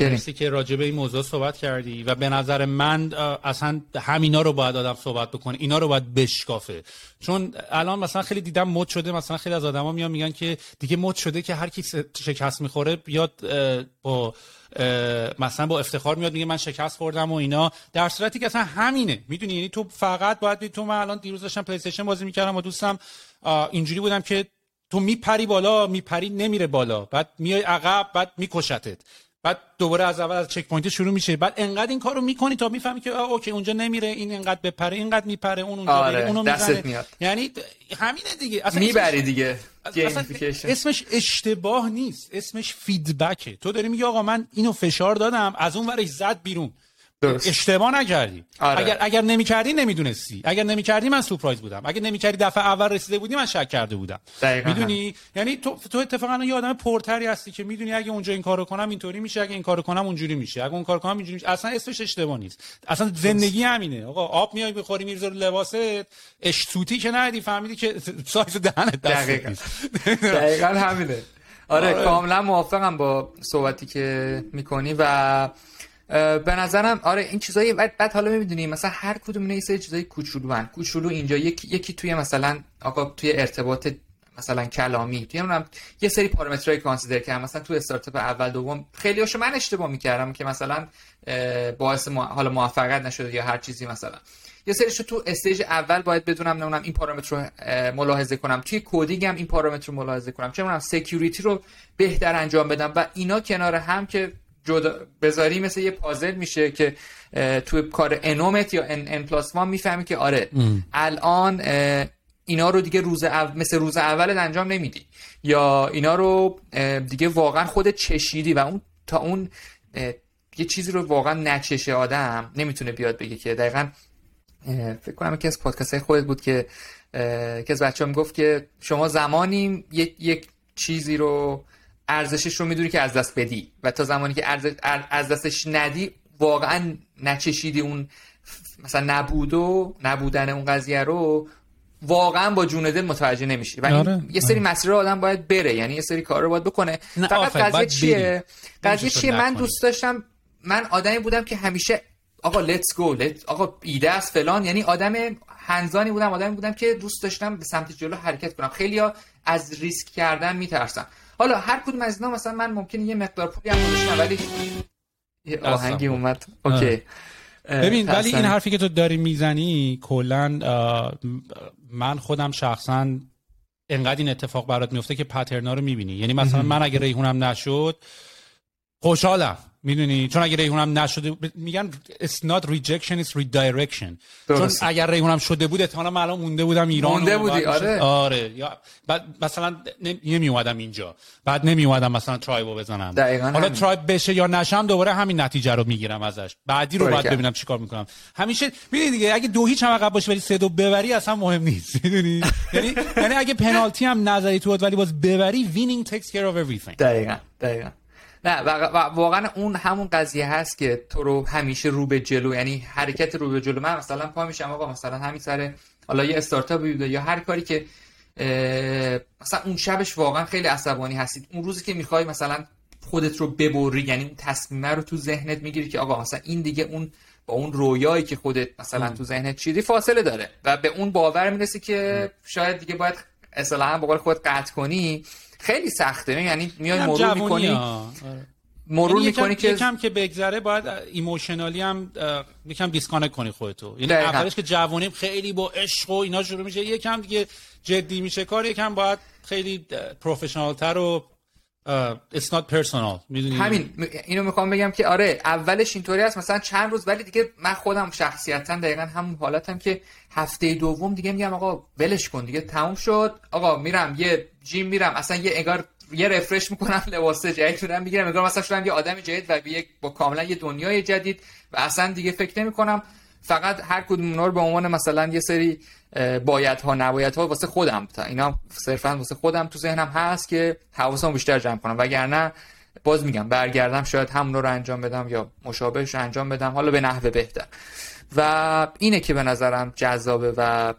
مرسی که راجع به این موضوع صحبت کردی و به نظر من اصلا همینا رو باید آدم صحبت بکنه. اینا رو باید بشکافه. چون الان مثلا خیلی دیدم مد شده مثلا خیلی از آدما میان میگن که دیگه مد شده که هر کی شکست می‌خوره بیاد با مثلا با افتخار میاد میگه من شکست خوردم و اینا. در صورتی که اصلا همینه. می‌دونی؟ یعنی تو فقط باید تو من الان دیروز داشتم پلی بازی می‌کردم و دوستم اینجوری بودم که تو میپری بالا میپری نمیره بالا. بعد میای عقب بعد میکشتت. بعد دوباره از اول از checkpoint شروع میشه. بعد انقدر این کارو می‌کنی تا می‌فهمی که okay اونجا نمیره این انقدر بپره اینقدر میپره اون اونجا آره. اونو می‌زنه. میاد. یعنی همینه دیگه. اصلا می‌بری دیگه. اسمش اشتباه نیست. اسمش feedback ه. تو داری میگی آقا من اینو فشار دادم از اون ورش زد بیرون. درست. اشتباه نکردی. آره. اگر اگر نمی‌کردی نمی‌دونستی. اگر نمی‌کردی من سورپرایز بودم. اگر نمی‌کردی دفعه اول رسیده بودی من شک کرده بودم. می‌دونی؟ یعنی تو تو اتفاقا یه آدم پرتری هستی که می‌دونی اگه اونجا این کارو کنم اینطوری میشه اگه این کارو کنم اونجوری میشه. اگه اون کار کنم اینجوری میشه. اصلا اسمش اشتباه نیست. اصلا زندگی همینه. آقا آب میای بخوری میرزه رو لباست اشتوتی که ندی فهمیدی که *laughs* سایز دهنت دقیقاً. *laughs* دقیقاً همینه. آره, آره. کاملا موافقم با صحبتی که می‌کنی و به نظرم آره این چیزایی بعد, بعد حالا می‌دونی مثلا هر کدوم اینا یه چیزای کوچولو. کوچولو اینجا یکی یکی توی مثلا آقا توی ارتباط مثلا کلامی توی هم یه سری پارامترهای کانسیدر کردم. مثلا تو استارتاپ اول دوم خیلی هاشو من اشتباه می‌کردم که مثلا باعث حالا موفقیت نشده یا هر چیزی مثلا. یه سریشو تو استیج اول باید بدونم نمونم این پارامتر رو ملاحظه کنم. توی کدینگ هم این پارامتر رو ملاحظه کنم. چه سکیوریتی رو بهتر انجام بدم. و اینا کنار هم که جدا بذاری مثل یه پازل میشه که توی کار انومت یا ان ان پلاس می‌فهمی که آره الان اینا رو دیگه روز مثل روز اول انجام نمیدی. یا اینا رو دیگه واقعا خودت چشیدی و اون تا اون یه چیزی رو واقعا نچشه آدم نمی‌تونه بیاد بگه که دقیقا فکر کنم که از پادکست خودت بود که که از بچه هم گفت که شما زمانی یک, یک چیزی رو ارزشش رو می‌دونی که از دست بدی. و تا زمانی که از دستش ندی واقعا نچشیدی اون مثلا نبود و نبودن اون قضیه رو واقعا با جون دل متوجه نمیشی. و آره. یه سری آره. مسیر آدم باید بره. یعنی یه سری کار رو باید بکنه. فقط قضیه چیه؟ قضیه چیه؟ من دوست داشتم من آدمی بودم که همیشه آقا لیتس گو آقا ایده است فلان. یعنی آدم هنزانی بودم آدمی بودم که دوست داشتم به سمت جلو حرکت کنم. خیلی از ریسک کردن میترسم حالا هر کدوم از اینا مثلا من ممکنه یه مقدار پولی هم ولی یه آهنگی اومد. اوکی. ببین ولی این حرفی که تو داری می‌زنی کلا من خودم شخصا انقدر این اتفاق برات میفته که پترنا رو می‌بینی. یعنی مثلا من اگه ریحونم نشد خوشحالم. می‌دونی؟ چون اگه ریحونم نشده میگن it's not rejection it's redirection. چون اگر ریحونم شده بود احتمالاً من الان مونده بودم ایران مونده بودی آره. آره. یا بعد مثلا نمی اومدم اینجا. بعد نمی اومدم مثلا ترایبو بزنم. حالا ترایب بشه یا نشم دوباره همین نتیجه رو می‌گیرم ازش. بعدی رو باید ببینم چیکار می‌کنم. همیشه می‌دونی دیگه اگه دو هیچ هم عقب باشه ولی سه دو ببری اصلا مهم نیست. *laughs* می‌دونی؟ یعنی یعنی اگه پنالتی هم نظری تو ولی باز ببری winning takes care of everything. دقیقاً دقیقاً. نه واقعا اون همون قضیه هست که تو رو همیشه رو به جلو یعنی حرکت رو به جلو. من مثلا پا میشم آقا مثلا همین سر حالا یه استارتاپی بوده یا هر کاری که مثلا اون شبش واقعا خیلی عصبانی هستید. اون روزی که می‌خوای مثلا خودت رو ببری یعنی اون تصمیمه رو تو ذهنت می‌گیری که آقا مثلا این دیگه اون با اون رویایی که خودت مثلا تو ذهنت چیدی فاصله داره. و به اون باور می‌رسی که شاید دیگه باید اصلا به قول خود قطع کنی. خیلی سخته. یعنی میای مرور می‌کنی. آره. مرور یعنی می‌کنی که یکم که بگذره باید emotionally هم یکم disconnect کنی خودتو. یعنی اولش که جوونیم خیلی با عشق و اینا شروع میشه یکم دیگه جدی میشه. کار یکم باید خیلی professional تر و it's not personal. می‌دونی؟ همین. اینو می‌خوام بگم که آره اولش اینطوری هست مثلا چند روز ولی دیگه من خودم شخصیتا دقیقا همون حالتم که هفته دوم دیگه میگم آقا ولش کن دیگه تموم شد. آقا میرم یه gym میرم اصلا یه انگار یه refresh می‌کنم لباس جدید میرم می‌گیرم انگار مثلا شدم یه آدم جدید و با کاملا یه دنیای جدید و اصلا دیگه فکر نمی کنم فقط هر کدوم اونا رو به عنوان مثلا یه سری باید ها نباید ها واسه خودم تا اینا صرفا واسه خودم تو ذهنم هست که حواسم بیشتر جمع کنم. وگرنه باز میگم برگردم شاید همون رو انجام بدم یا مشابهش انجام بدم حالا به نحوه بهتر. و اینه که به نظرم جذابه و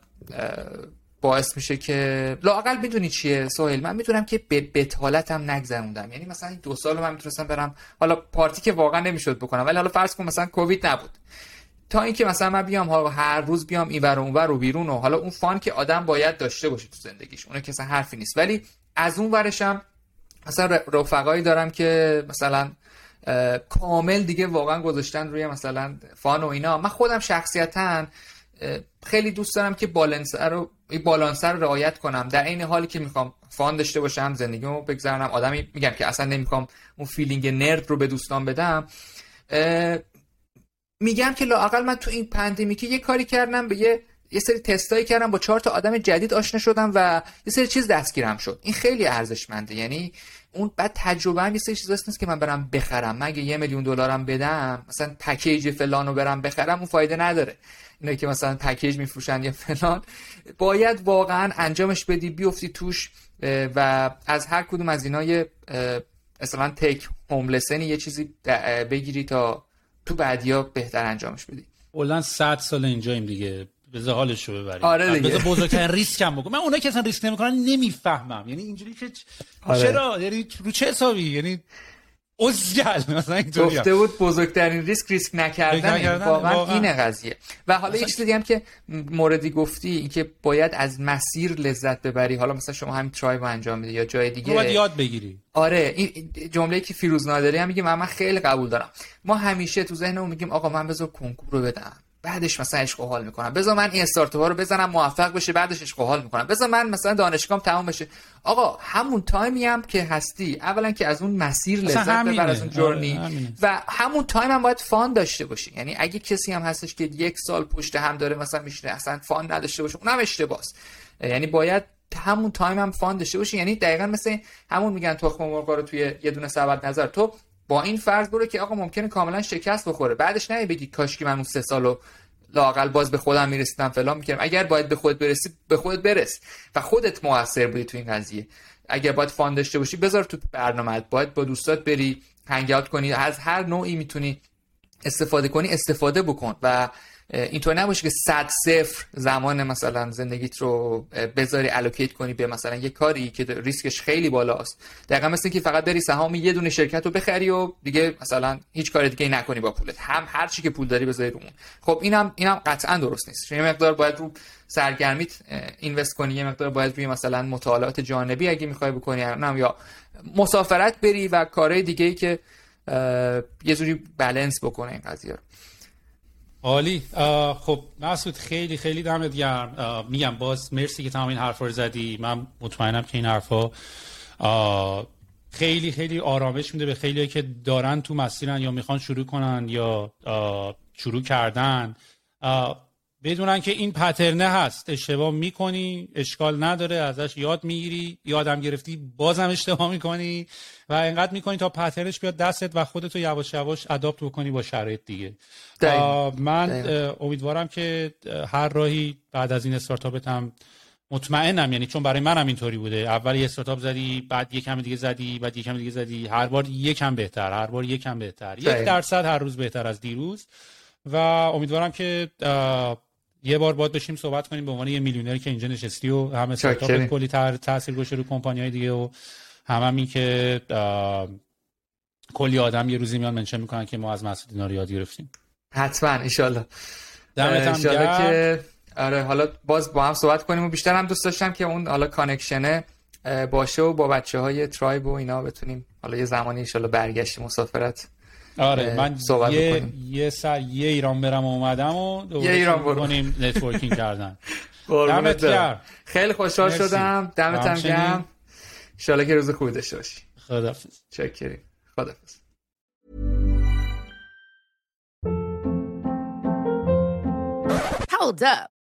باعث میشه که لاقل می‌دونی چیه سوهل من می‌دونم که به بتالتم نگذروندم. یعنی مثلا این دو سال من می‌تونستم برم حالا پارتی که واقعا نمی‌شد بکنم ولی حالا فرض کن مثلا کووید نبود. تا اینکه مثلا من بیام هر روز بیام این ور اونور و بیرون و حالا اون فان که آدم باید داشته باشه تو زندگیش اون که حرفی نیست. ولی از اون ورشم مثلا رفقایی دارم که مثلا کامل دیگه واقعا گذاشتن روی مثلا فان و اینا. من خودم شخصیتا خیلی دوست دارم که بالانسر رو بالانسر رو رعایت کنم. در این حالی که می‌خوام فان داشته باشم زندگیمو بگذرونم آدمی میگم که اصلا نمی‌خوام اون feeling nerd رو به دوستان بدم. میگم که لاقل من تو این pandemic ی یه کاری کردم به یه یه سری تستایی کردم با چهار تا آدم جدید آشنا شدم و یه سری چیز دستگیرم شد. این خیلی ارزشمنده. یعنی اون بعد تجربه هم یه سری چیز نیست که من برم بخرم. من اگه یه میلیون دلارم بدم مثلا پکیج فلان رو برم بخرم اون فایده نداره. اینه که مثلا پکیج میفروشن یا فلان. باید واقعا انجامش بدی بیفتی توش و از هر کدوم از اینا یه مثلا تک هوملسنی یه چیزی بگیری تا تو بعدیا بهتر انجامش بدی. اولن 100 سال اینجاییم دیگه. بذار حالش رو ببریم. آره دیگه. بذار بزرگترین ریسک هم بگم من اونایی که اصلا ریسک نمی‌کنن نمی‌فهمم. یعنی اینجوری که آره. چرا؟ یعنی رو چه حسابی؟ یعنی ازگل مثلا اینطوری گفته بود بزرگترین ریسک ریسک نکردن, واقعا, اینه قضیه. و حالا یه چیز دیگه هم که موردی گفتی اینکه باید از مسیر لذت ببری. حالا مثلا شما همین try و انجام میدی یا جای دیگه. باید یاد بگیری. آره این جمله که فیروز نادری هم میگه من, من خیلی قبول دارم. ما همیشه تو ذهنمون میگیم آقا من بذار کنکور رو بدم. بعدش مثلا عشق و حال می‌کنم. بذار من این استارتاپ رو بزنم موفق بشه بعدش عشق و حال می‌کنم. بذار من مثلا دانشگاهم تمام بشه. آقا همون time ی هم که هستی اولا که از اون مسیر لذت ببر از اون journey آره، و همون time هم باید fun داشته باشی. یعنی اگه کسی هم هستش که یک سال پشت هم داره مثلا میشه اصلا fun نداشته باشه اونم اشتباهه یعنی باید همون تایم هم فان داشته باشی. یعنی دقیقا مثل همون میگن تخم مرغ رو توی یه دونه سبد نظر تو با این فرض برو که آقا ممکنه کاملا شکست بخوره. بعدش نه بگی کاش که من اون سه سالو لاقل باز به خودم می‌رسیدم فلان می‌کردم. اگر باید به خودت برسی به خودت برس. و خودت موثر بودی تو این قضیه. اگر باید فان داشته باشی بذار تو برنامه باید با دوستات بری هنگ کنی. از هر نوعی می‌تونی استفاده کنی استفاده بکن. و اینطور نباشه که صد صفر زمان مثلا زندگیت رو بذاری الوکیت کنی به مثلا یه کاری که ریسکش خیلی بالاست. دقیقا مثل که فقط بری سهام یه دونه شرکت رو بخری و دیگه مثلا هیچ کار دیگه نکنی با پولت. هم هر چی که پول داری بذاری رو اون. خب اینم اینم قطعا درست نیست. یه مقدار باید رو سرگرمیت اینوست کنی یه مقدار باید روی مثلا مطالعات جانبی اگه می‌خوای بکنی یا مسافرت بری و کارهای دیگه ای که یه جوری بالانس بکنه این قضیه رو. عالی. خب مسعود خیلی خیلی دمت گرم. میگم باز مرسی که تمام این حرفا رو زدی. من مطمئنم که این حرفا خیلی خیلی آرامش میده به خیلی که دارن تو مسیرن یا می‌خوان شروع کنن یا شروع کردن. بدونن که این پترنه هست. اشتباه می‌کنی اشکال نداره ازش یاد می‌گیری یادم گرفتی بازم اشتباه می‌کنی و انقدر می‌کنی تا پترنش بیاد دستت و خودتو یواش یواش اداپت بکنی با شرایط دیگه. من امیدوارم که هر راهی بعد از این استارتاپت هم مطمئنم یعنی چون برای منم اینطوری بوده. اول یه استارتاپ زدی بعد یکم دیگه زدی بعد یکم دیگه زدی. هر بار یکم بهتر هر بار یکم بهتر. یک درصد هر روز بهتر از دیروز. و امیدوارم که یه بار باید بشیم صحبت کنیم به عنوان یه میلیونری که اینجا نشستی و هم استارتاپ کلی تاثیر گذاشته رو کمپانی های دیگه و هم, هم این که کلی آدم یه روزی میان منشن می‌کنن که ما از مسعود اینا رو یاد گرفتیم. حتما ان دمت که آره حالا باز با هم صحبت کنیم و بیشتر هم دوست داشتم که اون حالا کانکشنه باشه و با بچه های ترایب و اینا بتونیم حالا یه زمانی ان برگشت مسافرت. آره من یه یه سر یه ایران برم اومدم و یه ایران برو. کنیم نتورکینگ کردن. *laughs* دمت گرم. خیلی خوشحال شدم. دمت هم گرم. ان که روز خوبی داشته باشی. خدافظ چکریم. خدافظ Hold up.